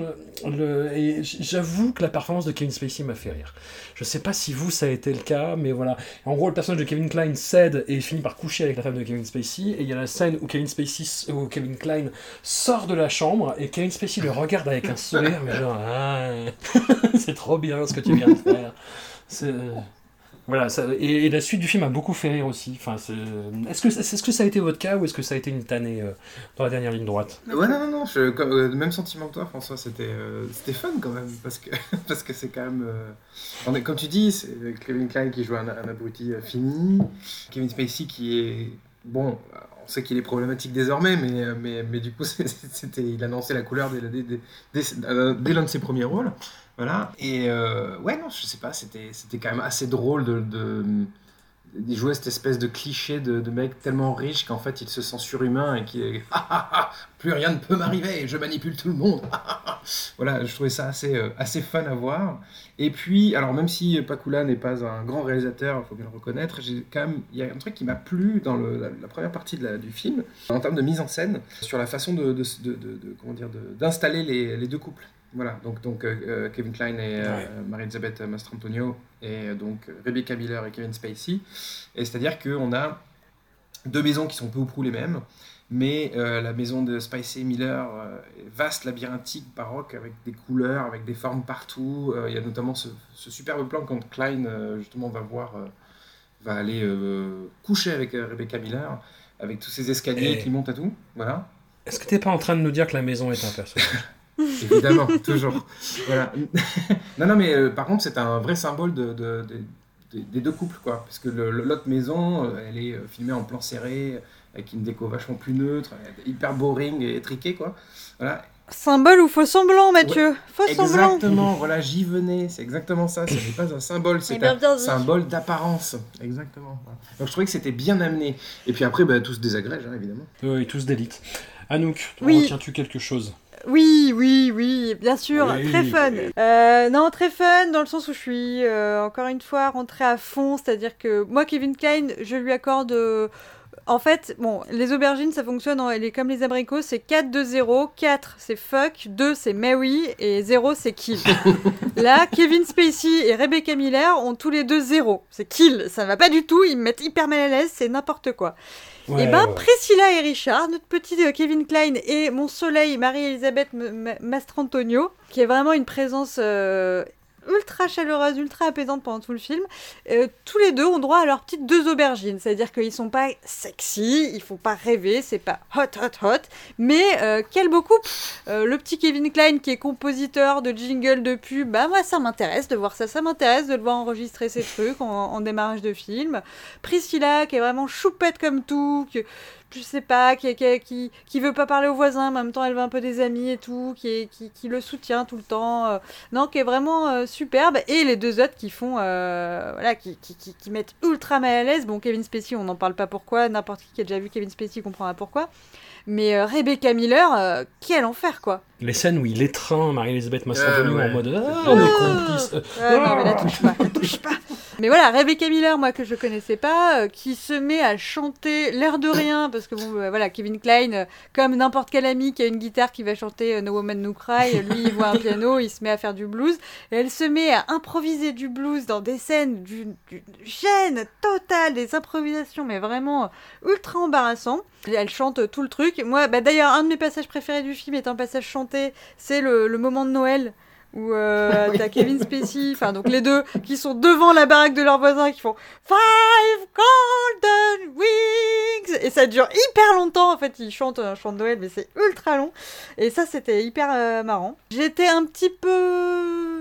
J'avoue que la performance de Kevin Spacey m'a fait rire. Je sais pas si vous ça a été le cas, mais voilà. En gros, le personnage de Kevin Klein cède et finit par coucher avec la femme de Kevin Spacey. Et il y a la scène où Kevin Spacey, où Kevin Klein sort de la chambre et Kevin Spacey le regarde avec un sourire, mais genre, ah, [LAUGHS] c'est trop bien ce que tu viens de faire. C'est voilà, et, la suite du film a beaucoup fait rire aussi. Enfin, est-ce que, est-ce que ça a été votre cas ou est-ce que ça a été une tannée euh, dans la dernière ligne droite? Ouais, non, non, non, je, euh, même sentiment que toi, François, c'était euh, fun quand même, parce que [LAUGHS] parce que c'est quand même. euh, on est, comme tu dis, c'est Kevin Klein qui joue un, un abruti fini, Kevin Spacey qui est. Bon, on sait qu'il est problématique désormais, mais, mais, mais du coup, [LAUGHS] c'était, il annonçait la couleur dès, dès, dès l'un de ses premiers rôles. Voilà, et euh, ouais, non, je sais pas, c'était quand même assez drôle de. de il jouait cette espèce de cliché de, de mec tellement riche qu'en fait il se sent surhumain et qui est [LAUGHS] plus rien ne peut m'arriver, je manipule tout le monde. [LAUGHS] Voilà, je trouvais ça assez, euh, assez fun à voir. Et puis, alors même si Pakula n'est pas un grand réalisateur, il faut bien le reconnaître, j'ai quand même, il y a un truc qui m'a plu dans la, première partie de du film, en termes de mise en scène, sur la façon de, de- de- de- de- comment dire, de- d'installer les, les deux couples. Voilà, donc, donc euh, euh, Kevin Klein et euh, Ouais. Marie-Elisabeth Mastrantonio et donc Rebecca Miller et Kevin Spacey. Et c'est-à-dire qu'on a deux maisons qui sont peu ou prou les mêmes, mais euh, la maison de Spacey Miller euh, vaste, labyrinthique, baroque, avec des couleurs, avec des formes partout. Euh, Il y a notamment ce, ce superbe plan quand Klein, justement, va voir, va aller coucher avec Rebecca Miller, avec tous ces escaliers Et- qui montent à tout. Voilà. Est-ce que t'es pas en train de nous dire que la maison est un personnage? Évidemment, [LAUGHS] toujours. Voilà. [LAUGHS] non, non, mais euh, par contre, c'est un vrai symbole de, de- de- des- des deux couples, quoi. Parce que l'autre maison, euh, elle est euh, filmée en plan serré, avec une déco vachement plus neutre, hyper boring et étriquée, quoi. Voilà. Symbole ou faux semblant, Mathieu? Faux semblant. Exactement, voilà, j'y venais, c'est exactement ça. Ce n'est pas un symbole, Eh c'est bien, un bien symbole d'apparence. Exactement. voilà. Donc je trouvais que c'était bien amené. Et puis après, bah, tout se désagrège, hein, évidemment. Oui, tous d'élite. Anouk, Oui. retiens-tu quelque chose? Oui, oui, oui, bien sûr, Oui. très fun. Euh, non, très fun dans le sens où je suis euh, encore une fois rentrée à fond, c'est-à-dire que moi, Kevin Klein, je lui accorde. euh, en fait, bon, les aubergines, ça fonctionne, en- elle est comme les abricots, c'est 4, 2, 0. 4, c'est fuck. 2, c'est Mary. Et 0, c'est kill. [LAUGHS] Là, Kevin Spacey et Rebecca Miller ont tous les deux 0. C'est kill. Ça va pas du tout. Ils me mettent hyper mal à l'aise. C'est n'importe quoi. Ouais, et ben, ouais. Priscilla et Richard, notre petit euh, Kevin Klein et mon soleil Marie-Elisabeth Mastrantonio, qui est vraiment une présence euh, ultra chaleureuse, ultra apaisante pendant tout le film. Euh, tous les deux ont droit à leurs petites deux aubergines, c'est-à-dire qu'ils sont pas sexy, ils font pas rêver, c'est pas hot, hot, hot, mais euh, quel beau couple Euh, Le petit Kevin Klein qui est compositeur de jingle de pub, bah moi ça m'intéresse de voir ça, ça m'intéresse de le voir enregistrer ses trucs en, démarrage de film. Priscilla qui est vraiment choupette comme tout, je sais pas, qui, qui, qui, veut pas parler aux voisins, mais en même temps elle veut un peu des amis et tout, qui, qui, qui le soutient tout le temps, euh, non, qui est vraiment euh, superbe, et les deux autres qui font, euh, voilà, qui, qui, mettent ultra mal à l'aise. Bon, Kevin Spacey, on n'en parle pas pourquoi, n'importe qui qui a déjà vu Kevin Spacey comprendra pourquoi. Mais Rebecca Miller, quel enfer quoi! Les scènes où il étreint Marie-Elisabeth Mastrantonio Euh, ouais. en mode Ah, Ah. on est complices. Euh, Ouais, non, mais la touche pas, la touche pas. Mais voilà, Rebecca Miller, moi que je connaissais pas, euh, qui se met à chanter l'air de rien, parce que bon, euh, voilà, Kevin Klein, euh, comme n'importe quel ami qui a une guitare qui va chanter euh, No Woman No Cry, lui il voit un piano, il se met à faire du blues, et elle se met à improviser du blues dans des scènes d'une gêne totale, des improvisations, mais vraiment ultra embarrassant. Elle chante tout le truc. Moi, bah, d'ailleurs, un de mes passages préférés du film est un passage chanté, c'est le, le moment de Noël où euh, t'as Kevin Spacey, enfin donc les deux qui sont devant la baraque de leurs voisins qui font Five Golden Wings. Et ça dure hyper longtemps en fait ils chantent un chant de Noël mais c'est ultra long. Et ça c'était hyper euh, marrant. J'étais un petit peu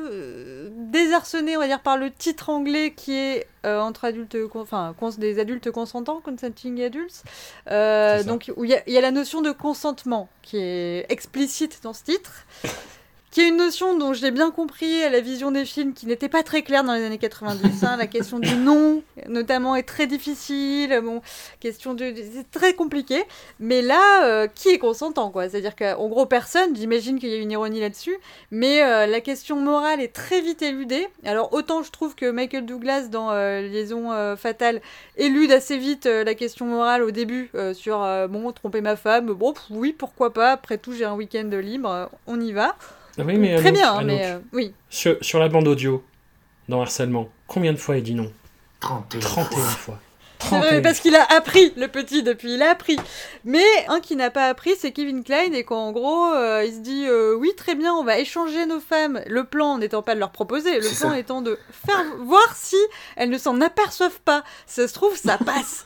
désarçonnée on va dire par le titre anglais qui est euh, entre adultes, enfin des adultes consentants, consenting adults, Euh, donc où il y, a- il y a la notion de consentement qui est explicite dans ce titre qui est une notion dont j'ai bien compris à la vision des films qui n'était pas très claire dans les années 90. hein. La question du non, notamment, est très difficile. Bon, question de, c'est très compliqué. Mais là, euh, qui est consentant, quoi? C'est-à-dire qu'en gros, personne. J'imagine qu'il y a une ironie là-dessus. Mais euh, la question morale est très vite éludée. Alors autant je trouve que Michael Douglas dans euh, Liaison fatale élude assez vite la question morale au début sur bon tromper ma femme. Bon, oui, pourquoi pas? Après tout, j'ai un week-end libre. On y va. Ah oui, mais Très Anouk, bien, Anouk, mais euh, oui. sur, sur la bande audio, dans Harcèlement, combien de fois il dit non 31. 31 fois. C'est vrai, 31. parce qu'il a appris, le petit, depuis, il a appris. Mais un qui n'a pas appris, c'est Kevin Klein, et qu'en gros, euh, il se dit euh, oui, très bien, on va échanger nos femmes. Le plan n'étant pas de leur proposer, le plan ça. étant de faire voir si elles ne s'en aperçoivent pas. Ça se trouve, ça [LAUGHS] passe.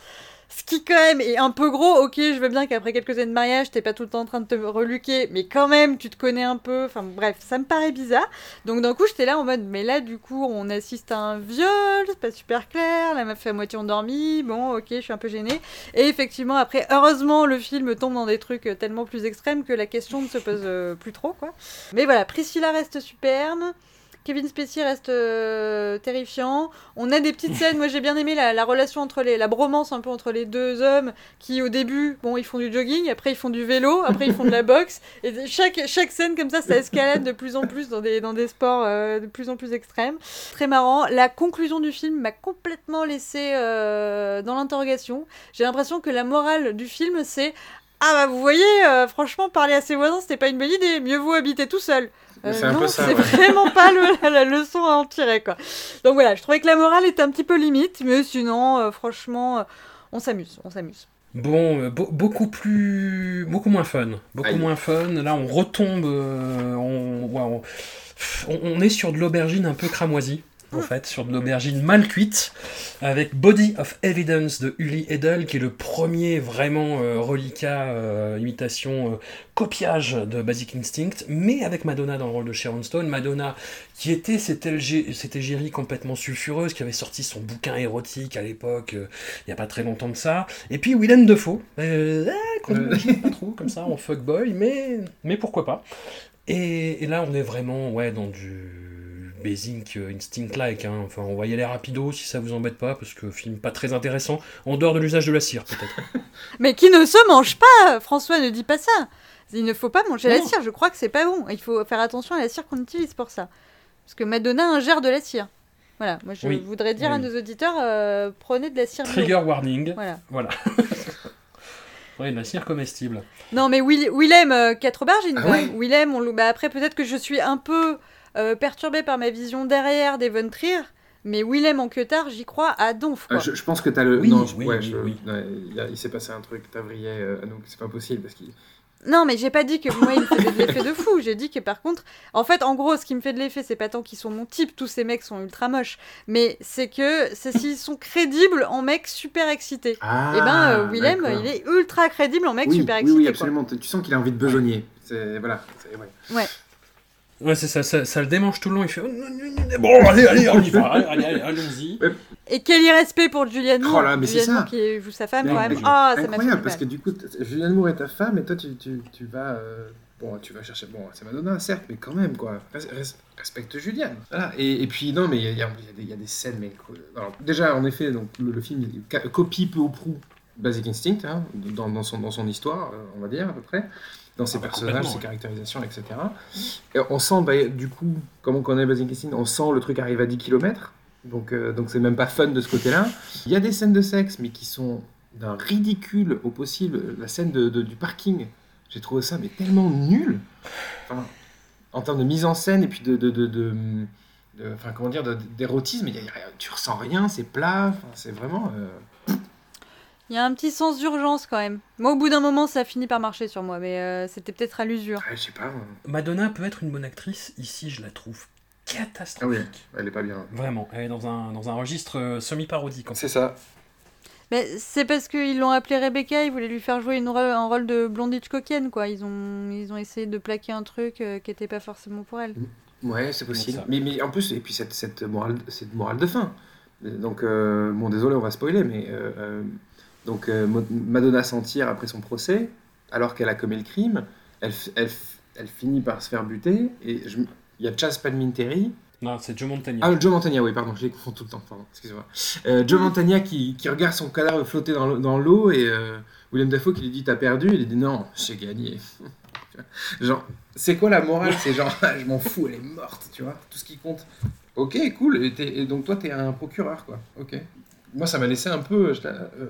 Ce qui quand même est un peu gros, ok, je veux bien qu'après quelques années de mariage, t'es pas tout le temps en train de te reluquer, mais quand même, tu te connais un peu, enfin bref, ça me paraît bizarre. Donc d'un coup, j'étais là en mode, mais là, du coup, on assiste à un viol, c'est pas super clair, la meuf est à moitié endormie, bon, ok, je suis un peu gênée. Et effectivement, après, heureusement, le film tombe dans des trucs tellement plus extrêmes que la question ne se pose euh, plus trop, quoi. Mais voilà, Priscilla reste superbe. Kevin Spacey reste euh, terrifiant. On a des petites scènes. Moi, j'ai bien aimé la, la relation entre les, la bromance un peu entre les deux hommes qui, au début, bon, ils font du jogging, après ils font du vélo, après ils font de la boxe. Et chaque, chaque scène comme ça, ça escalade de plus en plus dans des, dans des sports euh, de plus en plus extrêmes. Très marrant. La conclusion du film m'a complètement laissé euh, dans l'interrogation. J'ai l'impression que la morale du film, c'est ah bah vous voyez, euh, franchement, parler à ses voisins, c'était pas une bonne idée. Mieux vaut habiter tout seul. Euh, C'est un non, peu ça, c'est ouais. vraiment pas le- [LAUGHS] la, la leçon à en tirer, quoi. Donc voilà, je trouvais que la morale était un petit peu limite, mais sinon, euh, franchement, euh, on s'amuse, on s'amuse. Bon, beau- beaucoup plus, beaucoup moins fun, beaucoup Aïe. moins fun. Là, on retombe, euh, on, ouais, on, on- on est sur de l'aubergine un peu cramoisie. En fait, sur de l'aubergine mal cuite, avec Body of Evidence de Uli Edel, qui est le premier vraiment euh, reliquat, euh, imitation, euh, copiage de Basic Instinct, mais avec Madonna dans le rôle de Sharon Stone. Madonna, qui était cette, LG cette égérie complètement sulfureuse, qui avait sorti son bouquin érotique à l'époque, euh, il n'y a pas très longtemps de ça. Et puis Willem Dafoe, euh, ah, qu'on n'imagine pas trop comme ça en fuckboy, mais, mais pourquoi pas. Et, et là, on est vraiment ouais, dans du Basic euh, Instinct-like. hein. Enfin, on va y aller rapido si ça vous embête pas, parce que film pas très intéressant, en dehors de l'usage de la cire, peut-être. [LAUGHS] Mais qui ne se mange pas François ne dit pas ça. Il ne faut pas manger la cire, je crois que c'est pas bon. Il faut faire attention à la cire qu'on utilise pour ça. Parce que Madonna ingère de la cire. Voilà, moi je Oui. voudrais dire à Oui. nos auditeurs, euh, prenez de la cire bio. Trigger warning. Voilà. Voilà. [LAUGHS] ouais, de la cire comestible. Non, mais Will- Willem, euh, quatre aubergines. Ah ouais Willem, on, bah, après, peut-être que je suis un peu euh, perturbée par ma vision derrière d'Evan Trier, mais Willem en queutard, j'y crois à donf. Quoi. Euh, je, je pense que t'as le. Oui, non, oui, ouais, oui, je- oui. ouais, il, a- il s'est passé un truc, t'as vrillé euh, c'est pas possible parce qu'il. Non, mais j'ai pas dit que moi, il me faisait de l'effet de fou. J'ai dit que par contre, en fait, en gros, ce qui me fait de l'effet, c'est pas tant qu'ils sont mon type, tous ces mecs sont ultra moches, mais c'est que c'est s'ils sont crédibles en mecs super excités. Ah, Et ben, euh, Willem, il est ultra crédible en mec oui, super oui, excité. oui, quoi. absolument. Tu sens qu'il a envie de besogner. C'est voilà. c'est- ouais. Ouais, c'est ça, ça, ça le démange tout le long. Il fait Bon, allez, allez, on y va, allez, allons-y. Et quel irrespect pour Julianne Moore. Oh là, mais c'est Julianne ça. Moore qui joue sa femme Mais- quand même. Ah, ça m'a fait Incroyable parce que du coup, Julianne Moore est ta femme et toi tu, tu, tu vas. euh, Bon, tu vas chercher. Bon, c'est Madonna, certes, mais quand même, quoi. Res- res- respecte Julianne. Voilà. Et, et puis, non, mais il y a, y a- y a des- il y a des scènes, mais. Alors, déjà, en effet, donc, le, le film il copie peu ou prou Basic Instinct, hein, dans, dans son, dans son histoire, euh, on va dire, à peu près. Dans ses Ah bah, personnages, ses caractérisations, etc. Et on sent, bah, du coup, comme on connaît Basic Instinct, on sent le truc arrive à 10 km. Donc, euh, donc c'est même pas fun de ce côté-là. Il y a des scènes de sexe, mais qui sont d'un ridicule au possible. La scène de, de- du parking, j'ai trouvé ça mais tellement nul. Enfin, en termes de mise en scène et puis de, de, enfin comment dire, d'érotisme, tu ressens rien, c'est plat. C'est vraiment. euh, Il y a un petit sens d'urgence quand même. Moi, au bout d'un moment, ça a fini par marcher sur moi, mais euh, c'était peut-être à l'usure. ouais, je sais pas. euh, Madonna peut être une bonne actrice. Ici, je la trouve Ah oui, catastrophique. elle est pas bien. Vraiment, elle est dans un, dans un registre euh, semi-parodique. C'est ça. Mais c'est parce qu'ils l'ont appelée Rebecca, ils voulaient lui faire jouer une rôle- un rôle de blonde Hitchcockienne, quoi. Ils ont, ils ont essayé de plaquer un truc euh, qui était pas forcément pour elle. Ouais, c'est possible. Mais, mais en plus, et puis cette, cette, morale, cette morale de fin. Donc, euh, bon, désolé, on va spoiler, mais euh, euh, donc euh, Madonna s'en tire après son procès, alors qu'elle a commis le crime. Elle, finit par se faire buter, et je il y a Chaz Palminteri. Non, c'est Joe Montagnier. Ah, Joe Montagna, oui, pardon, je les confonds tout le temps, pardon, excusez-moi. Euh, Joe Montagna qui, qui regarde son cadavre flotter dans l'eau- et euh, William Dafoe qui lui dit T'as perdu? Il lui dit Non, j'ai gagné. [LAUGHS] genre, c'est quoi la morale? C'est genre, [LAUGHS] je m'en fous, elle est morte, tu vois, tout ce qui compte. Ok, cool, et, donc toi, t'es un procureur, quoi. Ok. Moi, ça m'a laissé un peu. euh,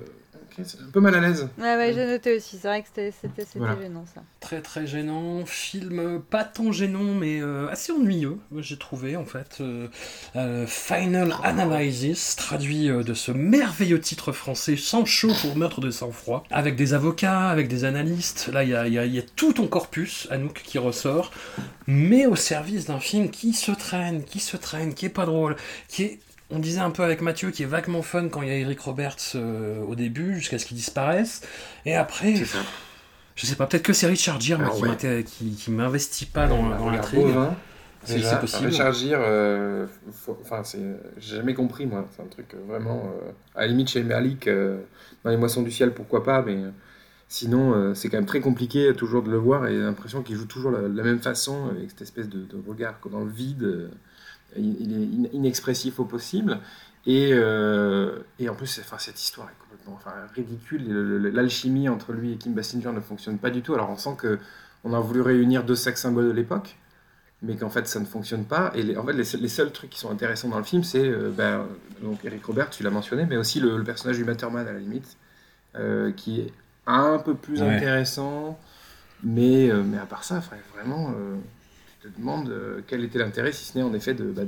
un peu mal à l'aise. Ouais, ouais, j'ai noté aussi. C'est vrai que c'était c'était- c'était Voilà. gênant, ça. Très très gênant, film euh, pas tant gênant mais euh, assez ennuyeux, j'ai trouvé en fait. Euh, euh, Final Analysis, traduit euh, de ce merveilleux titre français sans chaud pour meurtre de sang-froid, avec des avocats, avec des analystes, là il y a, il y y a tout ton corpus, Anouk, qui ressort, mais au service d'un film qui se traîne, qui se traîne, qui est pas drôle, qui est on disait un peu avec Mathieu qui est vaguement fun quand il y a Eric Roberts euh, au début, jusqu'à ce qu'il disparaisse. Et après, C'est ça. je sais pas, peut-être que c'est Richard Gere moi, Ah qui qui, qui m'investit pas dans, dans l'intrigue. Bovin, C'est possible. Richard Gere, euh, enfin, c'est, j'ai jamais compris, moi. C'est un truc euh, vraiment. euh, à la limite, chez Merlick, euh, dans Les Moissons du Ciel, pourquoi pas, mais sinon, euh, c'est quand même très compliqué toujours de le voir et j'ai l'impression qu'il joue toujours la, la même façon, avec cette espèce de, de regard dans le vide. Il, est in- inexpressif au possible. Et, euh, et en plus, enfin, cette histoire est complètement enfin, ridicule. L'alchimie entre lui et Kim Basinger ne fonctionne pas du tout. Alors on sent que on a voulu réunir deux sex symboles de l'époque, mais qu'en fait ça ne fonctionne pas. Et les, en fait, les, seuls- les seuls trucs qui sont intéressants dans le film, c'est euh, ben, donc Eric Robert, tu l'as mentionné, mais aussi le, le personnage du Matterman à la limite, euh, qui est un peu plus Ouais. intéressant. Mais, mais à part ça, vraiment, te demandes euh, quel était l'intérêt, si ce n'est en effet de, bah,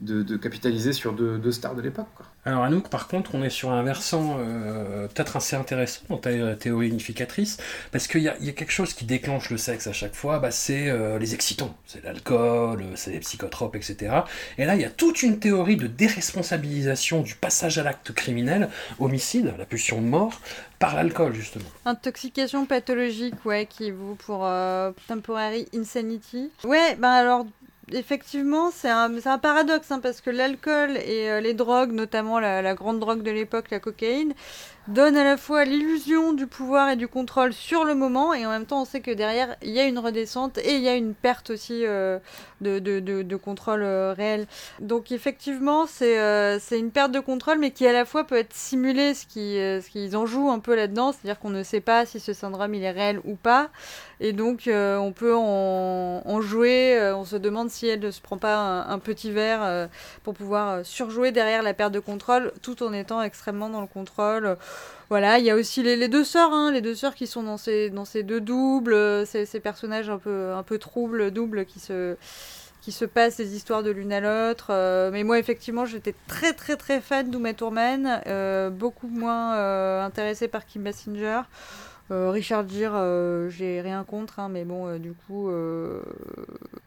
de, capitaliser sur deux, stars de l'époque. Alors Anouk, par contre, on est sur un versant euh, peut-être assez intéressant dans ta théorie unificatrice, parce qu'il y, y a quelque chose qui déclenche le sexe à chaque fois, bah, c'est euh, les excitants, c'est l'alcool, c'est les psychotropes, etc. Et là, il y a toute une théorie de déresponsabilisation du passage à l'acte criminel, homicide, la pulsion de mort, par l'alcool, justement. Intoxication pathologique, ouais, qui vaut pour euh, temporary insanity. Ouais, bah alors, effectivement, c'est un, un paradoxe, hein, parce que l'alcool et euh, les drogues, notamment la grande drogue de l'époque, la cocaïne, donnent à la fois l'illusion du pouvoir et du contrôle sur le moment, et en même temps, on sait que derrière, il y a une redescente et il y a une perte aussi euh, de, de, de, contrôle euh, réel. Donc, effectivement, c'est euh, c'est une perte de contrôle, mais qui à la fois peut être simulée, ce qui, euh, ce qu'ils en jouent un peu là-dedans, c'est-à-dire qu'on ne sait pas si ce syndrome il est réel ou pas. Et donc, euh, on peut en, jouer. euh, on se demande si elle ne se prend pas un, petit verre euh, pour pouvoir surjouer derrière la perte de contrôle, tout en étant extrêmement dans le contrôle. Voilà, il y a aussi les, deux sœurs, hein, les deux sœurs qui sont dans ces, deux doubles, ces, personnages un peu, troubles, doubles, qui se, passent des histoires de l'une à l'autre. Mais moi, effectivement, j'étais très, très, très fan d'Uma Thurman, euh, beaucoup moins intéressée par Kim Basinger. Euh, Richard Gere, euh, j'ai rien contre, hein, mais bon, euh, du coup, euh,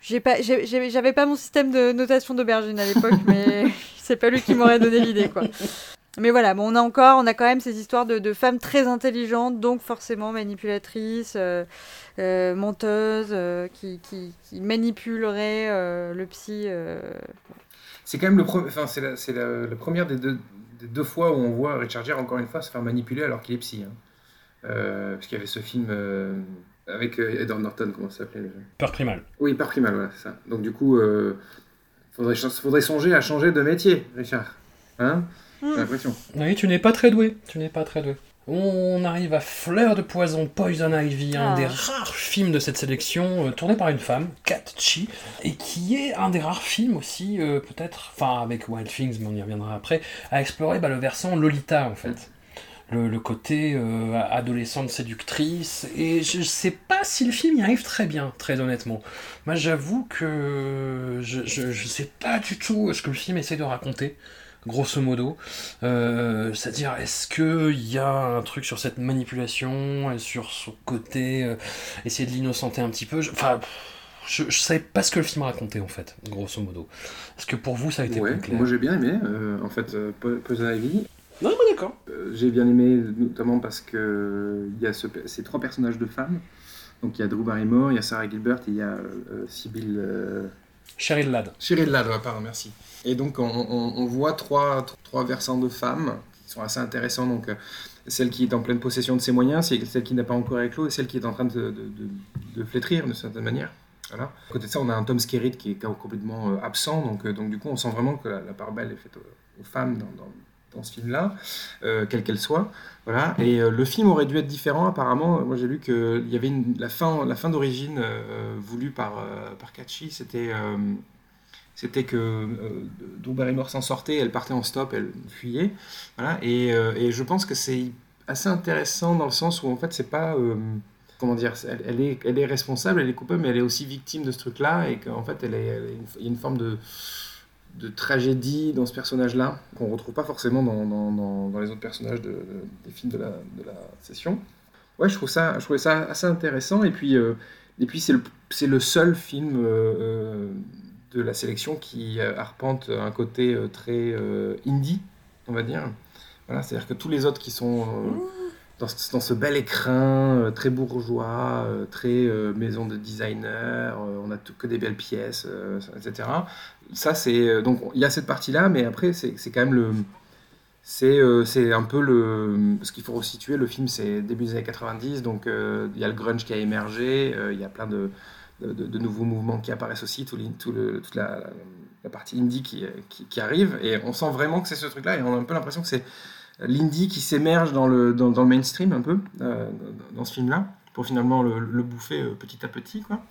j'ai pas, j'ai- j'ai- j'avais pas mon système de notation d'aubergine à l'époque, [LAUGHS] mais c'est pas lui qui m'aurait donné l'idée, quoi. Mais voilà, bon, on a encore, on a quand même ces histoires de, de femmes très intelligentes, donc forcément manipulatrices, euh, euh, menteuses, euh, qui, qui, qui manipuleraient euh, le psy. euh. C'est quand même le pre- enfin, c'est la, c'est la- la première des deux, des deux fois où on voit Richard Gere encore une fois se faire manipuler alors qu'il est psy. hein. Euh, parce qu'il y avait ce film euh, avec euh, Edward Norton, comment ça s'appelait le- Peur primale. Oui, par primal, voilà, c'est ça. Donc du coup, euh, faudrait, faudrait songer à changer de métier, Richard. Hein? J'ai l'impression. Oui, tu n'es pas très doué. Tu n'es pas très doué. On arrive à Fleur de Poison, Poison Ivy, un Ah. des rares films de cette sélection, euh, tourné par une femme, Kat Chi, et qui est un des rares films aussi, euh, peut-être, enfin avec Wild Things, mais on y reviendra après, à explorer bah, le versant Lolita en fait. Le, le côté euh, adolescente séductrice, et je sais pas si le film y arrive très bien, très honnêtement. Moi j'avoue que je, je, je sais pas du tout ce que le film essaie de raconter grosso modo. Euh, C'est-à-dire, est-ce qu'il y a un truc sur cette manipulation, et sur son côté, euh, essayer de l'innocenter un petit peu? Je- Enfin, je, je savais pas ce que le film racontait en fait, grosso modo. Est-ce que pour vous ça a été Ouais, plus clair? moi j'ai bien aimé, euh, en fait, Po- Poison Ivy. Non, mais d'accord. Euh, j'ai bien aimé notamment parce que il y a ce- ces trois personnages de femmes. Donc il y a Drew Barrymore, il y a Sarah Gilbert et il y a euh, Sybil... euh, Cheryl Ladd. Cyril Ladd, ouais, pardon, merci. Et donc, on, on- on voit trois, trois versants de femmes qui sont assez intéressants. Donc, euh, celle qui est en pleine possession de ses moyens, c'est celle qui n'a pas encore éclos et celle qui est en train de, de, de- de flétrir d'une certaine manière. Voilà. À côté de ça, on a un Tom Skerritt qui est complètement euh, absent. Donc, donc, du coup, on sent vraiment que la, la part belle est faite aux, aux femmes dans, dans- dans ce film-là, euh, quelle qu'elle soit. Voilà. Et euh, le film aurait dû être différent, apparemment. Moi, j'ai lu qu'il y avait la fin, la fin d'origine euh, voulue par, par Kachi, c'était. c'était que Drew Barrymore s'en sortait, elle partait en stop, elle fuyait. Voilà. Et, et je pense que c'est assez intéressant dans le sens où en fait c'est pas comment dire, elle, elle est, elle est responsable, elle est coupable, mais elle est aussi victime de ce truc-là et qu'en fait elle est, il y a une forme de de tragédie dans ce personnage-là qu'on retrouve pas forcément dans, dans, les autres personnages de- de- des films de la, de la session. Ouais, je trouve ça, je trouvais ça assez intéressant et puis euh, puis c'est le, le seul film euh, euh, de la sélection qui arpente un côté très indie, on va dire. Voilà, c'est-à-dire que tous les autres qui sont dans, ce- ce bel écrin euh, très bourgeois, euh, très euh, maison de designer, on a que des belles pièces, etc. Ça, c'est donc il y a cette partie-là, mais après c'est quand même le c'est euh, un peu le parce qu'il faut resituer le film c'est début des années 90 donc il y a le grunge qui a émergé il y a plein de, de, nouveaux mouvements qui apparaissent aussi tout, tout toute la, partie indie qui, qui arrive, et on sent vraiment que c'est ce truc-là, et on a un peu l'impression que c'est l'indie qui s'émerge dans le, dans, le mainstream un peu, euh, dans, ce film-là, pour finalement le, bouffer euh, petit à petit, quoi.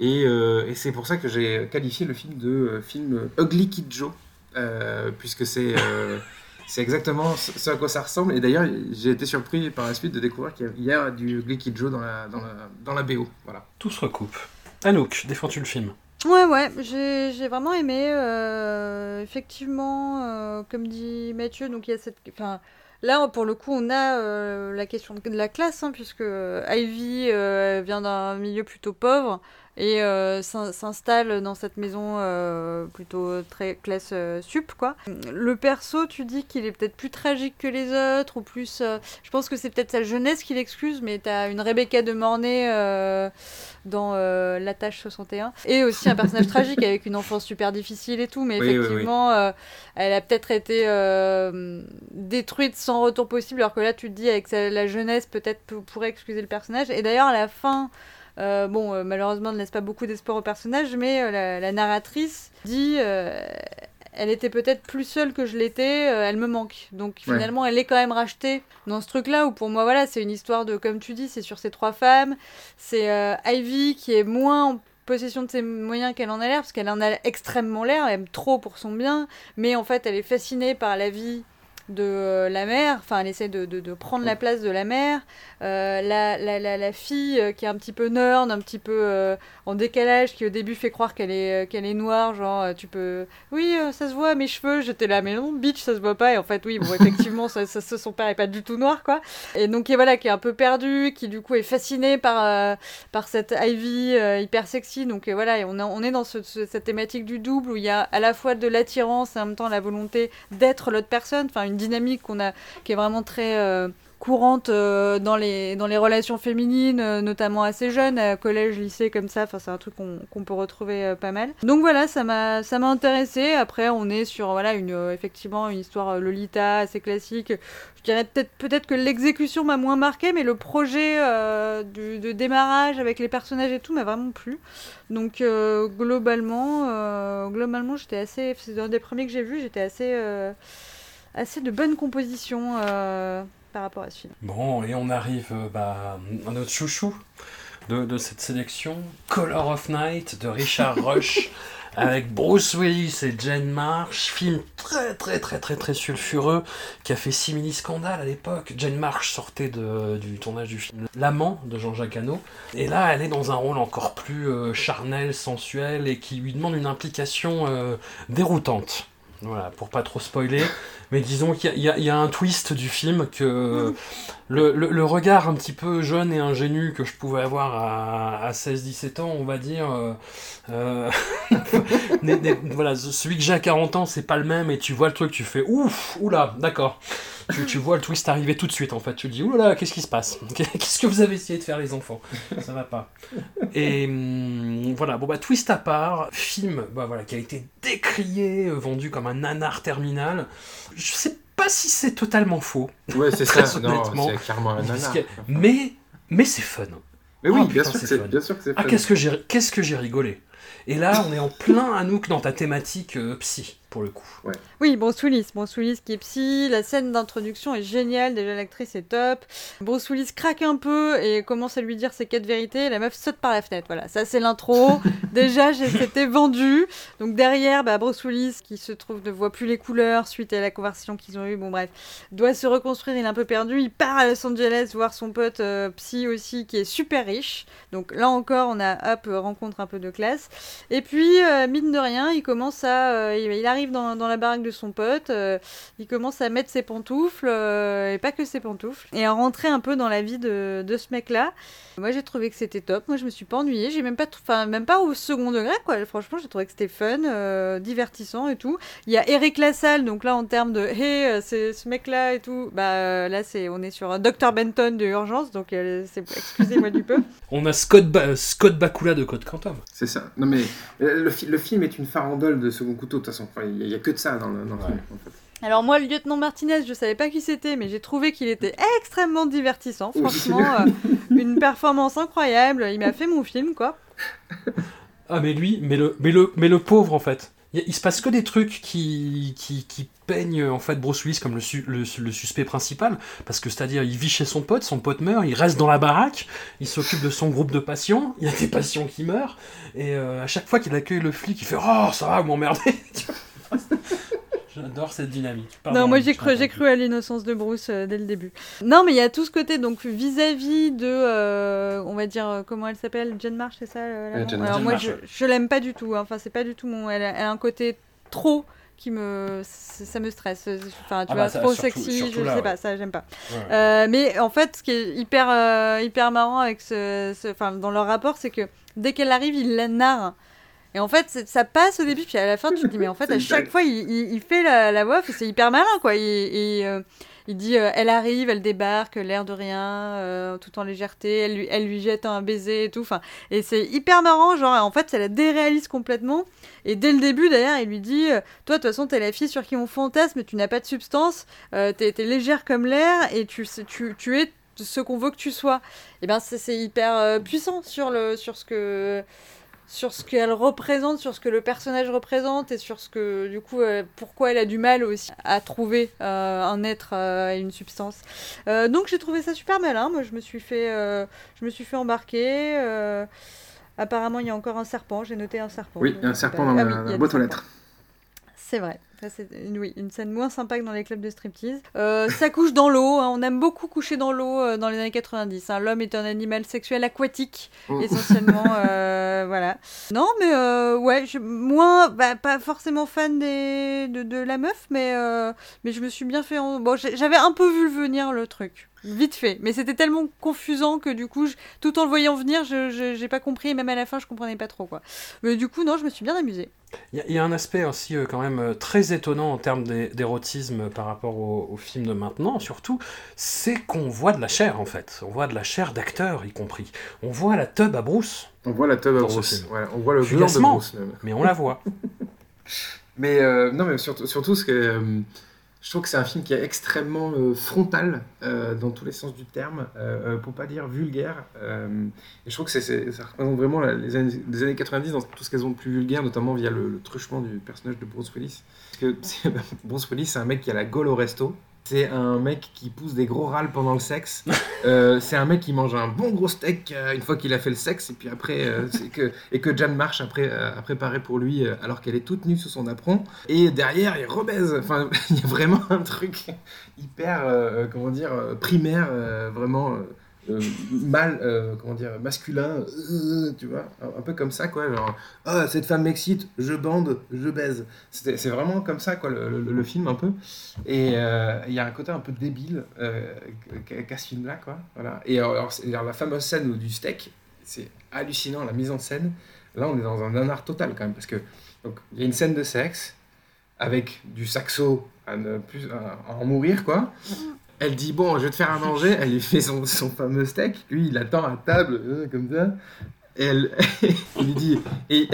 Et, euh, et c'est pour ça que j'ai qualifié le film de film Ugly Kid Joe, puisque c'est [LAUGHS] exactement ce à quoi ça ressemble. Et d'ailleurs, j'ai été surpris par la suite de découvrir qu'il y a du Ugly Kid Joe dans la, dans la, dans la BO. Voilà. Tout se recoupe. Anouk, défends-tu le film? Ouais, ouais, j'ai vraiment aimé. euh, effectivement, euh, comme dit Mathieu, donc il y a cette. Enfin, là, pour le coup, on a euh, la question de, la classe, hein, puisque Ivy vient d'un milieu plutôt pauvre et euh, s'in- s'installe dans cette maison euh, plutôt très classe euh, sup, quoi. Le perso, tu dis qu'il est peut-être plus tragique que les autres, ou plus. je pense que c'est peut-être sa jeunesse qui l'excuse, mais t'as une Rebecca de Mornay. dans La Tâche 61. Et aussi un personnage tragique avec une enfance super difficile et tout, mais Oui, oui, oui. effectivement, elle a peut-être été détruite sans retour possible, alors que là, tu te dis, avec sa- la jeunesse, peut-être pou- pourrait excuser le personnage. Et d'ailleurs, à la fin, euh, bon, euh, malheureusement, ne laisse pas beaucoup d'espoir au personnage, mais euh, la, la narratrice dit. euh, elle était peut-être plus seule que je l'étais, euh, elle me manque. Donc Ouais. finalement, elle est quand même rachetée dans ce truc-là où pour moi, voilà, c'est une histoire de, comme tu dis, c'est sur ces trois femmes. C'est euh, Ivy qui est moins en possession de ses moyens qu'elle en a l'air, parce qu'elle en a extrêmement l'air, elle aime trop pour son bien, mais en fait, elle est fascinée par la vie de euh, la mère, enfin elle essaie de, de- de prendre la place de la mère, Euh, la, la, la, la fille euh, qui est un petit peu nerd, un petit peu euh, en décalage, qui au début fait croire qu'elle est, qu'elle est noire, genre tu peux... Oui, ça se voit, mes cheveux, j'étais là, mais non, bitch, ça se voit pas, et en fait oui, bon [LAUGHS] effectivement, ça, ça- son père est pas du tout noir, quoi. Et donc et voilà, qui est un peu perdu, qui du coup est fasciné par, euh, par cette Ivy hyper sexy, donc voilà, et on, est- on est dans ce- ce- cette thématique du double où il y a à la fois de l'attirance et en même temps la volonté d'être l'autre personne, enfin une dynamique qu'on a, qui est vraiment très... euh, courante euh, dans, les, dans les relations féminines, euh, notamment assez jeunes, collège, lycée, comme ça. Enfin, c'est un truc qu'on qu'on peut retrouver pas mal. Donc voilà, ça m'a intéressé. Après, on est sur voilà une effectivement une histoire Lolita assez classique. Je dirais peut-être peut-être que l'exécution m'a moins marqué, mais le projet de démarrage avec les personnages et tout m'a vraiment plu. Donc globalement, globalement, j'étais assez. C'est un des premiers que j'ai vu. J'étais assez assez de bonne composition. euh, par rapport à ce film. Bon, et on arrive euh, bah, à notre chouchou de, de cette sélection, Color of Night de Richard [LAUGHS] Rush, avec Bruce Willis et Jane Marsh, film très très très très très sulfureux, qui a fait 6 mini-scandales à l'époque. Jane Marsh sortait de- du tournage du film L'amant de Jean-Jacques Hano, et là elle est dans un rôle encore plus euh, charnel, sensuel, et qui lui demande une implication euh, déroutante. Voilà, pour pas trop spoiler, mais disons qu'il y a- y, y un twist du film que le, le- le regard un petit peu jeune et ingénu que je pouvais avoir à, à 16-17 ans, on va dire, euh, euh, [LAUGHS] voilà, celui que j'ai à 40 ans, c'est pas le même, et tu vois le truc, tu fais ouf, oula, d'accord. Tu, tu vois le twist arriver tout de suite, en fait. Tu te dis, oulala, qu'est-ce qui se passe [LAUGHS] Qu'est-ce que vous avez essayé de faire, les enfants Ça va pas. Et hum, voilà, bon bah, twist à part, film bah, voilà, qui a été décrié, euh, vendu comme un nanar terminal. Je sais pas si c'est totalement faux. Ouais, c'est Très ça. Honnêtement. c'est un nanar. mais, mais c'est fun. Mais oui, Oh, bien, putain, sûr que c'est bien sûr que c'est Ah, fun. qu'est-ce que j'ai qu'est-ce que j'ai rigolé. Et là, on est en plein Anouk dans ta thématique euh, psy, pour le coup. Oui, Bruce Willis, Bruce Willis qui est psy, la scène d'introduction est géniale, déjà l'actrice est top. Bruce Willis craque un peu et commence à lui dire ses quatre vérités, la meuf saute par la fenêtre, voilà, ça c'est l'intro. [LAUGHS] déjà, j'ai- c'était vendu. Donc derrière, bah, Bruce Willis qui se trouve ne voit plus les couleurs suite à la conversation qu'ils ont eue, bon bref, doit se reconstruire, il est un peu perdu, il part à Los Angeles voir son pote euh, psy aussi qui est super riche. Donc là encore, on a hop, rencontre un peu de classe. Et puis, euh, mine de rien, il commence à. euh, il, il arrive dans, dans la baraque de son pote, euh, il commence à mettre ses pantoufles, euh, et pas que ses pantoufles, et à rentrer un peu dans la vie de, de ce mec-là. Moi, j'ai trouvé que c'était top. Moi, je me suis pas ennuyée. J'ai même pas, enfin, même pas au second degré, quoi. Franchement, j'ai trouvé que c'était fun, euh, divertissant et tout. Il y a Eric Lassalle, donc là, en termes de, [LAUGHS] hey, c'est ce mec-là et tout. Bah, euh, là, c'est, on est sur un Dr Benton de urgence, donc euh, c'est, excusez-moi du peu. [LAUGHS] On a Scott, Ba- Scott Bakula de Code Quantum. C'est ça. Non mais le, fi- le film est une farandole de second couteau de toute façon. Enfin, il n'y a, que de ça dans le, dans le Ouais. film. En fait. Alors moi, le lieutenant Martinez, je savais pas qui c'était, mais j'ai trouvé qu'il était extrêmement divertissant. Oui. Franchement, euh, une performance incroyable. Il m'a fait mon film, quoi. [LAUGHS] Ah, mais lui, mais le, mais le, mais le pauvre, en fait. Il, il se passe que des trucs qui, qui, qui peignent en fait Bruce Willis comme le, su- le, le suspect principal, parce que c'est-à-dire il vit chez son pote, son pote meurt, il reste dans la baraque, il s'occupe de son groupe de patients, il y a des patients qui meurent, et euh, à chaque fois qu'il accueille le flic, il fait Oh ça va, vous m'emmerdez [LAUGHS] [LAUGHS] J'adore cette dynamique. Pardon, non, moi j'ai cru, cru à l'innocence de Bruce euh, dès le début. Non, mais il y a tout ce côté, donc vis-à-vis de, euh, on va dire, euh, comment elle s'appelle? Jen Marsh, c'est ça euh, Jen Marsh. moi je, l'aime pas du tout, hein. enfin c'est pas du tout mon. Elle a, elle a un côté trop qui me. Ça me stresse. Enfin, tu Ah vois, bah trop surtout- sexy, surtout je là, sais ouais. pas, ça j'aime pas. Ouais. Euh, mais en fait, ce qui est hyper, euh, hyper marrant avec ce, ce- enfin, dans leur rapport, c'est que dès qu'elle arrive, il la narre. Et en fait, ça passe au début, puis à la fin, tu te dis, mais en fait, [LAUGHS] à chaque fois, il, il- il fait la, la voix, et c'est hyper malin, quoi. Il, il, euh, dit, euh, elle arrive, elle débarque, l'air de rien, euh, tout en légèreté, elle lui, elle lui jette un baiser et tout. Enfin, et c'est hyper marrant, genre, en fait, ça la déréalise complètement. Et dès le début, d'ailleurs, il lui dit, toi, de toute façon, t'es la fille sur qui on fantasme, tu n'as pas de substance, t'es t'es légère comme l'air, et tu, tu, tu es ce qu'on veut que tu sois. Et ben c'est hyper puissant sur le sur ce que sur ce qu'elle représente, sur ce que le personnage représente et sur ce que du coup euh, pourquoi elle a du mal aussi à trouver euh, un être euh, et une substance. Donc j'ai trouvé ça super malin. Moi je me suis fait je me suis fait embarquer. apparemment il y a encore un serpent. J'ai noté un serpent. Oui, donc il y a un serpent pas. dans Ah la, oui, la boîte aux lettres. C'est vrai. C'est une, oui, une scène moins sympa que dans les clubs de striptease. Euh, ça couche dans l'eau. hein. On aime beaucoup coucher dans l'eau euh, dans les années 90. hein. L'homme est un animal sexuel aquatique, Mm. essentiellement. [LAUGHS] euh, voilà. Non, mais ouais, je, moins, bah, pas forcément fan des, de, de la meuf, mais, mais je me suis bien fait. en- Bon, j'avais un peu vu venir le truc. Vite fait, mais c'était tellement confusant que du coup, je- tout en le voyant venir, je j'ai pas compris, et même à la fin, je comprenais pas trop quoi. Mais du coup, non, je me suis bien amusée. Il y, a- il y a un aspect aussi euh, quand même euh, très étonnant en termes d'é- d'érotisme par rapport au, au film de maintenant, surtout, c'est qu'on voit de la chair en fait. On voit de la chair d'acteur y compris. On voit la tub à Bruce, On voit la tub à Bruce. on voit le gland de. Bruce même. mais on la voit. [LAUGHS] Mais euh, non, mais surtout, surtout ce que euh, je trouve que c'est un film qui est extrêmement euh, frontal euh, dans tous les sens du terme, euh, euh, pour pas dire vulgaire. et je trouve que ça représente vraiment les, années, les années 90 dans tout ce qu'elles ont de plus vulgaire, notamment via le, truchement du personnage de Bruce Willis. Parce que [LAUGHS] Bruce Willis, c'est un mec qui a la gaule au resto. C'est un mec qui pousse des gros râles pendant le sexe. [LAUGHS] Euh, c'est un mec qui mange un bon gros steak euh, une fois qu'il a fait le sexe et puis après euh, c'est que et que Jan Marsh après a préparé pour lui alors qu'elle est toute nue sous son apron et derrière il rebaise. Enfin [LAUGHS] il y a vraiment un truc hyper comment dire primaire vraiment euh, mâle euh, comment dire masculin euh, tu vois un, peu comme ça quoi ah cette femme m'excite je bande je baise c'est vraiment comme ça quoi le, film un peu. Et il y a un côté un peu débile qu'a ce film là quoi voilà. Et alors, la fameuse scène du steak c'est hallucinant la mise en scène. Là on est dans un nanar total quand même parce que donc il y a une scène de sexe avec du saxo à ne plus en mourir quoi elle dit bon je vais te faire à manger. Elle lui fait son, fameux steak. Lui il attend à table euh, comme ça. Elle, [LAUGHS] il lui dit et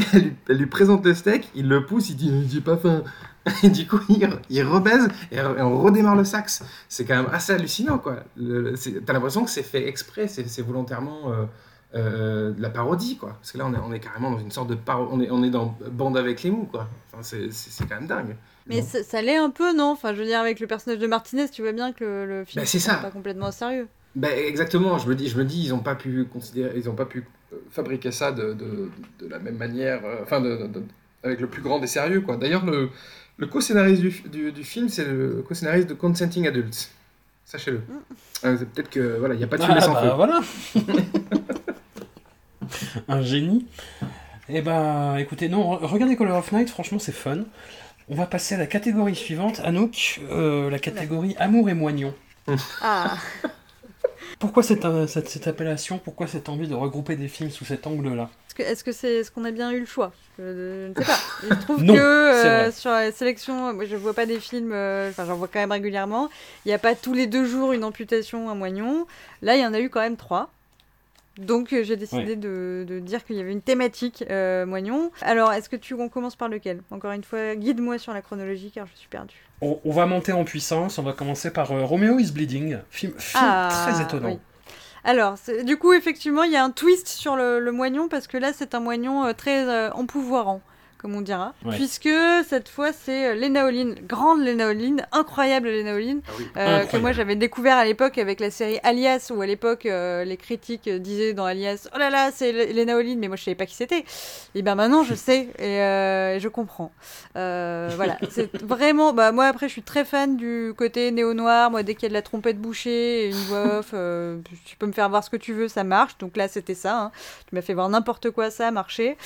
elle lui, présente le steak. Il le pousse. Il dit j'ai pas faim. [LAUGHS] Et du coup il, il et, on redémarre le sax. C'est quand même assez hallucinant quoi. T'as l'impression que c'est fait exprès. C'est c'est volontairement euh, euh, de la parodie quoi parce que là on est, on est carrément dans une sorte de on est, on est dans bande avec les mous quoi enfin c'est c'est- c'est quand même dingue Mais ça, ça l'est un peu, non? Enfin, je veux dire, avec le personnage de Martinez, tu vois bien que le, le film Bah, prend ça. pas complètement au sérieux. Ben, exactement, je me dis, je me dis, ils n'ont pas pu considérer, ils ont pas pu euh, fabriquer ça de, de, de la même manière, euh, enfin, de, de- de- avec le plus grand des sérieux, quoi. D'ailleurs, le, le co-scénariste du, du, du film, c'est le co-scénariste de Consenting Adults. Sachez-le. Euh, c'est Peut-être que, voilà, il n'y a pas de film Ah, sans bah, feu. voilà [LAUGHS] [LAUGHS] Un génie. Eh ben, écoutez, non, re- regardez Color of Night, franchement, c'est fun. On va passer à la catégorie suivante. Anouk, euh, la catégorie Amour et Moignon. Ah, [LAUGHS] Pourquoi cette, euh, cette, cette appellation? Pourquoi cette envie de regrouper des films sous cet angle-là? Est-ce que c'est est-ce qu'on a bien eu le choix? Je, je ne sais pas. Je trouve [LAUGHS] Non, que euh, sur la sélection, moi je vois pas des films, euh, enfin j'en vois quand même régulièrement. Il n'y a pas tous les deux jours une amputation, un moignon. Là, il y en a eu quand même trois. Donc euh, j'ai décidé Ouais. de, de dire qu'il y avait une thématique euh, moignon. Alors, est-ce que tu on commence par lequel? Encore une fois, guide-moi sur la chronologie car je suis perdue. on, on va monter en puissance, on va commencer par euh, Romeo is Bleeding, film, film très étonnant. Ah, oui. Alors, du coup, effectivement, il y a un twist sur le, le moignon parce que là, c'est un moignon euh, très empouvoirant. Comme on dira, Ouais. puisque cette fois c'est Lena Olin, grande Lena Olin, incroyable Lena Olin, Ah oui. euh, que moi j'avais découvert à l'époque avec la série Alias, où à l'époque euh, les critiques disaient dans Alias, oh là là, c'est Lena Olin, mais moi je savais pas qui c'était. Et ben maintenant je sais et euh, je comprends. Euh, voilà, [LAUGHS] c'est vraiment, bah moi après je suis très fan du côté néo-noir, moi dès qu'il y a de la trompette bouchée et une voix [LAUGHS] off, euh, tu peux me faire voir ce que tu veux, ça marche. Donc là c'était ça, hein. tu m'as fait voir n'importe quoi, ça a marché.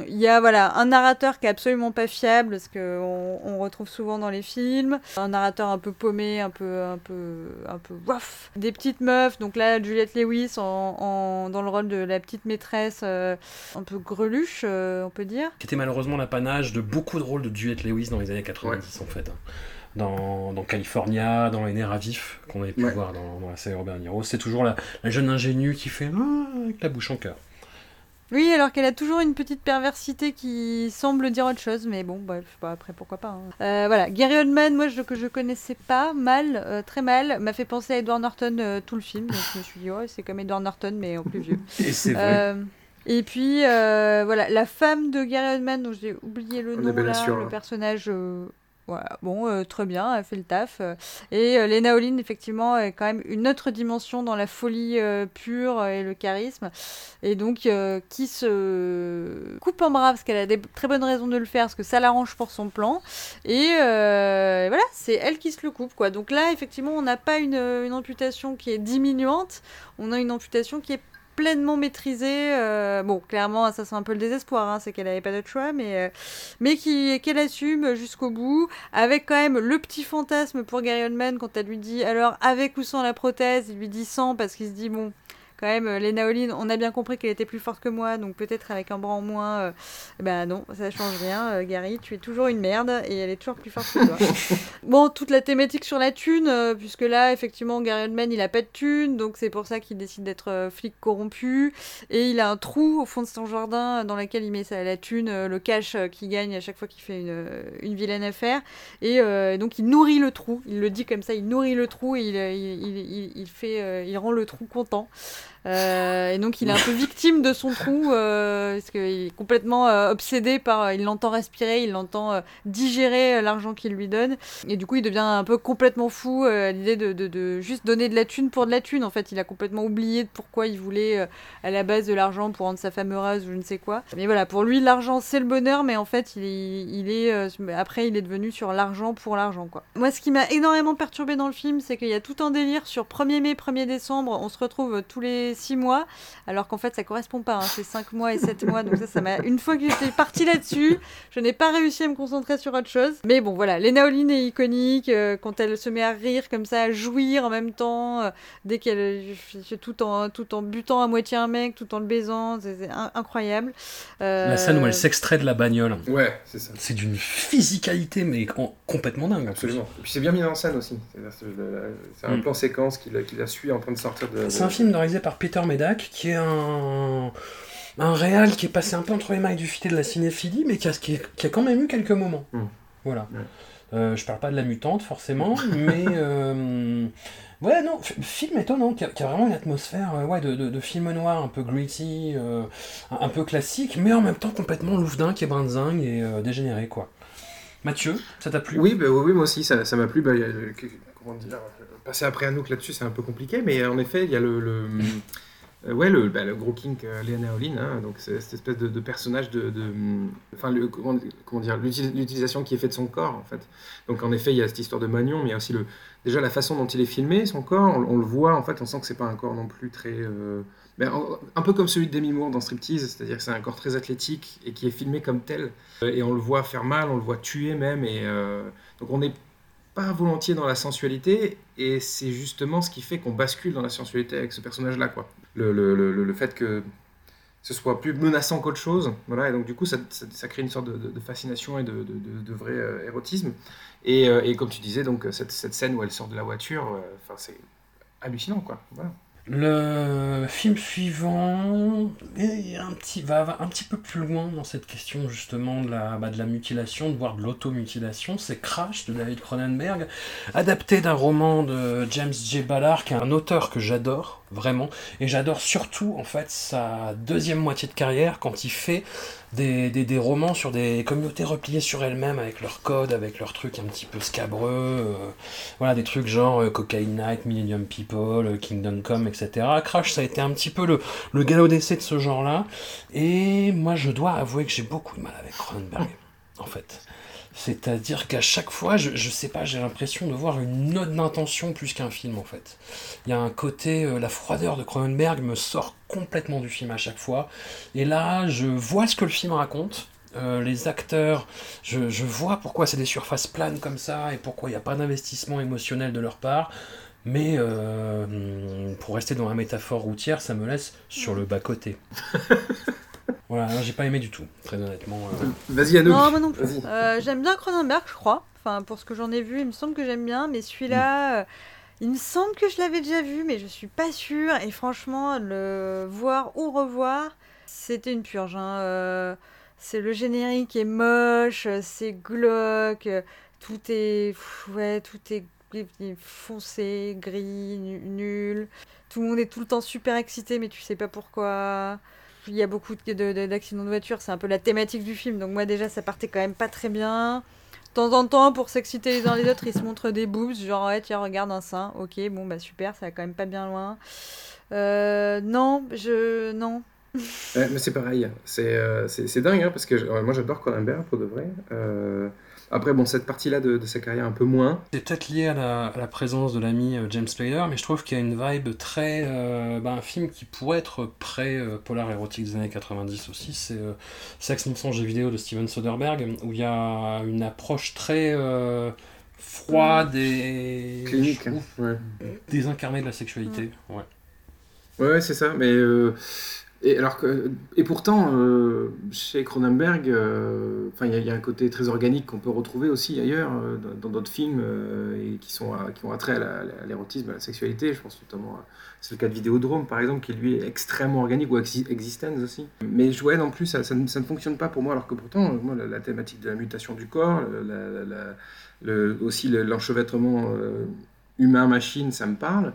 Euh, Il y a voilà un narrateur qui est absolument pas fiable, parce que on, on retrouve souvent dans les films, un narrateur un peu paumé, un peu un peu un peu waf. Des petites meufs, donc là Juliette Lewis en, en- dans le rôle de la petite maîtresse, euh, un peu greluche, euh, on peut dire. Qui était malheureusement l'apanage de beaucoup de rôles de Juliette Lewis dans les années 90 en fait. hein. Dans, dans California, dans Les Nerfs à vif, qu'on avait pu Ouais. voir dans, dans la série Robert Niro. C'est toujours la, la jeune ingénue qui fait Ah avec la bouche en cœur. Oui, alors qu'elle a toujours une petite perversité qui semble dire autre chose, mais bon, bref, bah, après pourquoi pas. hein. Euh, voilà, Gary Oldman, moi je, que je connaissais pas mal, euh, très mal, m'a fait penser à Edward Norton euh, tout le film, donc je me suis dit, ouais, c'est comme Edward Norton, mais en plus vieux. [LAUGHS] Et c'est vrai. Et puis, euh, voilà, la femme de Gary Oldman, dont j'ai oublié le nom, là, le personnage. euh, voilà, bon, euh, très bien, elle fait le taf. euh. Et euh, Lena Olin, effectivement, est quand même une autre dimension dans la folie euh, pure et le charisme. Et donc, qui se coupe en bras parce qu'elle a des très bonnes raisons de le faire, parce que ça l'arrange pour son plan. Et euh, voilà, c'est elle qui se le coupe, quoi. Donc là, effectivement, on n'a pas une, une amputation qui est diminuante, on a une amputation qui est pleinement maîtrisée. euh, bon, clairement, ça c'est un peu le désespoir, hein, c'est qu'elle n'avait pas d'autre choix, mais, euh, mais qu'elle assume jusqu'au bout, avec quand même le petit fantasme pour Gary Oldman quand elle lui dit alors avec ou sans la prothèse, il lui dit sans parce qu'il se dit bon. Quand même, euh, Lena Olin, on a bien compris qu'elle était plus forte que moi, donc peut-être avec un bras en moins, euh, ben non, ça change rien. euh, Gary, tu es toujours une merde et elle est toujours plus forte que toi. [LAUGHS] bon, toute la thématique sur la thune, euh, puisque là, effectivement, Gary Oldman, il a pas de thune, donc c'est pour ça qu'il décide d'être flic corrompu. Et il a un trou au fond de son jardin dans lequel il met sa, la thune, le cash qu'il gagne à chaque fois qu'il fait une, une vilaine affaire. Et donc il nourrit le trou, il le dit comme ça, il nourrit le trou et il, il, il, il- il fait, il rend le trou content. Euh, et donc il est un peu victime de son trou euh, parce qu'il est complètement euh, obsédé par, il l'entend respirer, il l'entend digérer l'argent qu'il lui donne. Et du coup il devient un peu complètement fou à l'idée de, juste donner de la thune pour de la thune. En fait il a complètement oublié de pourquoi il voulait à la base de l'argent pour rendre sa femme heureuse ou je ne sais quoi. Mais voilà, pour lui l'argent c'est le bonheur, mais en fait il est, il est après il est devenu sur l'argent pour l'argent quoi. Moi ce qui m'a énormément perturbé dans le film, c'est qu'il y a tout un délire sur 1er mai, 1er décembre, on se retrouve tous les 6 mois, alors qu'en fait ça correspond pas, hein, c'est 5 mois et 7 mois, donc ça ça m'a une fois que j'étais partie là-dessus, je n'ai pas réussi à me concentrer sur autre chose. Mais bon voilà, Lena Olin est iconique euh, quand elle se met à rire comme ça, à jouir en même temps, euh, dès qu'elle tout en tout en butant à moitié un mec, tout en le baisant, c'est c'est in- incroyable. Euh, La scène où elle s'extrait de la bagnole. Ouais, c'est ça. C'est d'une physicalité, mais com- complètement dingue. Absolument. Et puis c'est bien mis en scène aussi. C'est un Mm. plan séquence qui la, qui la suit en train de sortir de. C'est un film réalisé par Peter Medak, qui est un, un réal qui est passé un peu entre les mailles du filet de la cinéphilie, mais qui a, qui, a quand même eu quelques moments. Mm. Voilà. Ouais. Euh, je parle pas de la mutante, forcément, [LAUGHS] mais... euh, Ouais, non, film étonnant, qui a, qui a vraiment une atmosphère euh, ouais, de, de, de film noir, un peu gritty, euh, un, un peu classique, mais en même temps complètement louvdin, qui est brinzingue et euh, dégénéré, quoi. Mathieu, ça t'a plu? Oui, bah, oui, oui, moi aussi, ça ça m'a plu. Bah, comment dire, passer après Anouk là-dessus, c'est un peu compliqué, mais en effet, il y a le. euh, ouais, le, bah, le gros kink euh, Lena Olin, hein, donc cette espèce de, personnage de. enfin, comment, dire, l'util- l'utilisation qui est faite de son corps, en fait. Donc, en effet, il y a cette histoire de Magnon, mais aussi le, déjà la façon dont il est filmé, son corps, on, le voit, en fait, on sent que c'est pas un corps non plus très. euh, un peu comme celui de Demi Moore dans Striptease, c'est-à-dire que c'est un corps très athlétique et qui est filmé comme tel. Euh, Et on le voit faire mal, on le voit tuer même. Et euh, donc on n'est pas volontiers dans la sensualité, et c'est justement ce qui fait qu'on bascule dans la sensualité avec ce personnage-là. quoi. Le, le, le, le fait que ce soit plus menaçant qu'autre chose, voilà, et donc du coup ça, ça, crée une sorte de, fascination et de, de, vrai euh, érotisme. Et, euh, et comme tu disais, donc cette, cette scène où elle sort de la voiture, euh, c'est hallucinant, quoi. Le film suivant un petit, va va un petit peu plus loin dans cette question justement de la, bah, de la mutilation, voire de l'automutilation. C'est Crash de David Cronenberg, adapté d'un roman de James J. Ballard, qui est un auteur que j'adore vraiment. Et j'adore surtout en fait sa deuxième moitié de carrière quand il fait des, des, romans sur des communautés repliées sur elles-mêmes avec leurs codes, avec leurs trucs un petit peu scabreux. euh, voilà, des trucs genre euh, Cocaine Night, Millennium People, euh, Kingdom Come, etc. Crash, ça a été un petit peu le, le galop d'essai de ce genre-là. Et moi, je dois avouer que j'ai beaucoup de mal avec Cronenberg, en fait. C'est-à-dire qu'à chaque fois, je, sais pas, j'ai l'impression de voir une note d'intention plus qu'un film, en fait. Il y a un côté, euh, la froideur de Cronenberg me sort complètement du film à chaque fois. Et là, je vois ce que le film raconte. Euh, les acteurs, je, je vois pourquoi c'est des surfaces planes comme ça et pourquoi il n'y a pas d'investissement émotionnel de leur part. Mais euh, pour rester dans la métaphore routière, ça me laisse sur le bas-côté. [LAUGHS] voilà, j'ai pas aimé du tout, très honnêtement. euh. Vas-y, Anouk. Non, moi non plus. Euh, j'aime bien Cronenberg, je crois. Enfin, pour ce que j'en ai vu, il me semble que j'aime bien. Mais celui-là, euh, il me semble que je l'avais déjà vu, mais je suis pas sûre. Et franchement, le voir ou revoir, c'était une purge. hein. Euh, c'est le générique est moche, c'est glauque, tout est, pff, ouais, tout est foncé, gris, nu- nul. Tout le monde est tout le temps super excité, mais tu sais pas pourquoi. Il y a beaucoup de- de- d'accidents de voiture, c'est un peu la thématique du film, donc moi déjà ça partait quand même pas très bien. De temps en temps, pour s'exciter les uns les autres, ils se montrent des boobs, genre ouais, tiens, regarde un sein, ok, bon bah super, ça va quand même pas bien loin. Euh, non, je. Non. Ouais, mais c'est pareil, c'est euh, c'est- dingue, hein, parce que moi j'adore Cronenberg pour de vrai. Euh, après, bon, cette partie-là de, de sa carrière un peu moins. C'est peut-être lié à la, à la présence de l'ami euh, James Spader, mais je trouve qu'il y a une vibe très. euh, bah, un film qui pourrait être pré-polar érotique des années 90 aussi, c'est euh, Sex mensonge et vidéo de Steven Soderbergh, où il y a une approche très euh, froide et. Clinique, trouve, hein, ouais. désincarnée de la sexualité. Ouais. Ouais, ouais, c'est ça. Mais euh, et alors que et pourtant euh, chez Cronenberg, euh, il y, a- un côté très organique qu'on peut retrouver aussi ailleurs euh, dans d'autres films euh, et qui sont qui ont attrait à l'érotisme, à la sexualité. Je pense notamment à c'est le cas de Vidéodrome par exemple qui lui est extrêmement organique ou Exi- Existence aussi. Mais ouais non plus ça, ça, ne, fonctionne pas pour moi alors que pourtant moi la, thématique de la mutation du corps, aussi le- l'enchevêtrement humain-machine, ça me parle.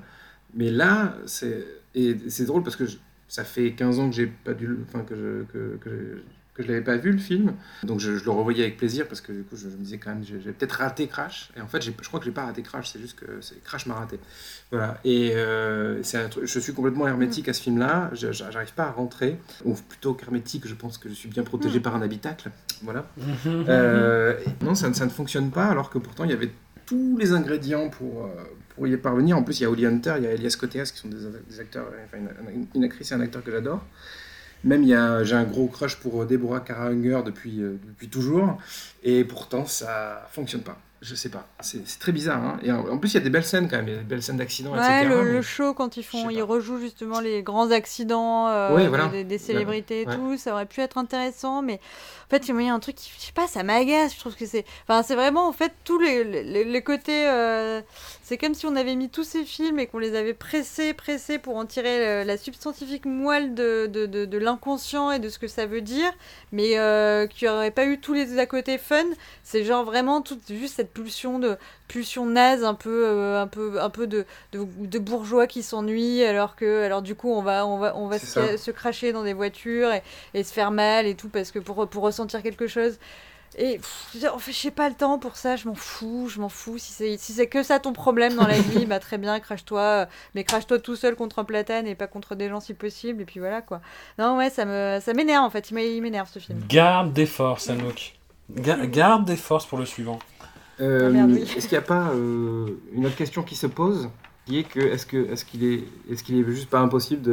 Mais là, c'est drôle parce que ça fait 15 ans que j'ai pas dû, enfin que je que, que je, que je l'avais pas vu le film, donc je, je le revoyais avec plaisir parce que du coup je, je me disais quand même j'ai peut-être raté Crash. Et en fait je crois que j'ai pas raté Crash, c'est juste que Crash m'a raté. Voilà. Et euh, c'est un truc- je suis complètement hermétique à ce film-là, j'arrive pas à rentrer. Ou plutôt qu'hermétique, je pense que je suis bien protégé par un habitacle, voilà. [LAUGHS] Euh, non, ça, ne- ça ne fonctionne pas, alors que pourtant il y avait tous les ingrédients pour, euh, pour y parvenir. En plus, il y a Holly Hunter, il y a Elias Koteas qui sont des, acteurs, enfin, une, actrice et un acteur que j'adore. Même j'ai un gros crush pour euh, Deborah Kara-Unger depuis, euh, depuis toujours, et pourtant ça fonctionne pas. Je sais pas, c'est très bizarre. hein. Et en, en plus, il y a des belles scènes quand même, il y a des belles scènes d'accidents, Ouais, etc. le, mais- le show quand ils font, ils rejouent justement les grands accidents euh, Ouais, voilà. des, des célébrités et Ouais. tout, ça aurait pu être intéressant, mais en fait il y a un truc qui, je sais pas, ça m'agace. Je trouve que c'est, enfin c'est vraiment en fait tous les, les, les côtés, euh, c'est comme si on avait mis tous ces films et qu'on les avait pressés, pressés pour en tirer le- la substantifique moelle de, de, de, de l'inconscient et de ce que ça veut dire, mais euh, qu'il n'y aurait pas eu tous les à côté fun. C'est genre vraiment tout, juste cette pulsion de pulsion naze un peu euh, un peu un peu de, de, de bourgeois qui s'ennuient alors que alors du coup on va on va on va se, cracher dans des voitures et, et se faire mal et tout parce que pour pour ressentir quelque chose et pff, en fait, j'ai pas le temps pour ça, je m'en fous, je m'en fous. Si c'est si c'est que ça ton problème dans la vie, [LAUGHS] bah très bien, crache-toi, euh, mais crache-toi tout seul contre un platane et pas contre des gens si possible. Et puis voilà quoi. Non ouais, ça me ça m'énerve en fait, il m'énerve ce film. Garde des forces, Anouk. Ga- garde des forces pour le suivant. Euh, Ah, oui. Est-ce qu'il n'y a pas euh, une autre question qui se pose qui est que est-ce que est-ce qu'il est est-ce qu'il est juste pas impossible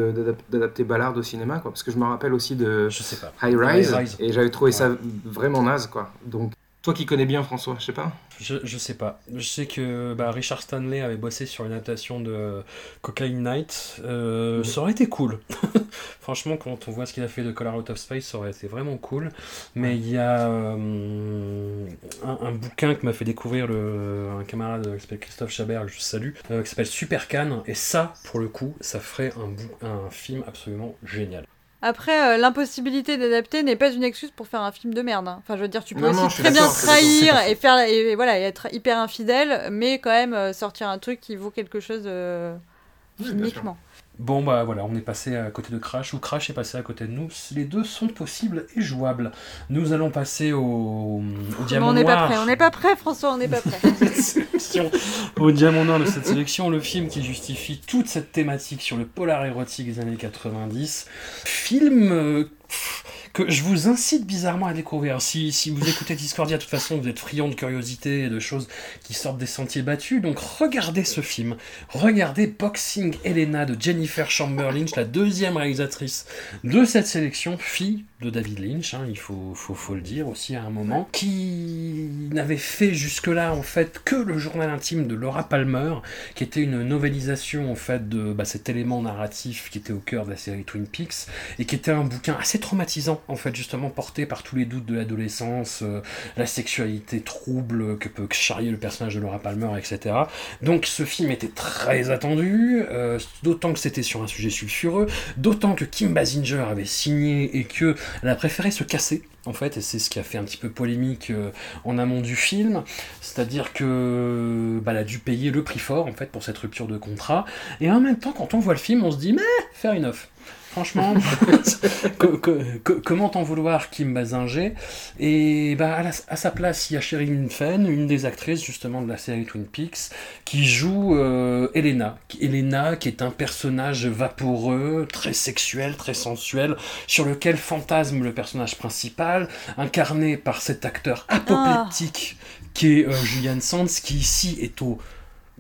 d'adapter Ballard au cinéma quoi? Parce que je me rappelle aussi de Je sais pas. High Rise, High Rise. et j'avais trouvé ça vraiment naze quoi donc toi qui connais bien François je sais pas Je, je sais pas. Je sais que bah, Richard Stanley avait bossé sur une adaptation de Cocaine Night. Euh. Ça aurait été cool. [LAUGHS] Franchement, quand on voit ce qu'il a fait de Color Out of Space, ça aurait été vraiment cool. Mais il y a euh, un, un bouquin que m'a fait découvrir le, un camarade qui s'appelle Christophe Chabert, que je salue, euh, qui s'appelle Super Can. Et ça, pour le coup, ça ferait un film absolument génial. Après, euh, l'impossibilité d'adapter n'est pas une excuse pour faire un film de merde. hein. Enfin, je veux dire, tu peux Non, aussi très bien trahir et faire et, et voilà et être hyper infidèle, mais quand même euh, sortir un truc qui vaut quelque chose euh, Oui, filmiquement. Bon bah voilà, on est passé à côté de Crash ou Crash est passé à côté de nous. Les deux sont possibles et jouables. Nous allons passer au, au diamant on n'est pas noir. prêt, on n'est pas prêt, François, on n'est pas prêt. [LAUGHS] au diamant noir de cette sélection, le film qui justifie toute cette thématique sur le polar érotique des années 90. Film euh, pff, que je vous incite bizarrement à découvrir. Si, vous écoutez Discordia, de toute façon, vous êtes friand de curiosité et de choses qui sortent des sentiers battus. Donc regardez ce film. Regardez Boxing Helena de Jennifer Chamberlain, la deuxième réalisatrice de cette sélection, fille David Lynch, hein, il faut le dire aussi à un moment, qui n'avait fait jusque-là en fait que le journal intime de Laura Palmer, qui était une novélisation en fait de bah, cet élément narratif qui était au cœur de la série Twin Peaks et qui était un bouquin assez traumatisant en fait justement porté par tous les doutes de l'adolescence, euh, la sexualité trouble que peut charrier le personnage de Laura Palmer, etc. Donc ce film était très attendu, euh, d'autant que c'était sur un sujet sulfureux, d'autant que Kim Basinger avait signé et que elle a préféré se casser en fait, et c'est ce qui a fait un petit peu polémique euh, en amont du film, c'est-à-dire que bah, elle a dû payer le prix fort en fait pour cette rupture de contrat, et en même temps quand on voit le film, on se dit mais faire une offre. Franchement, co- co- co- comment t'en vouloir Kim Basinger Et bah, à, la- à sa place, il y a Sherilyn Fenn, une des actrices justement de la série Twin Peaks, qui joue euh, Elena. Elena, qui est un personnage vaporeux, très sexuel, très sensuel, sur lequel fantasme le personnage principal, incarné par cet acteur apoplectique qui est euh, Julian Sands, qui ici est au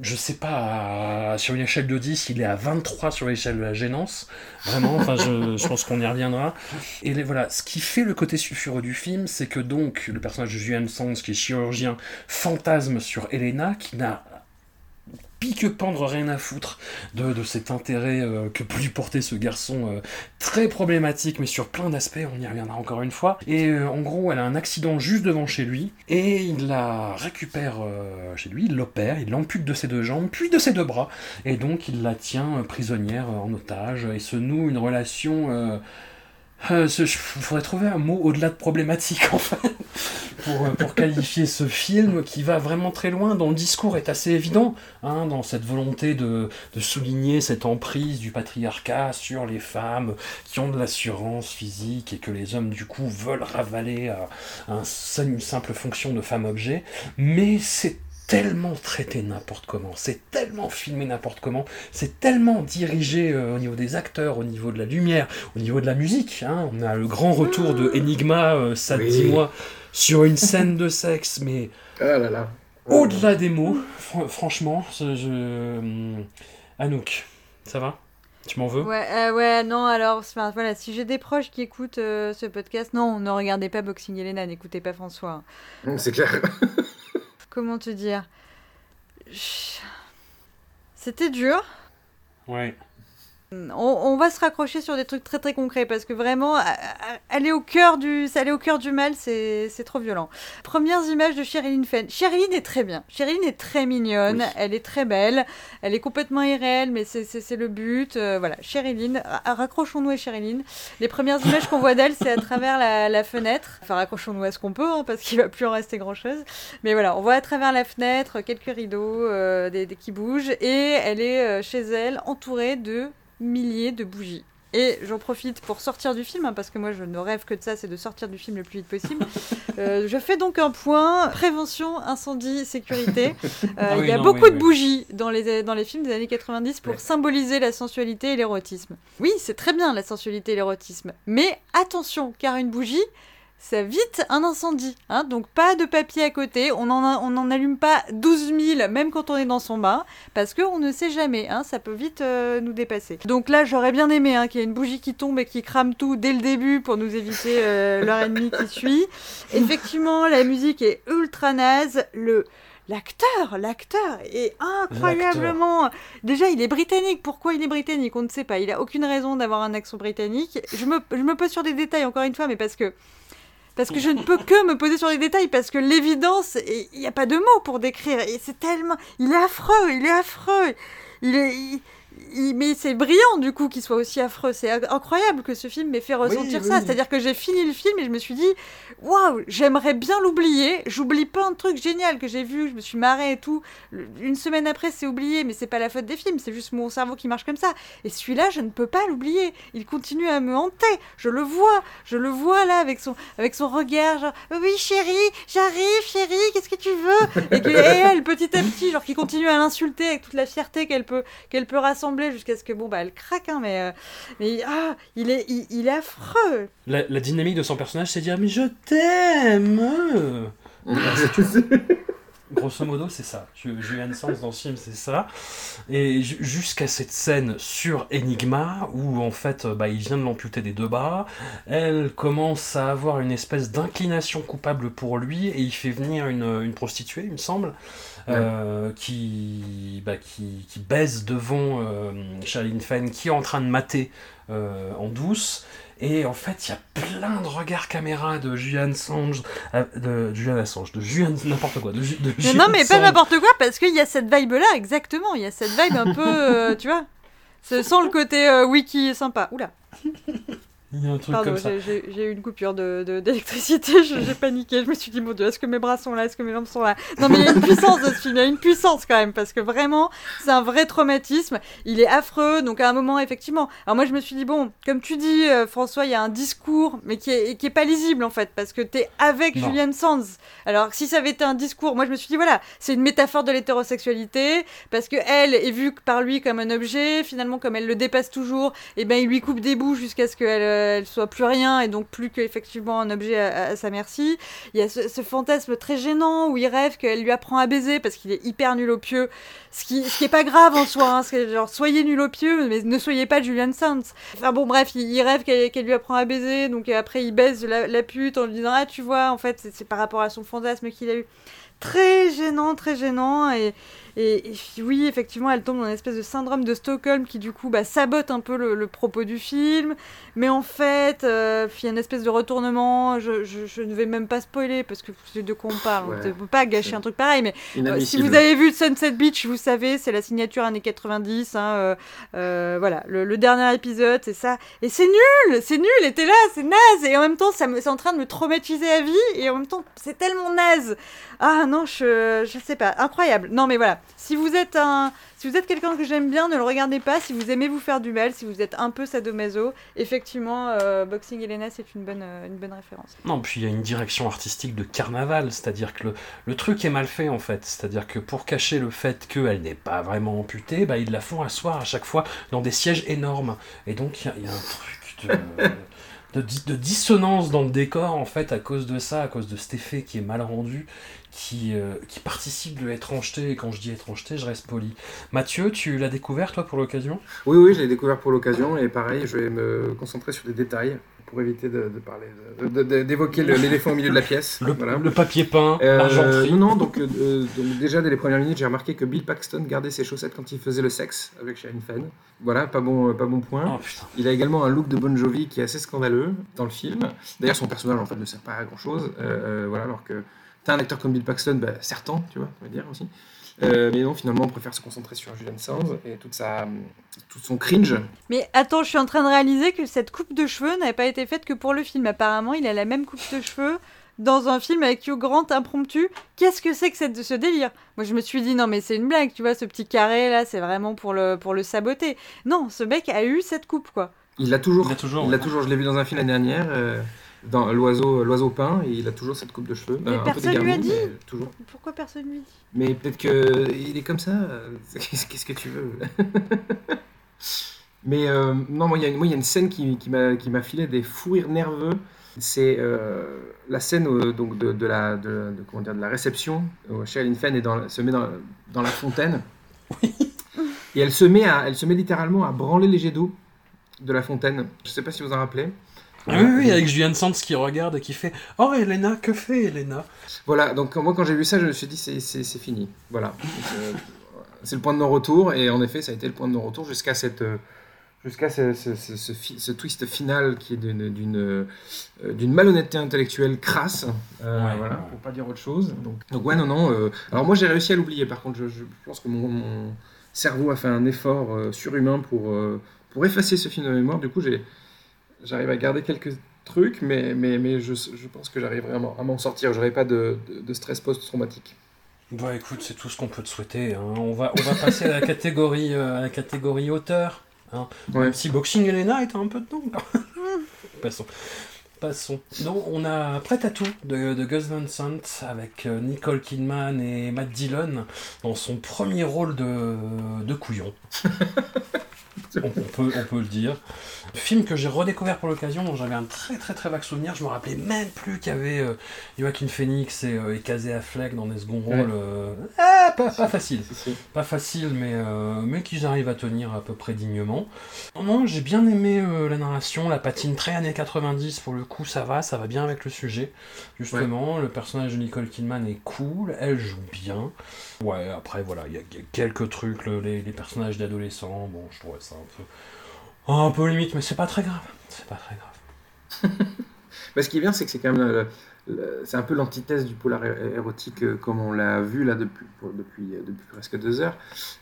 je sais pas, à- sur une échelle de 10, il est à 23 sur l'échelle de la gênance. Vraiment, enfin, je, je pense qu'on y reviendra. Et les- voilà, ce qui fait le côté sulfureux du film, c'est que donc le personnage de Julian Sands, qui est chirurgien, fantasme sur Elena, qui n'a pique-pendre rien à foutre de, cet intérêt euh, que peut lui porter ce garçon euh, très problématique, mais sur plein d'aspects, on y reviendra encore une fois. Et euh, en gros, elle a un accident juste devant chez lui, et il la récupère euh, chez lui, il l'opère, il l'ampute de ses deux jambes, puis de ses deux bras, et donc il la tient prisonnière en otage, et se noue une relation... euh, euh, il faudrait trouver un mot au-delà de problématique en fait pour, euh, pour qualifier ce film qui va vraiment très loin dont le discours est assez évident hein, dans cette volonté de, de souligner cette emprise du patriarcat sur les femmes qui ont de l'assurance physique et que les hommes du coup veulent ravaler à, un- une simple fonction de femme-objet mais c'est tellement traité n'importe comment, c'est tellement filmé n'importe comment, c'est tellement dirigé euh, au niveau des acteurs, au niveau de la lumière, au niveau de la musique. hein. On a le grand retour de Enigma, euh, ça Oui. dis-moi, sur une scène de sexe, mais Ah là là. au-delà des mots, fr- franchement, je... je- hum, Anouk, ça va? Tu m'en veux? Ouais, euh, ouais, non, alors, voilà, si j'ai des proches qui écoutent euh, ce podcast, non, ne regardez pas Boxing Elena, n'écoutez pas François. C'est clair. [LAUGHS] Comment te dire? C'était dur? Ouais. On, on va se raccrocher sur des trucs très très concrets parce que vraiment, aller au cœur du, aller au cœur du mal, c'est trop violent. Premières images de Sherilyn Fenn. Sherilyn est très bien. Sherilyn est très mignonne. Oui. Elle est très belle. Elle est complètement irréelle, mais c'est- le but. Euh, voilà, Sherilyn. ra- Raccrochons-nous à Sherilyn. Les premières [LAUGHS] images qu'on voit d'elle, c'est à travers la, la fenêtre. Enfin, raccrochons-nous à ce qu'on peut, hein, parce qu'il va plus en rester grand-chose. Mais voilà, on voit à travers la fenêtre quelques rideaux euh, des, des- qui bougent et elle est euh, chez elle entourée de milliers de bougies. Et j'en profite pour sortir du film, hein, parce que moi je ne rêve que de ça, c'est de sortir du film le plus vite possible. [LAUGHS] Euh, je fais donc un point prévention, incendie, sécurité. [LAUGHS] Euh, Ah il y a non, beaucoup oui, de oui. bougies dans les, dans les films des années 90 pour Ouais. symboliser la sensualité et l'érotisme. Oui, c'est très bien la sensualité et l'érotisme. Mais attention, car une bougie, ça vite un incendie. Hein donc pas de papier à côté, on n'en on en allume pas 12 000, même quand on est dans son bain, parce qu'on ne sait jamais, hein, ça peut vite euh, nous dépasser. Donc là, j'aurais bien aimé hein, qu'il y ait une bougie qui tombe et qui crame tout dès le début pour nous éviter euh, [LAUGHS] l'heure et demie qui suit. Effectivement, la musique est ultra naze. Le L'acteur, l'acteur est incroyablement. Déjà, il est britannique. Pourquoi il est britannique? On ne sait pas. Il a aucune raison d'avoir un accent britannique. Je me, je me pose sur des détails encore une fois, mais parce que parce que je ne peux que me poser sur les détails parce que l'évidence, il n'y a pas de mots pour décrire. Et c'est tellement, il est affreux, il est affreux. Il est, il- mais c'est brillant du coup qu'il soit aussi affreux. C'est inc- incroyable que ce film m'ait fait ressentir Oui, ça. oui. C'est-à-dire que j'ai fini le film et je me suis dit, waouh, j'aimerais bien l'oublier. J'oublie plein de trucs géniaux que j'ai vus, je me suis marrée et tout. Une semaine après, c'est oublié, mais c'est pas la faute des films, c'est juste mon cerveau qui marche comme ça. Et celui-là, je ne peux pas l'oublier. Il continue à me hanter. Je le vois, je le vois là avec son, avec son regard, genre, oui chérie, j'arrive chérie, qu'est-ce que tu veux? Et que et elle, petit à petit, genre, qui continue à l'insulter avec toute la fierté qu'elle peut, qu'elle peut rassembler jusqu'à ce que bon bah elle craque, hein, mais, euh, mais ah, il est, il, il est affreux. La, la dynamique de son personnage, c'est dire Mais je t'aime Grosso modo, c'est ça. Ju- Julian Sands dans ce film, c'est ça. Et ju- jusqu'à cette scène sur Enigma, où en fait, euh, bah, il vient de l'amputer des deux bras, elle commence à avoir une espèce d'inclination coupable pour lui, et il fait venir une, une prostituée, il me semble, euh, qui, bah, qui, qui baise devant euh, Charlene Fenn, qui est en train de mater euh, en douce. Et en fait, il y a plein de regards caméra de Julian Assange, de Julian Assange, de Julian n'importe quoi, de, de Julian non, mais pas n'importe quoi, parce qu'il y a cette vibe-là, exactement. Il y a cette vibe un peu, euh, [LAUGHS] tu vois, sans le côté euh, wiki sympa. Oula, Il y a un truc pardon, j'ai- eu une coupure de- de- d'électricité, je- j'ai paniqué, je me suis dit, mon dieu, est-ce que mes bras sont là, est-ce que mes jambes sont là? Non, mais il y a une puissance de ce film, il y a une puissance quand même, parce que vraiment, c'est un vrai traumatisme. Il est affreux, donc à un moment, effectivement. Alors moi, je me suis dit, bon, comme tu dis, euh, François, il y a un discours, mais qui est, qui est pas lisible en fait, parce que t'es avec Non. Julian Sands. Alors si ça avait été un discours, moi je me suis dit, voilà, c'est une métaphore de l'hétérosexualité, parce que elle est vue par lui comme un objet, finalement, comme elle le dépasse toujours, et ben il lui coupe des bouts jusqu'à ce qu'elle euh, elle soit plus rien, et donc plus qu'effectivement un objet à, sa merci. Il y a ce, fantasme très gênant où il rêve qu'elle lui apprend à baiser parce qu'il est hyper nul au pieu, ce qui, ce qui est pas grave en soi, hein, genre soyez nul au pieu, mais ne soyez pas Julian Sands. Enfin bon, bref, il, rêve qu'elle lui apprend à baiser, donc après il baise la, pute en lui disant Ah, tu vois, en fait, c'est c'est par rapport à son fantasme qu'il a eu. Très gênant, très gênant. Et, et, et oui, effectivement, elle tombe dans une espèce de syndrome de Stockholm qui, du coup, bah, sabote un peu le, le propos du film. Mais en fait, euh, il y a une espèce de retournement. Je, je- je ne vais même pas spoiler parce que c'est de quoi on parle. Ouais, on ne peut pas gâcher un truc pareil. Mais euh, si vous avez vu Sunset Beach, vous savez, c'est la signature années 90. hein, euh, euh, voilà, le, le dernier épisode, c'est ça. Et c'est nul, c'est nul, et t'es là, c'est naze. Et en même temps, ça me- c'est en train de me traumatiser à vie. Et en même temps, c'est tellement naze. Ah non, je, je sais pas, incroyable. Non, mais voilà, si vous êtes un. Si vous êtes quelqu'un que j'aime bien, ne le regardez pas. Si vous aimez vous faire du mal, si vous êtes un peu sadomaso, effectivement, euh, Boxing Elena, c'est une bonne, euh, une bonne référence. Non, puis il y a une direction artistique de carnaval, c'est-à-dire que le, truc est mal fait en fait. C'est-à-dire que pour cacher le fait qu'elle n'est pas vraiment amputée, bah, ils la font asseoir à chaque fois dans des sièges énormes. Et donc il y a- un truc de, de dissonance dans le décor en fait à cause de ça, à cause de cet effet qui est mal rendu, qui, euh, qui participe de l'étrangeté. Et quand je dis étrangeté, je reste poli. Mathieu, tu l'as découvert toi pour l'occasion? Oui, oui, je l'ai découvert pour l'occasion et pareil, je vais me concentrer sur des détails pour éviter de, de parler, de- de- de- d'évoquer l'éléphant au milieu de la pièce. le, Voilà. le papier peint, Euh, l'argenterie. non, non, donc, euh, euh, donc déjà dès les premières minutes, j'ai remarqué que Bill Paxton gardait ses chaussettes quand il faisait le sexe avec Sharon Fenn. Voilà, pas bon, euh, pas bon point. Oh. Il a également un look de Bon Jovi qui est assez scandaleux dans le film. D'ailleurs, son personnage en fait ne sert pas à grand chose. voilà, alors que t'as un acteur comme Bill Paxton, bah, certain, tu vois, on va dire aussi. Euh, mais non, finalement, on préfère se concentrer sur Julian Sands et toute sa, tout son cringe. Mais attends, je suis en train de réaliser que cette coupe de cheveux n'avait pas été faite que pour le film. Apparemment, il a la même coupe de cheveux dans un film avec Hugh Grant impromptu. Qu'est-ce que c'est que cette- ce délire? Moi, je me suis dit, non, mais c'est une blague, tu vois, ce petit carré là, c'est vraiment pour le, pour le saboter. Non, ce mec a eu cette coupe, quoi. Il l'a toujours. Il l'a toujours, Il l'a ouais. toujours. Je l'ai vu dans un film l'année dernière, euh, dans l'oiseau, l'oiseau peint, et il a toujours cette coupe de cheveux. Mais un peu personne lui a dit. mais toujours. Pourquoi personne lui dit? Mais peut-être que il est comme ça. euh, Qu'est-ce que tu veux? [LAUGHS] Mais euh, non, moi il y, a une- moi, il y a une scène qui, qui m'a qui m'a filé des fous rires nerveux. C'est euh, la scène euh, donc de, de la de, de- comment dire de la réception. Où Sherilyn Fenn est dans, se met dans, dans la fontaine. Et elle se met à, elle se met littéralement à branler les jets d'eau de la fontaine. Je sais pas si vous en rappelez. Oui, oui, oui, avec Julian Sands qui regarde et qui fait Oh, Elena, que fait Elena? Voilà, donc moi quand j'ai vu ça, je me suis dit c'est- fini. Voilà. Euh, c'est le point de non-retour, et en effet, ça a été le point de non-retour jusqu'à cette. euh, Jusqu'à ce, ce- twist final qui est d'une- euh, d'une malhonnêteté intellectuelle crasse, euh, Ouais, voilà, ouais. pour pas dire autre chose. Donc, donc ouais, non, non. euh, alors moi j'ai réussi à l'oublier, par contre, je, je pense que mon, mon- cerveau a fait un effort euh, surhumain pour, pour effacer ce film de mémoire. Du coup, j'ai, j'arrive à garder quelques trucs, mais, mais, mais je, je pense que j'arriverai à m'en, sortir. J'aurai pas de, de, de stress post-traumatique. Bah écoute, c'est tout ce qu'on peut te souhaiter. hein. On, va, on va passer à la catégorie, euh, à la catégorie auteur. hein. Ouais. Même si Boxing Elena est un peu dedans. [LAUGHS] Passons. Passons. Donc on a Prêt à tout de, de Gus Van Sant avec euh, Nicole Kidman et Matt Dillon dans son premier rôle de, de couillon. [LAUGHS] on, peut, on peut le dire. Film que j'ai redécouvert pour l'occasion, dont j'avais un très très très vague souvenir. Je me rappelais même plus qu'il y avait euh, Joaquin Phoenix et, euh, et Casey Affleck dans des seconds Ouais. rôles. euh, ah, pas, pas facile pas facile, mais, euh, mais qu'ils arrivent à tenir à peu près dignement. Non, j'ai bien aimé euh, la narration, la patine très années 90, pour le coup, ça va, ça va bien avec le sujet. Justement, le personnage de Nicole Kidman est cool, elle joue bien. Ouais, après, voilà, il y, a il y a quelques trucs, le- les, les personnages d'adolescents, bon, je ça un peu, un peu limite, mais c'est pas très grave. C'est pas très grave. [LAUGHS] Bah, ce qui est bien, c'est que c'est quand même le- c'est un peu l'antithèse du polar érotique euh, comme on l'a vu là depuis, depuis, euh, depuis presque deux heures.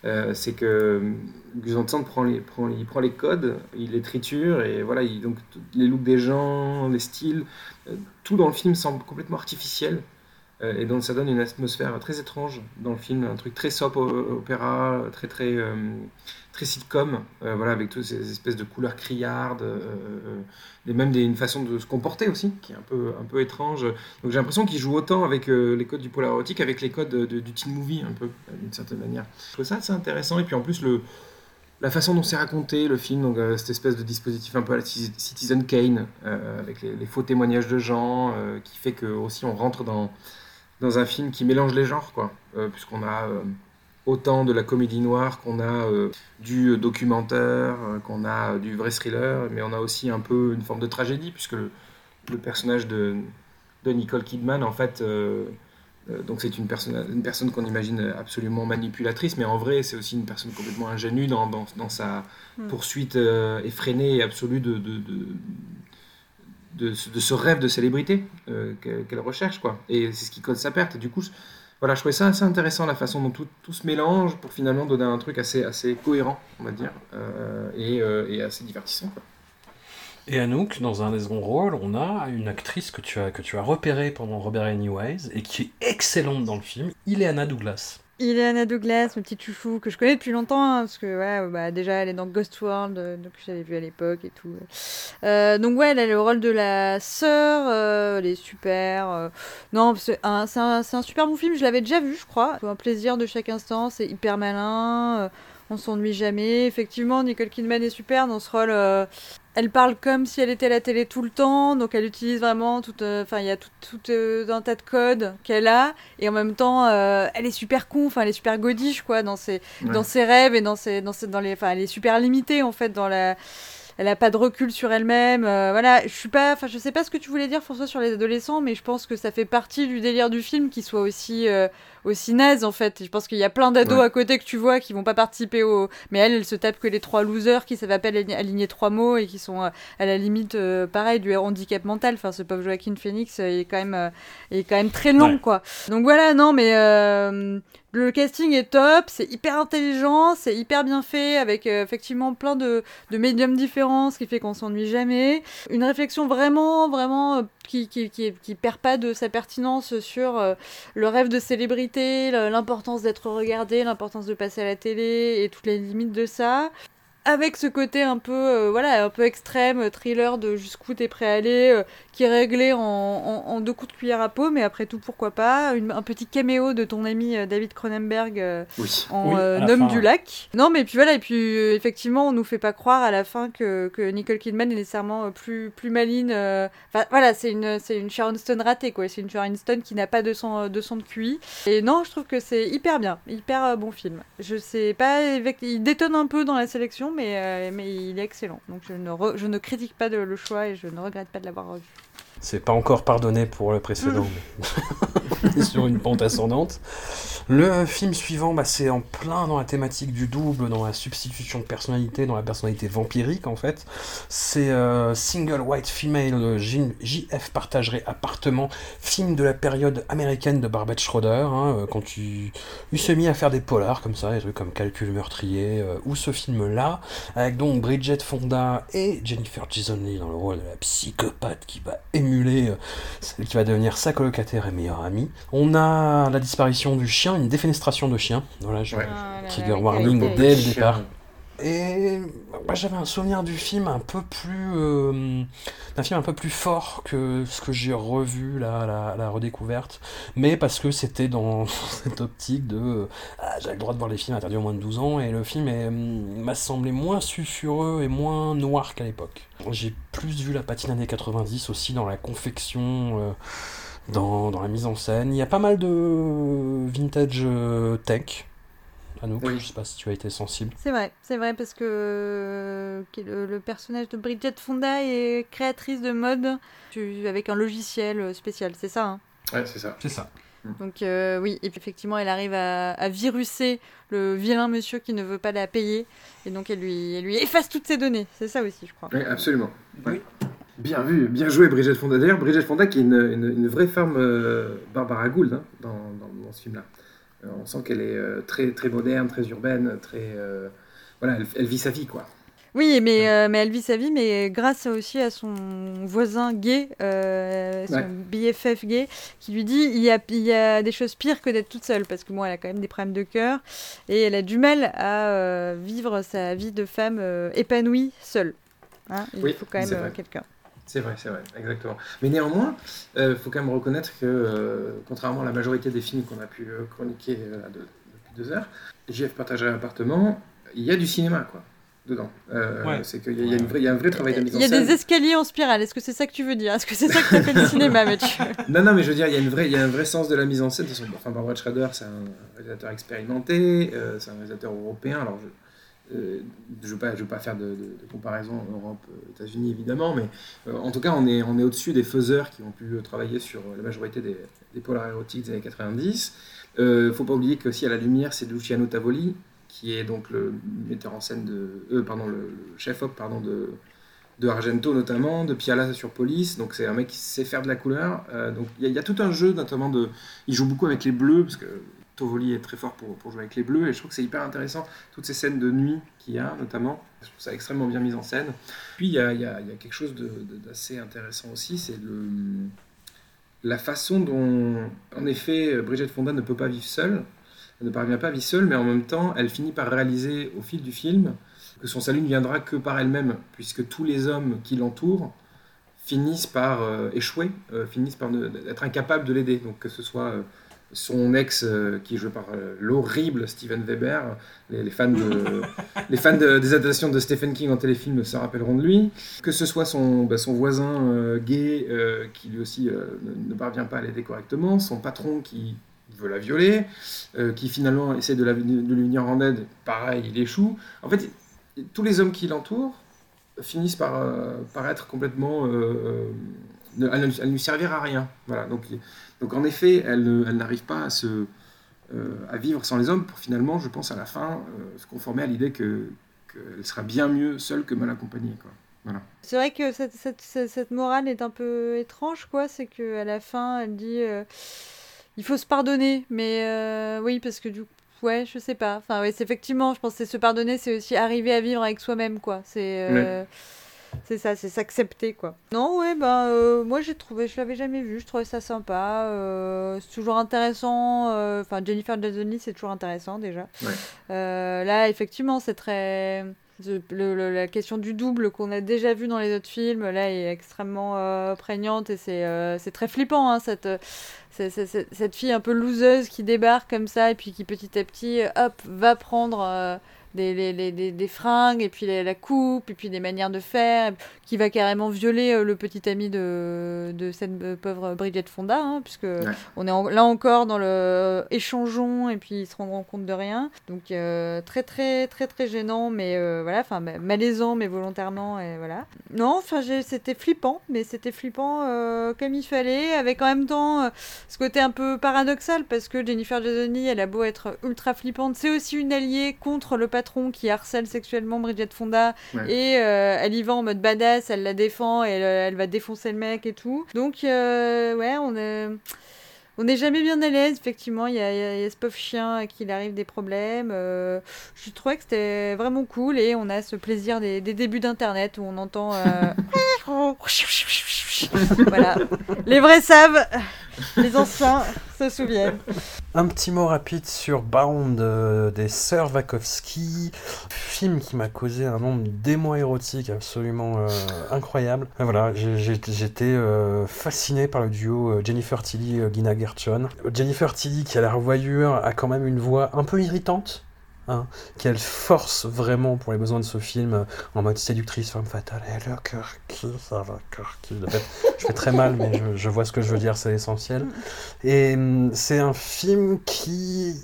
Euh, c'est que euh, Gus prend les, prend, il prend les codes, il les triture et voilà, il, donc les looks des gens, les styles, euh, tout dans le film semble complètement artificiel. euh, et donc ça donne une atmosphère très étrange dans le film, un truc très soap opéra, très très euh, très sitcom, euh, voilà avec toutes ces espèces de couleurs criardes, euh, euh, et même une façon de se comporter aussi qui est un peu un peu étrange. Donc j'ai l'impression qu'il joue autant avec les codes du polar érotique avec les codes de- de- du teen movie un peu d'une certaine manière. Je trouve ça assez intéressant et puis en plus le la façon dont c'est raconté le film, donc cette espèce de dispositif un peu à la Ci- Citizen Kane, avec les, les faux témoignages de gens, qui fait que aussi on rentre dans, dans un film qui mélange les genres, quoi, puisqu'on a autant de la comédie noire qu'on a euh, du documentaire, euh, qu'on a euh, du vrai thriller, mais on a aussi un peu une forme de tragédie, puisque le, le personnage de, de Nicole Kidman, en fait, euh, euh, donc c'est une personne, une personne qu'on imagine absolument manipulatrice, mais en vrai c'est aussi une personne complètement ingénue dans, dans, dans sa Mm. poursuite euh, effrénée et absolue de, de, de, de, ce- de ce rêve de célébrité euh, qu'elle recherche. Quoi. Et c'est ce qui cause sa perte. Et du coup, voilà, je trouvais ça assez intéressant la façon dont tout, tout se mélange pour finalement donner un truc assez, assez cohérent, on va dire, euh, et, euh, et assez divertissant. Quoi. Et Anouk, dans un des seconds rôles, on a une actrice que tu as, que tu as repérée pendant Robert Anyways et qui est excellente dans le film, Ileana Douglas. Ileana Douglas, ma petite chouchou, que je connais depuis longtemps, hein, parce que ouais, bah, déjà elle est dans Ghost World, euh, donc j'avais vu à l'époque et tout. Euh, donc ouais, elle a le rôle de la sœur, euh, elle est super. euh. Non, c'est un, un, super bon film, je l'avais déjà vu, je crois. Un plaisir de chaque instant, c'est hyper malin, on s'ennuie jamais. Effectivement, Nicole Kidman est super dans ce rôle. euh, elle parle comme si elle était à la télé tout le temps, donc elle utilise vraiment tout. euh, Enfin, il y a tout, tout euh, un tas de codes qu'elle a, et en même temps, elle est super con, enfin, elle est super godiche, quoi, dans ses, Ouais. dans ses rêves et dans ses, dans ses, dans les, enfin, elle est super limitée, en fait, dans la. Elle a pas de recul sur elle-même. voilà, je suis pas, enfin, je sais pas ce que tu voulais dire, François, sur les adolescents, mais je pense que ça fait partie du délire du film qui soit aussi, aussi naze, en fait. Et je pense qu'il y a plein d'ados Ouais. à côté que tu vois qui vont pas participer au. Mais elle, elle se tape que les trois losers qui savent à peine aligner- trois mots et qui sont euh, à la limite, euh, pareil, du handicap mental. Enfin, ce pauvre Joaquin Phoenix euh, il est quand même, euh, il est quand même très long, Ouais. quoi. Donc voilà, non, mais euh, le casting est top, c'est hyper intelligent, c'est hyper bien fait, avec euh, effectivement plein de, de médiums différents, ce qui fait qu'on s'ennuie jamais. Une réflexion vraiment, vraiment qui, qui, perd pas de sa pertinence sur euh, le rêve de célébrité, l'importance d'être regardé, l'importance de passer à la télé et toutes les limites de ça. Avec ce côté un peu, euh, voilà, un peu extrême, euh, thriller de jusqu'où t'es prêt à aller, euh, qui est réglé en, en- en deux coups de cuillère à peau, mais après tout, pourquoi pas. Une- un petit caméo de ton ami David Cronenberg euh, Oui. en Oui, euh, homme fin, du lac. Non, mais puis voilà, et puis euh, effectivement, on nous fait pas croire à la fin que, que Nicole Kidman est nécessairement plus, plus maline. euh. Enfin, voilà, c'est une, c'est une Sharon Stone ratée, quoi. C'est une Sharon Stone qui n'a pas de son, de son de QI. Et non, je trouve que c'est hyper bien, hyper euh, bon film. Je sais pas, il détonne un peu dans la sélection, mais, euh, mais il est excellent. Donc je ne, critique pas le choix et je ne regrette pas de l'avoir revu. C'est pas encore pardonné pour le précédent, mais on [LAUGHS] est sur une pente ascendante. Le film suivant, bah, c'est en plein dans la thématique du double, dans la substitution de personnalité, dans la personnalité vampirique en fait. C'est euh, Single White Female JF Partagerait Appartement, film de la période américaine de Barbette Schroeder, hein, euh, quand tu il s'est mis à faire des polars comme ça, des trucs comme Calcul meurtrier, euh, ou ce film-là, avec donc Bridget Fonda et Jennifer Jason Leigh dans le rôle de la psychopathe qui va émuler euh, celle qui va devenir sa colocataire et meilleure amie. On a la disparition du chien, une défenestration de chien. Voilà, je- Ouais. Ah là là, Trigger warning dès le départ. Et j'avais un souvenir du film un peu plus euh, d'un film un peu plus fort que ce que j'ai revu la, la redécouverte, mais parce que c'était dans [LAUGHS] cette optique de euh, ah, j'avais le droit de voir les films interdits aux moins de 12 ans et le film hum, m'a semblé moins sulfureux et moins noir qu'à l'époque. J'ai plus vu la patine années 90 aussi dans la confection. euh, dans, dans la mise en scène, il y a pas mal de vintage tech. Anouk, Oui. je sais pas si tu as été sensible. C'est vrai, c'est vrai parce que euh, le, le personnage de Bridget Fonda est créatrice de mode tu- avec un logiciel spécial, c'est ça. hein Ouais, c'est ça. C'est ça. Donc euh, oui, et puis effectivement, elle arrive à, à viruser le vilain monsieur qui ne veut pas la payer, et donc elle lui, elle lui efface toutes ses données. C'est ça aussi, je crois. Oui, absolument. Ouais. Bien vu, bien joué Bridget Fonda. D'ailleurs, Bridget Fonda qui est une, une- une vraie femme euh, Barbara Gould hein, dans, dans- dans ce film-là. Euh, on sent qu'elle est euh, très, très moderne, très urbaine, très... euh, voilà, elle, elle vit sa vie, quoi. Oui, mais, mais elle vit sa vie, mais grâce aussi à son voisin gay, son Ouais. BFF gay, qui lui dit il y, a, il y a des choses pires que d'être toute seule, parce que moi, elle a quand même des problèmes de cœur, et elle a du mal à vivre sa vie de femme épanouie seule. Hein, il Oui, faut quand même quelqu'un. C'est vrai, c'est vrai, exactement. Mais néanmoins, il faut quand même reconnaître que, euh, contrairement à la majorité des films qu'on a pu euh, chroniquer euh, de- depuis deux heures, JF partagerait l'appartement, il y a du cinéma, quoi, dedans. Euh, Ouais. C'est qu'il y, a- y y un vrai travail de mise en Il y a scène. des escaliers en spirale, est-ce que c'est ça que tu veux dire? Est-ce que c'est ça que tu appelles le [LAUGHS] cinéma, Mathieu? Non, non, mais je veux dire, il y a, une vraie, il y a un vrai sens de la mise en scène. De toute façon, enfin, Barbara Schrader, c'est un réalisateur expérimenté, euh, c'est un réalisateur européen. Alors, je ne veux, pas- je veux pas faire de, de- de comparaison Europe-États-Unis, évidemment, mais euh, en tout cas, on est, au-dessus des faiseurs qui ont pu euh, travailler sur euh, la majorité des, des polars érotiques des années 90. Il ne faut pas oublier qu'aussi à la lumière, c'est Luciano Tavoli, qui est donc le metteur en scène de. euh, le, chef-op, de de Argento notamment, de Piala sur Police, donc c'est un mec qui sait faire de la couleur. Euh, donc il y, y a tout un jeu notamment de... Il joue beaucoup avec les bleus, parce que Tovoli est très fort pour, jouer avec les bleus, et je trouve que c'est hyper intéressant, toutes ces scènes de nuit qu'il y a notamment. Je trouve ça extrêmement bien mis en scène. Puis il y a, quelque chose d'assez intéressant aussi, c'est la façon dont, en effet, Brigitte Fonda ne peut pas vivre seule, elle ne parvient pas à vivre seule, mais en même temps, elle finit par réaliser au fil du film que son salut ne viendra que par elle-même, puisque tous les hommes qui l'entourent finissent par euh, échouer, euh, finissent par être incapables de l'aider. Donc que ce soit euh, son ex euh, qui est joué par euh, l'horrible Steven Weber, les, les fans, de, [LAUGHS] les fans de- des adaptations de Stephen King en téléfilm se rappelleront de lui, que ce soit son, bah, son voisin euh, gay qui lui aussi ne, ne parvient pas à l'aider correctement, son patron qui veut la violer, qui finalement essaie de, la- de lui venir en aide, pareil, il échoue. En fait, tous les hommes qui l'entourent finissent par, par être complètement... euh, ne, lui servir à rien. Voilà, donc, donc en effet, elle, elle n'arrive pas à, se, euh, à vivre sans les hommes pour finalement, je pense, à la fin, euh, se conformer à l'idée que qu'elle sera bien mieux seule que mal accompagnée. Quoi. Voilà. C'est vrai que cette, cette, morale est un peu étrange, quoi. C'est qu'à la fin, elle dit euh, il faut se pardonner. Mais oui, parce que du coup, ouais, je sais pas. Enfin, ouais, c'est effectivement, je pense que se pardonner, c'est aussi arriver à vivre avec soi-même, quoi. C'est. C'est ça, c'est s'accepter quoi. Non, ouais, euh, moi j'ai trouvé, je l'avais jamais vu, je trouvais ça sympa. euh, c'est toujours intéressant. euh, Enfin, Jennifer Jason c'est toujours intéressant déjà. Ouais. Là, effectivement, c'est très. le- le- la question du double qu'on a déjà vu dans les autres films, là, est extrêmement euh, prégnante et c'est euh, très flippant, hein, cette, euh, cette fille un peu loseuse qui débarque comme ça et puis qui petit à petit, hop, va prendre, des, les- les- des- des fringues, et puis la, la coupe, et puis des manières de faire, qui va carrément violer euh, le petit ami de, de cette euh, pauvre Bridget Fonda, hein, puisque on est en- là encore dans le euh, échangeons, et puis ils se rendront compte de rien. Donc euh, très très très très gênant, mais euh, voilà, enfin ma- malaisant, mais volontairement, et voilà. Non, enfin c'était flippant, mais c'était flippant euh, comme il fallait, avec en même temps ce côté un peu paradoxal, parce que Jennifer Jason Leigh, elle a beau être ultra flippante, c'est aussi une alliée contre le patron qui harcèle sexuellement Bridget Fonda, Ouais. et euh, elle y va en mode badass, elle la défend, et elle, elle va défoncer le mec et tout. Donc euh, ouais, on est... On n'est jamais bien à l'aise, effectivement. Il y, a, il y a- il y a ce pauvre chien à qui il arrive des problèmes. Euh, je trouvais que c'était vraiment cool et on a ce plaisir des, des débuts d'Internet où on entend. euh, [LAUGHS] [LAUGHS] voilà. Les vrais savent, les anciens se souviennent. Un petit mot rapide sur Bound euh, des sœurs Wachowski, film qui m'a causé un nombre d'émois érotiques absolument euh, incroyable. Et voilà, j'étais euh, fasciné par le duo euh, Jennifer Tilly et Gina Gershon. Jennifer Tilly qui a la revoyure a quand même une voix un peu irritante. Hein, qu'elle force vraiment pour les besoins de ce film euh, en mode séductrice, femme fatale, et le cœur qui, ça va, cœur qui. Fait, je fais très mal, mais je, vois ce que je veux dire, c'est l'essentiel. Et hum, c'est un film qui.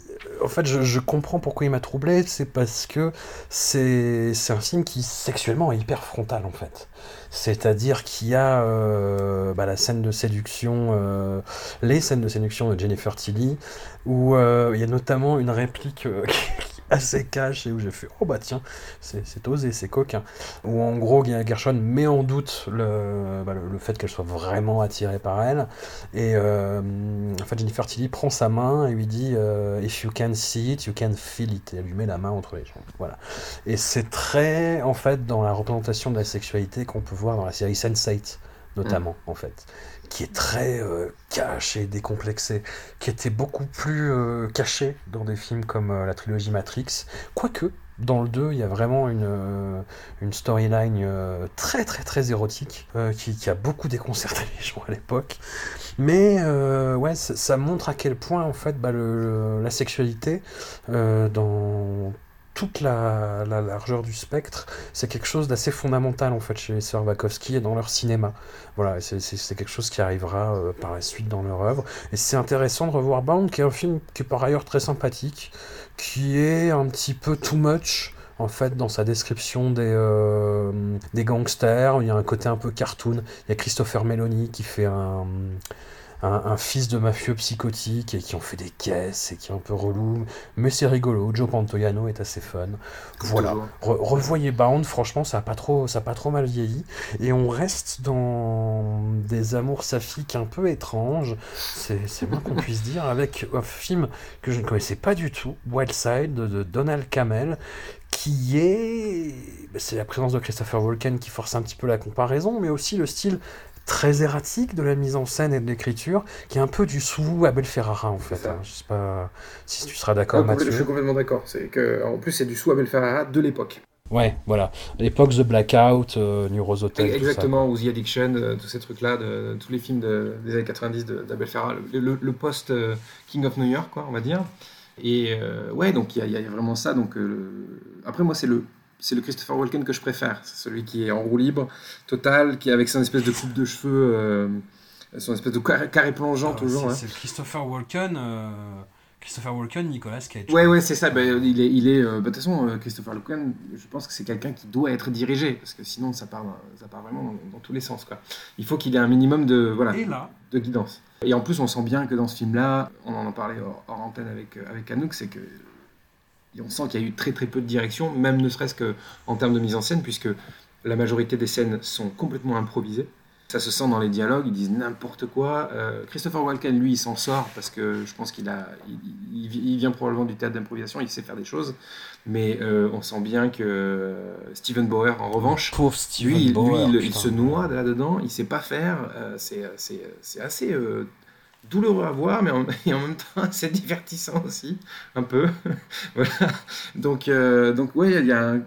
En fait, je, comprends pourquoi il m'a troublé, c'est parce que c'est un film qui sexuellement est hyper frontal en fait. C'est-à-dire qu'il y a euh, bah, la scène de séduction, euh, les scènes de séduction de Jennifer Tilly, où euh, il y a notamment une réplique euh, [LAUGHS] qui assez cash et où j'ai fait oh bah tiens c'est c'est osé c'est coquin. Où en gros Gershon met en doute le, bah, le, le fait qu'elle soit vraiment attirée par elle. Et euh, en fait Jennifer Tilly prend sa main et lui dit euh, if you can see it you can feel it. Et elle lui met la main entre les jambes. Voilà. Et c'est très en fait dans la représentation de la sexualité qu'on peut voir dans la série Sense8 notamment en fait qui est très euh, caché, décomplexé, qui était beaucoup plus euh, caché dans des films comme euh, la trilogie Matrix. Quoique, dans le 2, il y a vraiment une, euh, une storyline euh, très très très érotique qui, a beaucoup déconcerté [LAUGHS] les gens à l'époque. Mais ouais, ça, montre à quel point en fait bah, la sexualité dans toute la, la largeur du spectre, c'est quelque chose d'assez fondamental en fait chez les sœurs et dans leur cinéma. Voilà, c'est quelque chose qui arrivera euh, par la suite dans leur œuvre. Et c'est intéressant de revoir Bound, qui est un film qui est par ailleurs très sympathique, qui est un petit peu too much. En fait, dans sa description des, euh, des gangsters, il y a un côté un peu cartoon. Il y a Christopher Meloni qui fait un, un, un fils de mafieux psychotique et qui en fait des caisses et qui est un peu relou. Mais c'est rigolo. Joe Pantoliano est assez fun. Voilà. Re- revoyez Bound, franchement, ça a pas trop, ça a pas trop mal vieilli. Et on reste dans des amours saphiques un peu étranges. C'est c'est moins qu'on puisse dire avec un film que je ne connaissais pas du tout, Wild Side de, Donald Camel, qui est, c'est la présence de Christopher Walken qui force un petit peu la comparaison, mais aussi le style très erratique de la mise en scène et de l'écriture, qui est un peu du sous Abel Ferrara en fait. hein. Je sais pas si tu seras d'accord, complè- je Mathieu. suis complètement d'accord. C'est que, en plus, c'est du sous Abel Ferrara de l'époque. Ouais, voilà. L'époque, The Blackout, euh, Hotel. Exactement, ou The Addiction, euh, tous ces trucs-là, de, de tous les films de- des années 90 de- d'Abel Ferrara, le, le- le post euh, King of New York, quoi, on va dire. Et euh, ouais, donc il y, y a vraiment ça. Donc, euh, Après, moi, c'est le, c'est le Christopher Walken que je préfère. C'est celui qui est en roue libre, total, qui est avec son espèce de coupe de cheveux, euh, son espèce de carré, carré plongeant, Ah, toujours. c'est- hein. Christopher Walken, euh, Christopher Walken, Nicolas Cage. Ouais, ouais, c'est ça. bah, il est, il est, euh, bah, de toute façon, Christopher Walken, je pense que c'est quelqu'un qui doit être dirigé, parce que sinon, ça part, ça part vraiment dans, dans tous les sens. Quoi. Il faut qu'il ait un minimum de, voilà, là de guidance. Et en plus, on sent bien que dans ce film-là, on en a parlé hors, hors antenne avec, avec Anouk, c'est que on sent qu'il y a eu très très peu de direction, même ne serait-ce qu'en termes de mise en scène, puisque la majorité des scènes sont complètement improvisées. Ça se sent dans les dialogues, ils disent n'importe quoi. Euh, Christopher Walken, lui, il s'en sort parce que je pense qu'il a, il, il- il vient probablement du théâtre d'improvisation, il sait faire des choses. Mais euh, on sent bien que Steven Bauer, en revanche, Steven lui, il- Bauer, lui, il, il putain. se noie là-dedans, il sait pas faire. euh, c'est, assez douloureux à voir, mais en, [LAUGHS] même temps, [LAUGHS] c'est divertissant aussi, un peu. [LAUGHS] voilà. Donc, euh, donc ouais, il y a un,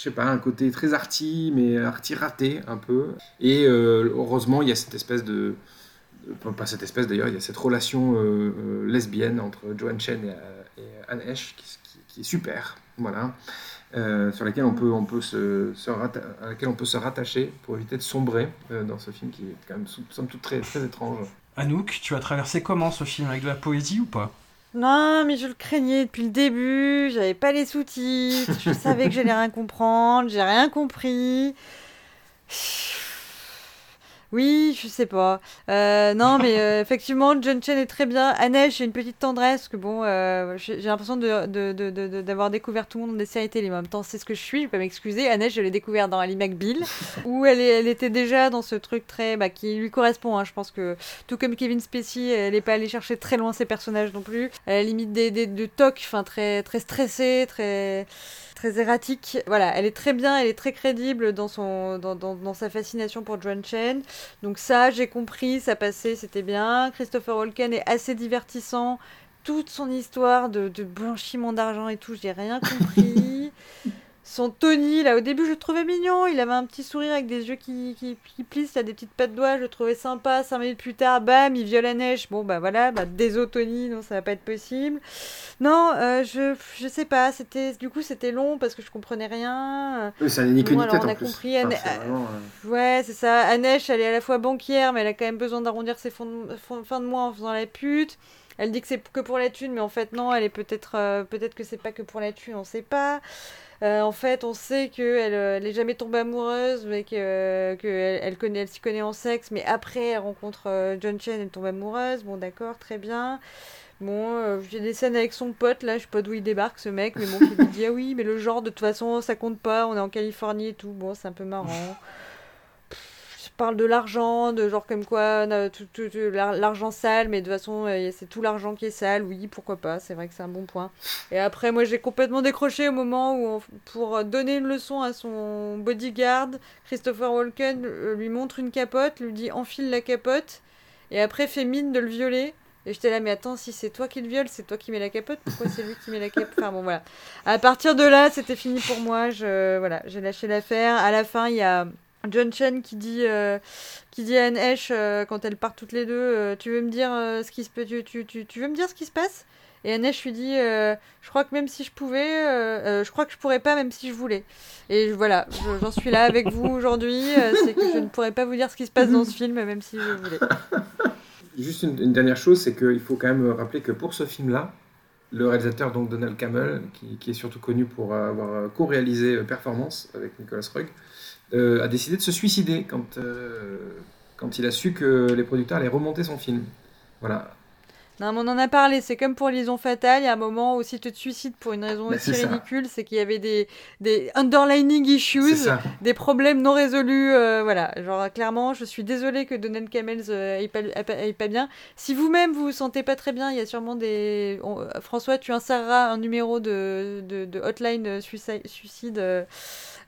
je sais pas, un côté très arty, mais arty raté un peu. Et euh, heureusement, il y a cette espèce de, pas cette espèce d'ailleurs, il y a cette relation euh, euh, lesbienne entre Joanne Chen et, et Anne Heche qui, est super. Voilà. sur laquelle on peut, on peut se, se laquelle on peut se rattacher pour éviter de sombrer dans ce film qui est quand même somme toute très, très étrange. Anouk, tu as traversé comment ce film? Avec de la poésie ou pas? Non, mais je le craignais depuis le début. J'avais pas les sous-titres. Je savais que j'allais rien comprendre. J'ai rien compris. Oui, je sais pas. Euh, non, mais euh, [LAUGHS] effectivement, John Chen est très bien. Annette, j'ai une petite tendresse que bon, euh, j'ai l'impression de, de- de- de- de- d'avoir découvert tout le monde dans des séries télé. Mais en même temps, c'est ce que je suis. Je vais pas m'excuser. Annette, je l'ai découvert dans Ali McBeal, [LAUGHS] où elle, est- elle était déjà dans ce truc très, bah, qui lui correspond. hein. Je pense que tout comme Kevin Spacey, elle n'est pas allée chercher très loin ses personnages non plus. Elle a limite des, des, de toc, enfin très, très stressée, très très erratique. Voilà, elle est très bien, elle est très crédible dans, son, dans, sa fascination pour John Chen. Donc ça, j'ai compris, ça passait, c'était bien. Christopher Walken est assez divertissant. Toute son histoire de, de blanchiment d'argent et tout, j'ai rien compris. [LAUGHS] Son Tony, là, au début, je le trouvais mignon. Il avait un petit sourire avec des yeux qui, qui, qui plissent, il a des petites pattes doigts. Je le trouvais sympa. Cinq minutes plus tard, bam, il viole la neige. Bon, bah voilà, bah, désolé Tony, non, ça va pas être possible. Non, euh, je, je sais pas. C'était, du coup, c'était long parce que je comprenais rien. Oui, ça n'est Bon, ni alors, on a compris, Anne- vraiment, euh, Ouais, c'est ça. Anesh, elle est à la fois banquière, mais elle a quand même besoin d'arrondir ses fonds de, fonds- de mois en faisant la pute. Elle dit que c'est que pour la thune, mais en fait, non, elle est peut-être euh, peut-être que c'est pas que pour la thune, on sait pas. Euh, en fait, on sait qu'elle euh, elle est jamais tombée amoureuse, mais que, elle, connaît, elle s'y connaît en sexe, mais après, elle rencontre John Chen, elle tombe amoureuse. Bon, d'accord, très bien. Bon, j'ai des scènes avec son pote, là, je sais pas d'où il débarque ce mec, mais bon, qui lui dit, ah oui, mais le genre, de toute façon, ça compte pas, on est en Californie et tout, bon, c'est un peu marrant. Parle de l'argent, de genre comme quoi, l'argent sale, mais de toute façon, euh, c'est tout l'argent qui est sale, oui, pourquoi pas, c'est vrai que c'est un bon point. Et après, moi, j'ai complètement décroché au moment où, on- pour donner une leçon à son bodyguard, Christopher Walken euh, lui montre une capote, lui dit enfile la capote, et après fait mine de le violer. Et j'étais là, mais attends, si c'est toi qui le viole, c'est toi qui mets la capote, pourquoi c'est lui qui met la capote? Enfin bon, voilà. À partir de là, c'était fini pour moi, je, voilà, j'ai lâché l'affaire. À la fin, il y a John Chen qui dit, euh, qui dit à Anne Hesh, quand elles partent toutes les deux, euh, tu veux me dire euh, ce qui se tu, tu, tu, tu veux me dire ce qui se passe? Et Anne Hesh lui dit, je crois que même si je pouvais, je crois que je pourrais pas même si je voulais. Et voilà, je- j'en suis là avec vous aujourd'hui, c'est que je ne pourrais pas vous dire ce qui se passe dans ce film même si je voulais. Juste une, dernière chose, c'est qu'il faut quand même rappeler que pour ce film-là, le réalisateur donc Donald Campbell, qui, qui est surtout connu pour avoir co-réalisé Performance avec Nicolas euh, a décidé de se suicider quand, euh, quand il a su que les producteurs allaient remonter son film. Voilà. Non, mais on en a parlé, c'est comme pour Liaison Fatale, il y a un moment où si tu te suicides pour une raison Bah, aussi ridicule, c'est qu'il y avait des, des underlining issues, des problèmes non résolus, euh, voilà. Genre, clairement, je suis désolée que Donald Camels euh, aille, pas, aille pas- bien. Si vous-même vous vous sentez pas très bien, il y a sûrement des... on- euh, François, tu inséreras un numéro de, de, de hotline euh, suicide, suicide euh,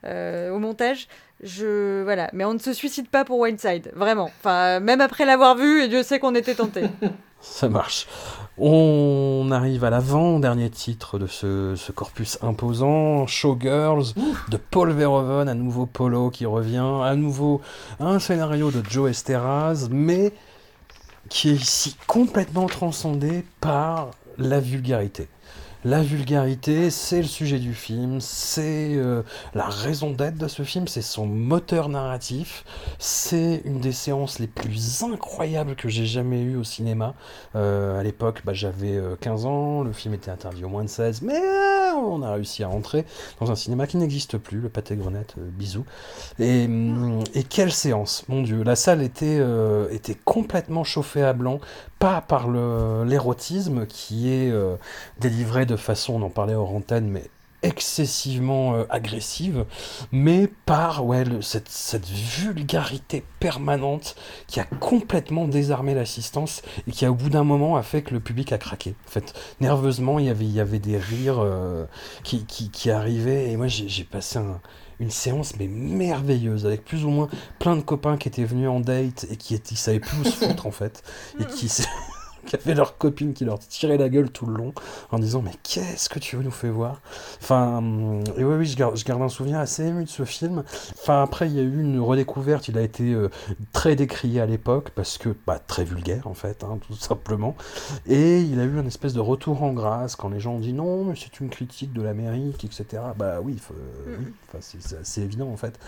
euh, au montage. Je... Voilà, mais on ne se suicide pas pour Windside, vraiment. Enfin, même après l'avoir vu, et Dieu sait qu'on était tenté. [LAUGHS] Ça marche. On arrive à l'avant-dernier titre de ce, ce corpus imposant, Showgirls, de Paul Verhoeven, à nouveau Polo qui revient, à nouveau un scénario de Joe Esteraz, mais qui est ici complètement transcendé par la vulgarité. La vulgarité, c'est le sujet du film, c'est euh, la raison d'être de ce film, c'est son moteur narratif, c'est une des séances les plus incroyables que j'ai jamais eues au cinéma. Euh, à l'époque, bah, j'avais euh, 15 ans, le film était interdit au moins de 16, mais euh, on a réussi à rentrer dans un cinéma qui n'existe plus, le Pâté Grenette, euh, bisous. Et, hum, et quelle séance, mon Dieu, la salle était, euh, était complètement chauffée à blanc, pas par l'érotisme qui est euh, délivré de façon, on en parlait hors antenne, mais excessivement euh, agressive, mais par ouais, le- cette, cette vulgarité permanente qui a complètement désarmé l'assistance et qui, au bout d'un moment, a fait que le public a craqué. En fait, nerveusement, il y avait, il y avait des rires euh, qui, qui, qui arrivaient, et moi, j'ai passé un- une séance mais merveilleuse avec plus ou moins plein de copains qui étaient venus en date et qui, étaient, qui savaient plus où se foutre en fait et qui [LAUGHS] [LAUGHS] qui avaient leur copine qui leur tirait la gueule tout le long en disant mais qu'est-ce que tu veux nous faire voir? Enfin, hum, et oui, oui, je garde, je garde un souvenir assez ému de ce film. Enfin, après, il y a eu une redécouverte, il a été euh, très décrié à l'époque parce que, bah, très vulgaire en fait, hein, [LAUGHS] tout simplement. Et il a eu un espèce de retour en grâce quand les gens ont dit non, mais c'est une critique de l'Amérique, etc. Bah oui, oui, enfin, c'est- c'est assez évident en fait.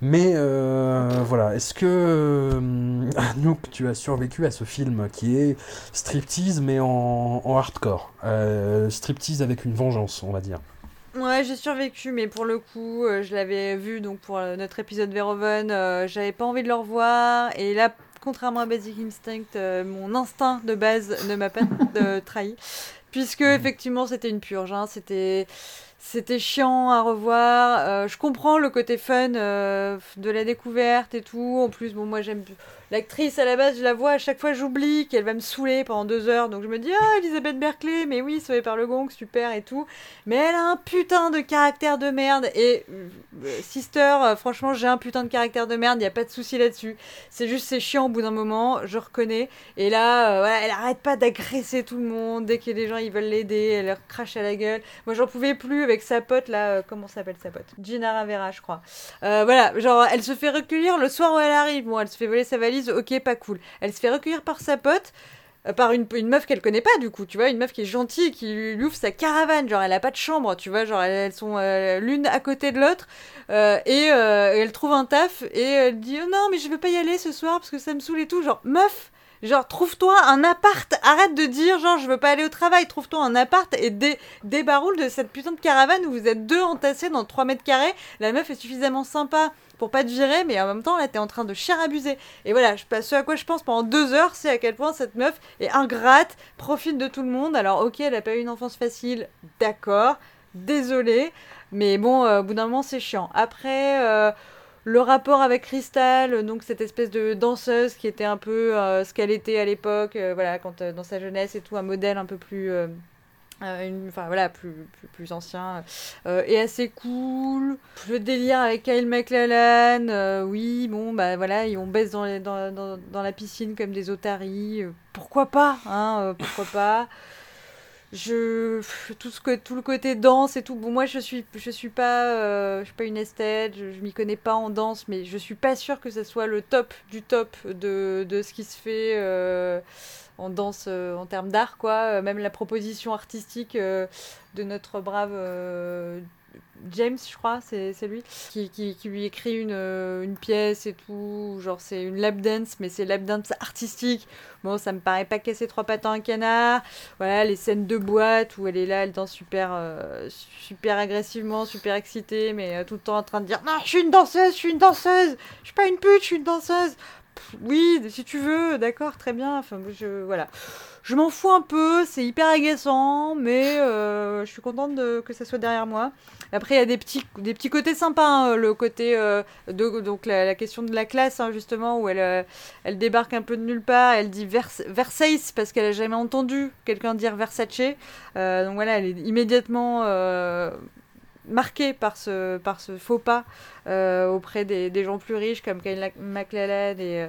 Mais euh, voilà, est-ce que euh, [LAUGHS] Anouk, tu as survécu à ce film qui est striptease mais en, hardcore, Euh, striptease avec une vengeance, on va dire. Ouais, j'ai survécu, mais pour le coup, euh, je l'avais vu donc pour euh, notre épisode Verhoeven, euh, j'avais pas envie de le revoir. Et là, contrairement à Basic Instinct, mon instinct de base ne m'a pas [LAUGHS] trahi. Puisque, effectivement, c'était une purge. hein, C'était. C'était chiant à revoir. Euh, je comprends le côté fun euh, de la découverte et tout. En plus, bon, moi j'aime l'actrice à la base, je la vois à chaque fois, j'oublie qu'elle va me saouler pendant deux heures. Donc je me dis, ah, Elisabeth Berkley, mais oui, sauvée par le gong, super et tout. Mais elle a un putain de caractère de merde. Et euh, Sister, franchement, j'ai un putain de caractère de merde, il a pas de souci là-dessus. C'est juste, c'est chiant au bout d'un moment, je reconnais. Et là, elle arrête pas d'agresser tout le monde. Dès que les gens ils veulent l'aider, elle leur crache à la gueule. Moi, j'en pouvais plus avec sa pote là, euh, comment s'appelle sa pote? Gina Ravera, je crois. Euh, voilà, genre, elle se fait recueillir le soir où elle arrive. Bon, elle se fait voler sa valise, ok, pas cool. Elle se fait recueillir par sa pote. euh, Par une, une meuf qu'elle connaît pas, du coup, tu vois, une meuf qui est gentille, qui lui, ouvre sa caravane, genre elle a pas de chambre, tu vois, genre elles, sont l'une à côté de l'autre, et elle trouve un taf, et elle dit oh, non, mais je veux pas y aller ce soir parce que ça me saoule et tout, genre meuf, Genre, trouve-toi un appart. Arrête de dire, genre, je veux pas aller au travail. Trouve-toi un appart et dé débaroule de cette putain de caravane où vous êtes deux entassés dans 3 mètres carrés. La meuf est suffisamment sympa pour pas te virer, mais en même temps, là, t'es en train de chier abuser. Et voilà, je, ce à quoi je pense pendant deux heures, c'est à quel point cette meuf est ingrate, profite de tout le monde. Alors, ok, elle a pas eu une enfance facile, d'accord, désolé. Mais bon, euh, au bout d'un moment, c'est chiant. Après, euh, le rapport avec Crystal, donc cette espèce de danseuse qui était un peu euh, ce qu'elle était à l'époque, euh, voilà, quand euh, dans sa jeunesse et tout, un modèle un peu plus, enfin voilà, plus, plus, plus ancien, euh, et assez cool. Le délire avec Kyle euh, oui, bon, bah voilà, on baisse dans, dans, la piscine comme des otaries, pourquoi pas, hein, pourquoi pas je tout ce que tout le côté danse et tout. Bon moi je suis je suis pas euh, je suis pas une esthète je, je m'y connais pas en danse mais je suis pas sûre que ce soit le top du top de, ce qui se fait euh, en danse euh, en termes d'art quoi. Même la proposition artistique de notre brave James, je crois, c'est lui, qui, qui, qui lui écrit une, euh, une pièce et tout. Genre, c'est une lap dance, mais c'est lap dance artistique. Bon, ça me paraît pas casser trois pattes à un canard. Voilà, les scènes de boîte où elle est là, elle danse super, euh, super agressivement, super excitée, mais euh, tout le temps en train de dire Non, je suis une danseuse, je suis une danseuse, je suis pas une pute, je suis une danseuse. Oui, si tu veux, d'accord, très bien. Je, voilà. Je m'en fous un peu, c'est hyper agaçant, mais euh, je suis contente que ça soit derrière moi. Après, il y a des petits, côtés sympas, hein, le côté euh, de donc la, question de la classe hein, justement où elle, euh, elle débarque un peu de nulle part, elle dit Vers Versailles parce qu'elle a jamais entendu quelqu'un dire Versace. Donc voilà, elle est immédiatement marquée par ce, par ce faux pas euh, auprès des, des gens plus riches comme Kyle MacLachlan et, euh,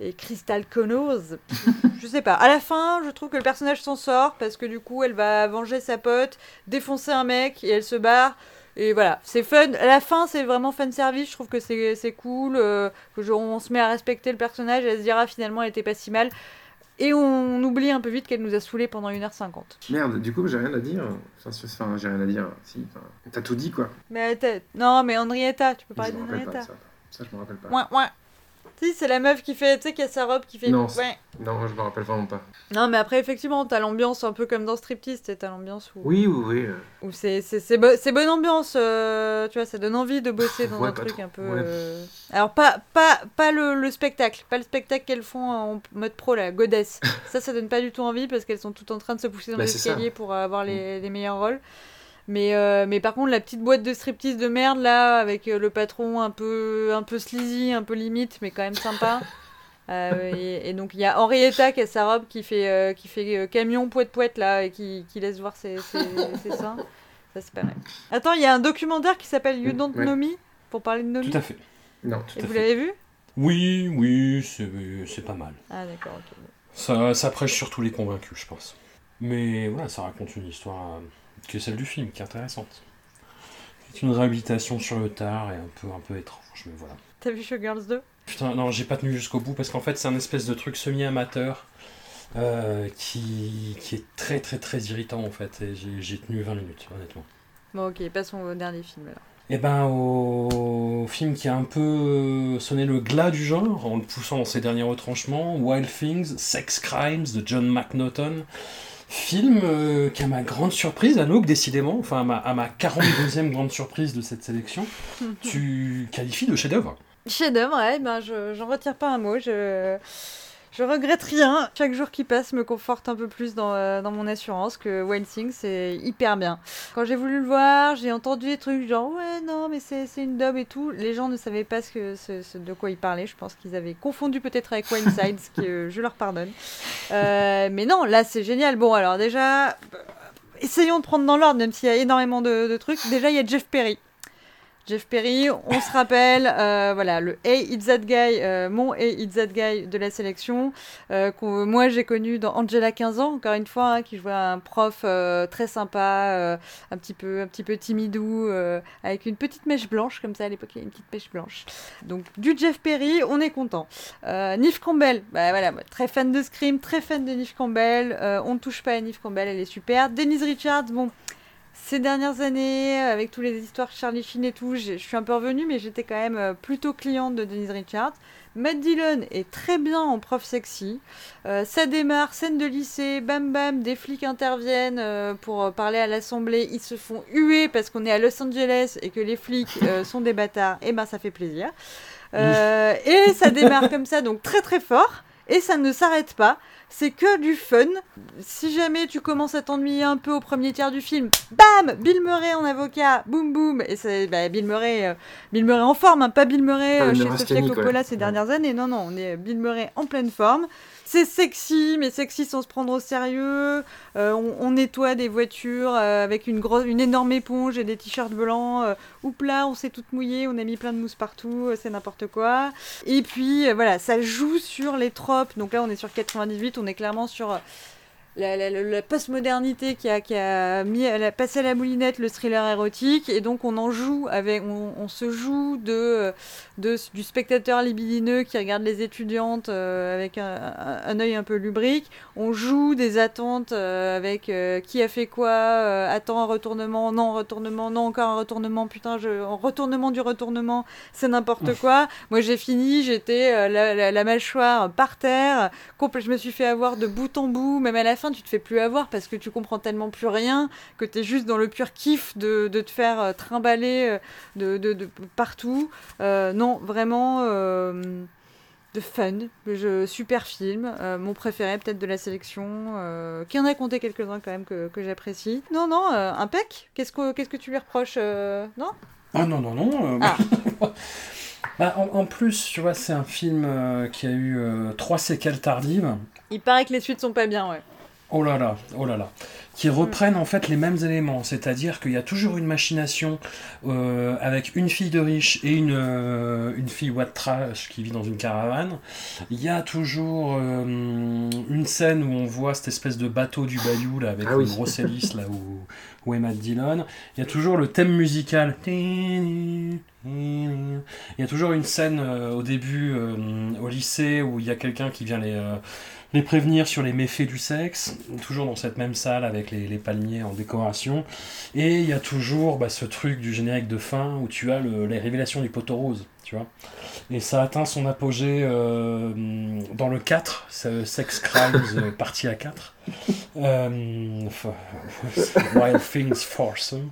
et Crystal Connors. [LAUGHS] je sais pas. À la fin, je trouve que le personnage s'en sort parce que du coup, elle va venger sa pote, défoncer un mec et elle se barre. Et voilà, c'est fun. À la fin, c'est vraiment fan service. Je trouve que c'est c'est cool. euh, que on se met à respecter le personnage. Elle se dira finalement, elle était pas si mal. Et on oublie un peu vite qu'elle nous a saoulés pendant 1h50. Merde, du coup, j'ai rien à dire. Enfin, j'ai rien à dire. Si, enfin, t'as tout dit, quoi. Mais non, mais Henrietta, tu peux parler d'Henrietta. ça. Ça, je me rappelle pas. Ouais, ouais. Si, c'est la meuf qui fait, tu sais, qui a sa robe qui fait. Non, ouais. Non, je me rappelle vraiment pas. Non, mais après, effectivement, t'as l'ambiance un peu comme dans Striptease, t'as l'ambiance où. Oui, oui, oui. euh, où c'est c'est c'est bo- bonne ambiance euh, tu vois ça donne envie de bosser dans Ouais, un truc trop, un peu ouais. euh, alors pas pas pas le, le spectacle pas le spectacle qu'elles font en mode pro la godesse [LAUGHS] ça ça donne pas du tout envie parce qu'elles sont toutes en train de se pousser dans Bah, les c'est ça. escaliers pour avoir les, les meilleurs rôles mais euh, mais par contre la petite boîte de striptease de merde là avec euh, le patron un peu un peu sleazy un peu limite mais quand même sympa [LAUGHS] Euh, et, et donc il y a Henrietta qui a sa robe qui fait, euh, qui fait euh, camion poète poète là et qui, qui laisse voir ses, ses, [LAUGHS] ses seins. Ça c'est pas mal. Attends, il y a un documentaire qui s'appelle You Don't Ouais. Know Me pour parler de Nomi. Tout à fait. Non. Et tout à vous l'avez vu? Oui, oui, c'est c'est pas mal. Ah d'accord, ok. Ça, ça prêche sur tous les convaincus, je pense. Mais voilà, ça raconte une histoire euh, est celle du film, qui est intéressante. C'est une réhabilitation sur le tard et un peu, un peu étrange, mais voilà. T'as vu Showgirls 2 Putain, non, j'ai pas tenu jusqu'au bout parce qu'en fait, c'est un espèce de truc semi-amateur euh, qui, qui est très très très irritant en fait. Et j'ai- tenu 20 minutes, honnêtement. Bon, ok, passons au dernier film alors. Et ben, au film qui a un peu sonné le glas du genre en le poussant dans ses derniers retranchements, Wild Things, Sex Crimes de John McNaughton. Film euh, qui, à ma grande surprise, Anouk, décidément, enfin à ma, à ma 42e grande surprise de cette sélection, [LAUGHS] tu qualifies de chef-d'œuvre. Chef-d'œuvre, ouais, ben je, j'en retire pas un mot. Je, je regrette rien. Chaque jour qui passe me conforte un peu plus dans, euh, dans mon assurance que Wild Things, c'est hyper bien. Quand j'ai voulu le voir, j'ai entendu des trucs genre ouais, non, mais c'est, une dub et tout. Les gens ne savaient pas ce que, ce, ce- de quoi ils parlaient. Je pense qu'ils avaient confondu peut-être avec Wildside, ce que euh, je leur pardonne. Euh, mais non, là c'est génial. Bon, alors déjà, euh, essayons de prendre dans l'ordre, même s'il y a énormément de trucs. Déjà, il y a Jeff Perry. Jeff Perry, on se rappelle, euh, voilà, le Hey It's That Guy, euh, mon Hey It's That Guy de la sélection, euh, qu'on- moi j'ai connu dans Angela 15 ans, encore une fois, hein, qui jouait un prof euh, très sympa, euh, un petit peu, un petit peu timidou, euh, avec une petite mèche blanche, comme ça à l'époque il y avait une petite mèche blanche. Donc du Jeff Perry, on est content. Neve Campbell, bah voilà, très fan de Scream, très fan de Neve Campbell, on ne touche pas à Neve Campbell, elle est super. Denise Richards, bon, ces dernières années, avec toutes les histoires Charlie Sheen et tout, je suis un peu revenue, mais j'étais quand même euh, plutôt cliente de Denise Richards. Matt Dillon est très bien en prof sexy. Euh, ça démarre, scène de lycée, bam bam, des flics interviennent euh, pour euh, parler à l'assemblée. Ils se font huer parce qu'on est à Los Angeles et que les flics euh, [LAUGHS] sont des bâtards. Et ben ça fait plaisir. Euh, et ça démarre comme ça, donc très très fort. Et ça ne s'arrête pas. C'est que du fun. Si jamais tu commences à t'ennuyer un peu au premier tiers du film, bam Bill Murray en avocat, boum boum. Et c'est bah, Bill Murray, euh, Bill Murray en forme, hein, pas Bill Murray euh, chez Sofia Coppola ouais. ces dernières années. Non, non, on est Bill Murray en pleine forme. C'est sexy, mais sexy sans se prendre au sérieux. Euh, on, nettoie des voitures euh, avec une, grosse, une énorme éponge et des t-shirts blancs. Euh, oups là, on s'est toutes mouillées, on a mis plein de mousse partout, euh, c'est n'importe quoi. Et puis voilà, ça joue sur les tropes. Donc là, on est sur 98, on est clairement sur la, la- postmodernité qui a, qui a mis, elle a passé à la moulinette le thriller érotique. Et donc on en joue avec, on, on se joue de, de, du spectateur libidineux qui regarde les étudiantes euh, avec un, œil un peu lubrique. On joue des attentes euh, avec euh, qui a fait quoi, attends un retournement, non retournement, non encore un retournement, putain, je, un retournement du retournement, c'est n'importe quoi. Moi j'ai fini, j'étais la, la- mâchoire par terre, je me suis fait avoir de bout en bout, même à la fin tu te fais plus avoir parce que tu comprends tellement plus rien que tu es juste dans le pur kiff de, de te faire euh, trimballer euh, de, de, de partout. Euh, non, vraiment euh, de fun, je, super film, euh, mon préféré peut-être de la sélection, qui en a compté quelques-uns quand même que, que j'apprécie. Non, non, impec. Qu'est-ce que, qu'est-ce que tu lui reproches Non? Ah non, non, non. Ah. [LAUGHS] bah, en, en plus, tu vois, c'est un film euh, qui a eu euh, trois séquelles tardives. Il paraît que les suites sont pas bien, ouais. Oh là là, oh là là. Qui reprennent en fait les mêmes éléments. C'est-à-dire qu'il y a toujours une machination euh, avec une fille de riche et une, euh, une fille white trash qui vit dans une caravane. Il y a toujours euh, une scène où on voit cette espèce de bateau du bayou là, avec Ah une grosse hélice là où, où est Matt Dillon. Il y a toujours le thème musical. Il y a toujours une scène euh, au début au lycée où il y a quelqu'un qui vient les, les prévenir sur les méfaits du sexe, toujours dans cette même salle avec les, palmiers en décoration. Et il y a toujours bah, ce truc du générique de fin où tu as le- les révélations du poteau rose, tu vois. Et ça atteint son apogée euh, dans le 4, ce Sex Crimes euh, partie à 4. Euh, [LAUGHS] Wild Things Foursome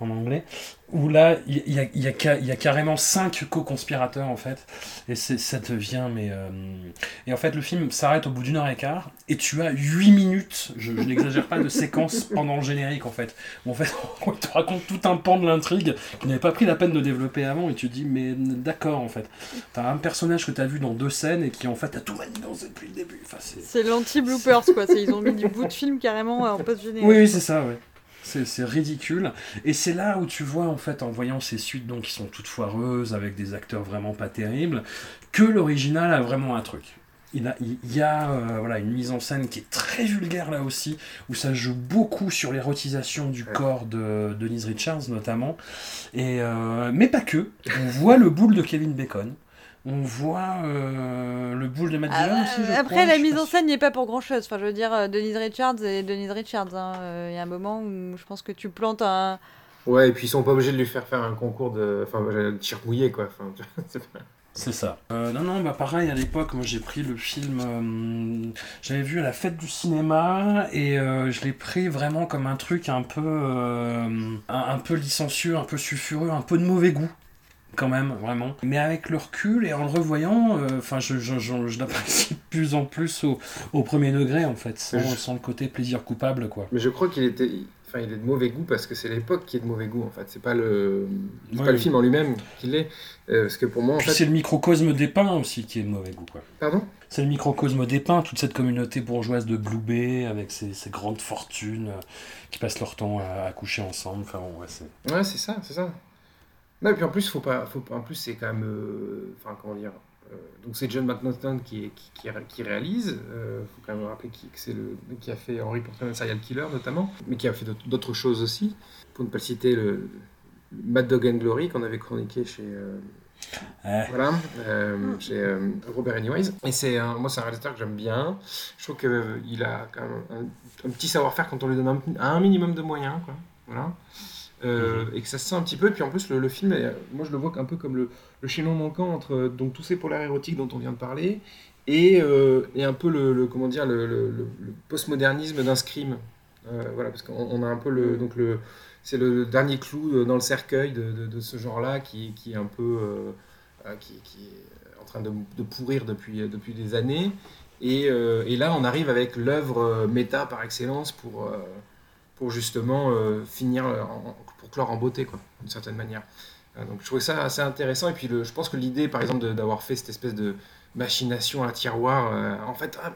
en anglais, où là, il y, y a y carrément cinq co-conspirateurs en fait, et ça devient, mais... euh, Et en fait, le film s'arrête au bout d'une heure et quart, et tu as 8 minutes, je, je n'exagère pas, de séquences [LAUGHS] pendant le générique en fait, où en fait, [LAUGHS] on te raconte tout un pan de l'intrigue qui n'avait pas pris la peine de développer avant, et tu te dis, mais d'accord en fait, t'as un personnage que t'as vu dans deux scènes, et qui en fait a tout manigancé depuis le début, enfin c'est... L'anti-bloopers, quoi. Ils ont mis du bout de film carrément en post-générique. Oui, oui, c'est ça, ouais. C'est ridicule. Et c'est là où tu vois, en fait, en voyant ces suites donc, qui sont toutes foireuses, avec des acteurs vraiment pas terribles, que l'original a vraiment un truc. il, a, il y a euh, voilà, une mise en scène qui est très vulgaire là aussi, où ça joue beaucoup sur l'érotisation du corps de Denise Richards notamment, et, euh, mais pas que. On voit le boule de Kevin Bacon. On voit euh, le boule de Matt Ah, Dillon aussi. je Après, crois, la je mise en scène n'y est pas pour grand chose. Enfin, je veux dire, euh, Denise Richards et Denise Richards. hein. Euh, Il y a un moment où je pense que tu plantes un. Ouais, et puis ils sont pas obligés de lui faire faire un concours de. Enfin, de tir mouillé, quoi. Enfin, tu vois, [LAUGHS] c'est pas- C'est ça. Euh, non, non, bah pareil, à l'époque, moi j'ai pris le film, euh, j'avais vu à la fête du cinéma, et euh, je l'ai pris vraiment comme un truc un peu, euh, un, un peu licencieux, un peu sulfureux, un peu de mauvais goût. Quand même, vraiment. Mais avec le recul et en le revoyant, euh, enfin, je, je, je, je l'apprécie de plus en plus au, au premier degré, en fait, sans, Je- sans le côté plaisir coupable, quoi. Mais je crois qu'il était. Enfin, il est de mauvais goût parce que c'est l'époque qui est de mauvais goût, en fait. C'est pas le. C'est Ouais. pas le film en lui-même qui l'est. Euh, parce que pour moi, en Puis fait. c'est le microcosme des pins aussi qui est de mauvais goût, quoi. Pardon? C'est le microcosme des pins, toute cette communauté bourgeoise de Blue Bay avec ses, ses grandes fortunes euh, qui passent leur temps à, à coucher ensemble. Enfin, bon, ouais, c'est. Ouais, c'est ça, c'est ça. Non, et puis en plus, faut pas, faut, en plus, c'est quand même, euh, enfin, comment dire, euh, donc c'est John McNaughton qui, est- qui, qui, qui réalise. Euh, faut quand même rappeler qui, que c'est le qui a fait Henry Portman Serial Killer notamment, mais qui a fait d'autres- choses aussi. Pour ne pas le citer, le, le Mad Dog and Glory qu'on avait chroniqué chez. euh, Ouais. Voilà, euh, chez Robert Anyways. Et c'est moi, c'est un réalisateur que j'aime bien. Je trouve qu'il a quand même un, un petit savoir-faire quand on lui donne un, un minimum de moyens. Quoi. Voilà. Euh, Et que ça se sent un petit peu. Et puis en plus, le, le film, est- moi je le vois un peu comme le, le chaînon manquant entre donc, tous ces polaires érotiques dont on vient de parler et, euh, et un peu le, le- comment dire, le, postmodernisme d'un scream. Euh, voilà, parce qu'on on a un peu le. Donc le c'est le dernier clou euh, dans le cercueil de, de- de ce genre-là qui, qui est un peu. euh, euh, qui, qui est en train de, de pourrir depuis, depuis des années. Et, euh, et là, on arrive avec l'œuvre euh, méta par excellence pour, euh, pour justement euh, finir, euh, pour clore en beauté, quoi, d'une certaine manière. Euh, donc je trouvais ça assez intéressant. Et puis le, je pense que l'idée, par exemple, d'avoir fait cette espèce de machination à tiroir, en fait, ah,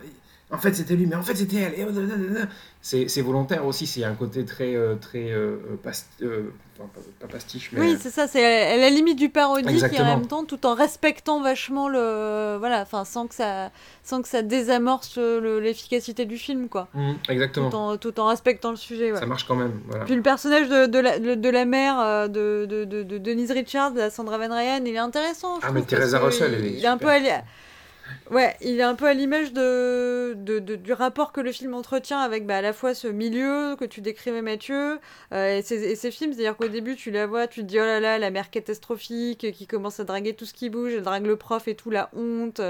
en fait c'était lui, mais en fait c'était elle. Euh, C'est volontaire aussi, c'est un côté très, euh, très euh, past- euh, pas, pas pastiche, mais Oui, c'est ça, c'est à la limite du parodique et en même temps tout en respectant vachement le. Voilà, enfin, sans que ça, sans que ça désamorce le- l'efficacité du film, quoi. Mhm, exactement. Tout en, tout en respectant le sujet, ouais. Ça marche quand même. Voilà. Puis le personnage de, de, la, de, de la mère de, de, de, de Denise Richards, la Sandra Van Ryan, il est intéressant. je Ah, mais Teresa Russell, il, elle est il est un peu Ouais, il est un peu à l'image de, du rapport que le film entretient avec bah, à la fois ce milieu que tu décrivais Mathieu euh, et, ses, et ses films. C'est-à-dire qu'au début tu la vois, tu te dis oh là là, la mère catastrophique qui commence à draguer tout ce qui bouge, elle drague le prof et tout, la honte.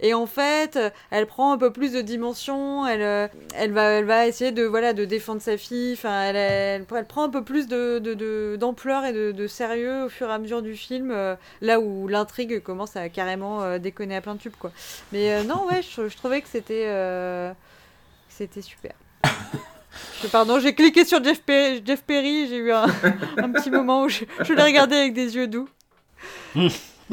Et en fait, elle prend un peu plus de dimension, elle, euh, va, essayer de, défendre sa fille, enfin, elle, prend un peu plus d'ampleur et de, sérieux au fur et à mesure du film, euh, là où l'intrigue commence à carrément déconner à plein de tubes. Quoi. Mais euh, non, ouais, je, je trouvais que c'était, euh, c'était super. [LAUGHS] Pardon, j'ai cliqué sur Jeff Perry, Jeff Perry j'ai eu un, un petit moment où je, je l'ai regardé avec des yeux doux. [LAUGHS]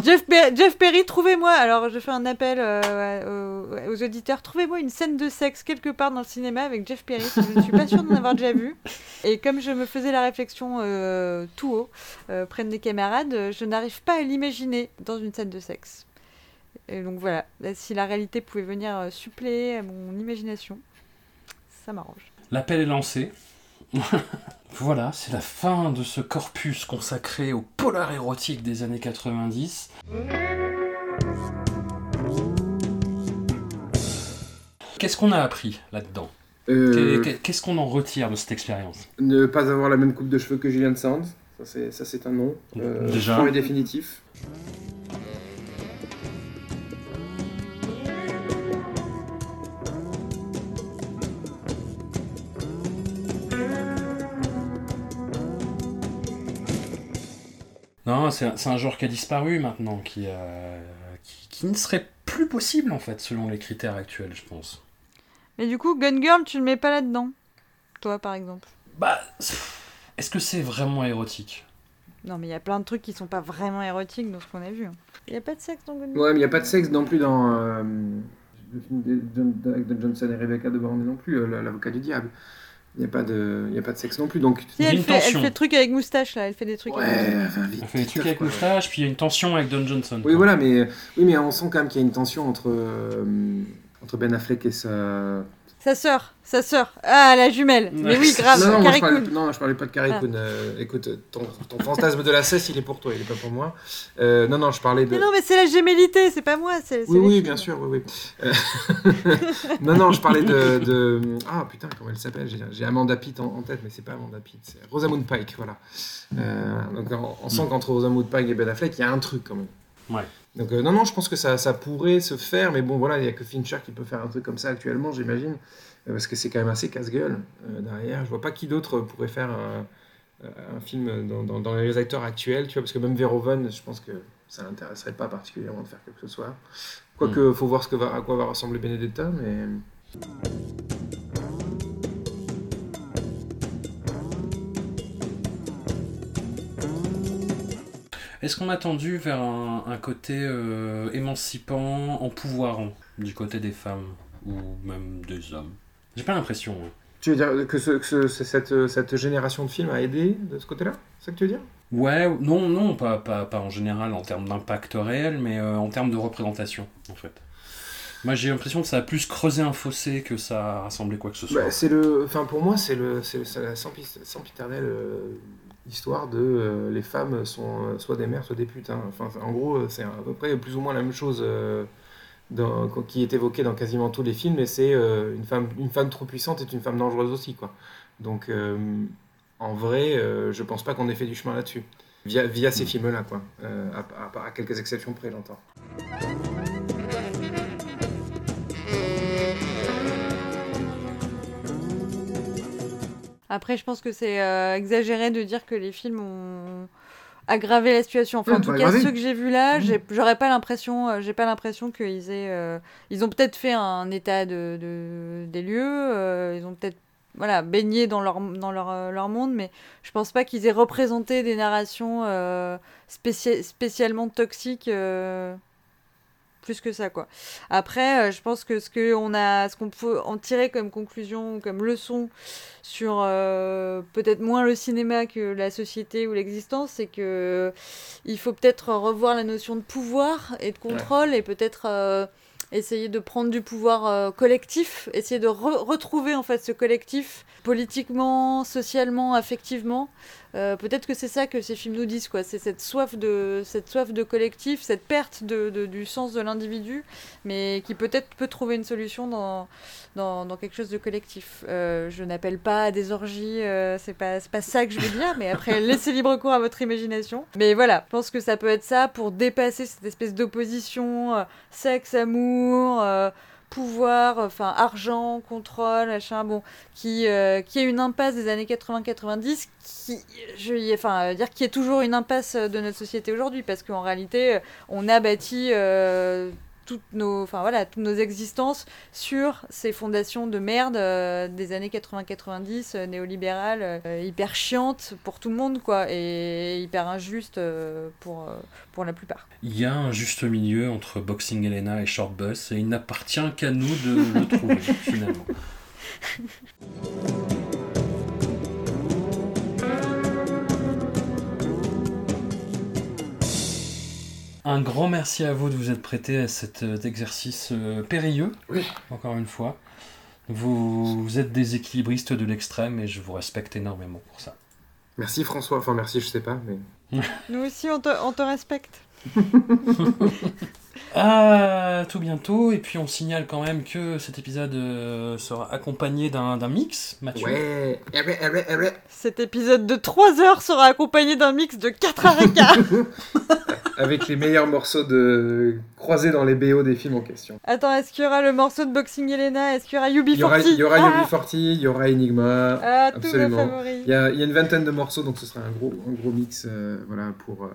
Jeff, Pe- Jeff Perry, trouvez-moi, alors je fais un appel euh, aux, aux auditeurs, trouvez-moi une scène de sexe quelque part dans le cinéma avec Jeff Perry, je ne suis pas sûre d'en avoir déjà vu. Et comme je me faisais la réflexion euh, tout haut, euh, près de mes camarades, je n'arrive pas à l'imaginer dans une scène de sexe. Et donc voilà, Là, si la réalité pouvait venir euh, suppléer à mon imagination, ça m'arrange. L'appel est lancé. [LAUGHS] voilà, c'est la fin de ce corpus consacré au polar érotique des années 90. Qu'est-ce qu'on a appris là-dedans? Euh, Qu'est- Qu'est-ce qu'on en retire de cette expérience? Ne pas avoir la même coupe de cheveux que Julian Sands, ça c'est, un nom. Euh, Déjà. et définitif. Non, c'est un, genre qui a disparu maintenant, qui, euh, qui, qui ne serait plus possible en fait, selon les critères actuels, je pense. Mais du coup, Gun Girl, tu ne le mets pas là-dedans Toi, par exemple Bah, est-ce que c'est vraiment érotique? Non, mais il y a plein de trucs qui sont pas vraiment érotiques dans ce qu'on a vu. hein. Il n'y a pas de sexe dans Gun Girl? Ouais, mais il n'y a pas de sexe non plus dans euh, le film de, de- avec de Johnson et Rebecca de Borne non plus, euh, l'avocat du diable. Il n'y a, pas de- y a pas de sexe non plus. Donc, Si, elle une fait, elle fait des trucs avec moustache là, elle fait des trucs. avec ouais, moustache. enfin, vite. On fait des trucs avec quoi. moustache, puis il y a une tension avec Don Johnson. Oui, quoi. voilà, mais, oui, mais on sent quand même qu'il y a une tension entre, euh, entre Ben Affleck et sa. Sa sœur, sa sœur. Ah, la jumelle. Mais oui, grave, non, non, moi, je parlais, non, je parlais pas de Carrie Ah. Coon. Euh, écoute, ton, ton fantasme de la cesse, il est pour toi, il est pas pour moi. Euh, non, non, je parlais de. Mais non, mais c'est la gémellité, c'est pas moi. c'est c'est Oui, oui, filles. bien sûr, oui, oui. Euh, [LAUGHS] non, non, je parlais de, de- Ah, putain, comment elle s'appelle? J'ai- J'ai Amanda Pitt en, en tête, mais c'est pas Amanda Pitt, c'est Rosamund Pike, voilà. Euh, donc, on, on sent qu'entre Rosamund Pike et Ben Affleck, il y a un truc quand même. Ouais. Donc, euh, non, non, je pense que ça, ça pourrait se faire, mais bon, voilà, il n'y a que Fincher qui peut faire un truc comme ça actuellement, j'imagine, euh, parce que c'est quand même assez casse-gueule euh, derrière. Je vois pas qui d'autre pourrait faire un, un film dans, dans- dans les acteurs actuels, tu vois, parce que même Verhoeven, je pense que ça l'intéresserait pas particulièrement de faire quelque chose que ce soit. Quoique, faut voir ce que va, à quoi va ressembler Benedetta, mais. Est-ce qu'on a tendu vers un, un côté euh, émancipant, empouvoirant du côté des femmes ou même des hommes? J'ai pas l'impression. hein. Tu veux dire que, ce- que ce- ce- cette, cette génération de films a aidé de ce côté-là? C'est ça que tu veux dire? Ouais, non, non, pas, pas, pas en général en termes d'impact réel, mais euh, en termes de représentation, en fait. Moi, j'ai l'impression que ça a plus creusé un fossé que ça a rassemblé quoi que ce soit. Bah, c'est le, enfin pour moi c'est le, c'est la sempiternelle euh, histoire de euh, les femmes sont euh, soit des mères soit des putes. hein. Enfin en gros euh, c'est à peu près plus ou moins la même chose euh, dans- qui est évoquée dans quasiment tous les films. Et c'est euh, une femme, une femme trop puissante est une femme dangereuse aussi quoi. Donc en vrai je pense pas qu'on ait fait du chemin là-dessus via via ces films là quoi. À, à- à quelques exceptions près j'entends. Après, je pense que c'est euh, exagéré de dire que les films ont aggravé la situation. Enfin, en tout pas cas, ceux que j'ai vus là, Mm. j'ai- j'aurais pas l'impression, euh, j'ai pas l'impression qu'ils aient, euh, ils ont peut-être fait un état de, de- des lieux, ils ont peut-être voilà, baigné dans leur, dans leur, leur monde, mais je pense pas qu'ils aient représenté des narrations spécia- spécialement toxiques. Euh, plus que ça quoi. Après, euh, je pense que ce que on a, ce qu'on peut en tirer comme conclusion, comme leçon sur euh, peut-être moins le cinéma que la société ou l'existence, c'est que il faut peut-être revoir la notion de pouvoir et de contrôle et peut-être euh, essayer de prendre du pouvoir euh, collectif, essayer de re- retrouver en fait ce collectif politiquement, socialement, affectivement. Euh, peut-être que c'est ça que ces films nous disent quoi. C'est cette soif de cette soif de collectif, cette perte de, de- du sens de l'individu, mais qui peut-être peut trouver une solution dans dans, dans quelque chose de collectif. Euh, je n'appelle pas à des orgies, euh, c'est pas, c'est pas ça que je veux dire, mais après, [LAUGHS] laissez libre cours à votre imagination. Mais voilà, je pense que ça peut être ça pour dépasser cette espèce d'opposition, euh, sexe, amour, pouvoir, enfin argent, contrôle, machin, bon, qui, euh, qui est une impasse des années 80-90, qui, je, enfin, euh, dire qui est toujours une impasse de notre société aujourd'hui, parce qu'en réalité, euh, on a bâti euh, toutes nos, enfin voilà, toutes nos existences sur ces fondations de merde euh, des années 80-90, euh, néolibérales, euh, hyper chiantes pour tout le monde, quoi, et hyper injustes pour, pour la plupart. Il y a un juste milieu entre Boxing Elena et Short Bus, et il n'appartient qu'à nous de le trouver, [LAUGHS] finalement. [LAUGHS] Un grand merci à vous de vous être prêté à cet euh, exercice euh, périlleux, Oui. encore une fois. Vous, vous êtes des équilibristes de l'extrême et je vous respecte énormément pour ça. Merci François, enfin merci je sais pas mais. Nous aussi, on te, on te respecte. [LAUGHS] À tout bientôt, et puis on signale quand même que cet épisode euh, sera accompagné d'un d'un mix, Mathieu. Ouais, eh ouais, eh ouais, eh ouais. Cet épisode de 3 heures sera accompagné d'un mix de 4 heures et quart. Avec les meilleurs morceaux de croisés dans les BO des films en question. Attends, est-ce qu'il y aura le morceau de Boxing Elena? Est-ce qu'il y aura UB40 Il y aura, il y aura ah, UB40, il y aura Enigma. Ah, absolument. Il y, a, il y a une vingtaine de morceaux, donc ce sera un gros, un gros mix euh, voilà, pour, euh,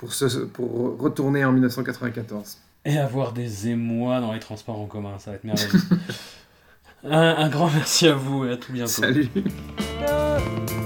pour, se, pour retourner en 1994. Et avoir des émois dans les transports en commun, ça va être merveilleux. [LAUGHS] un, un grand merci à vous et à tout bientôt. Salut [LAUGHS]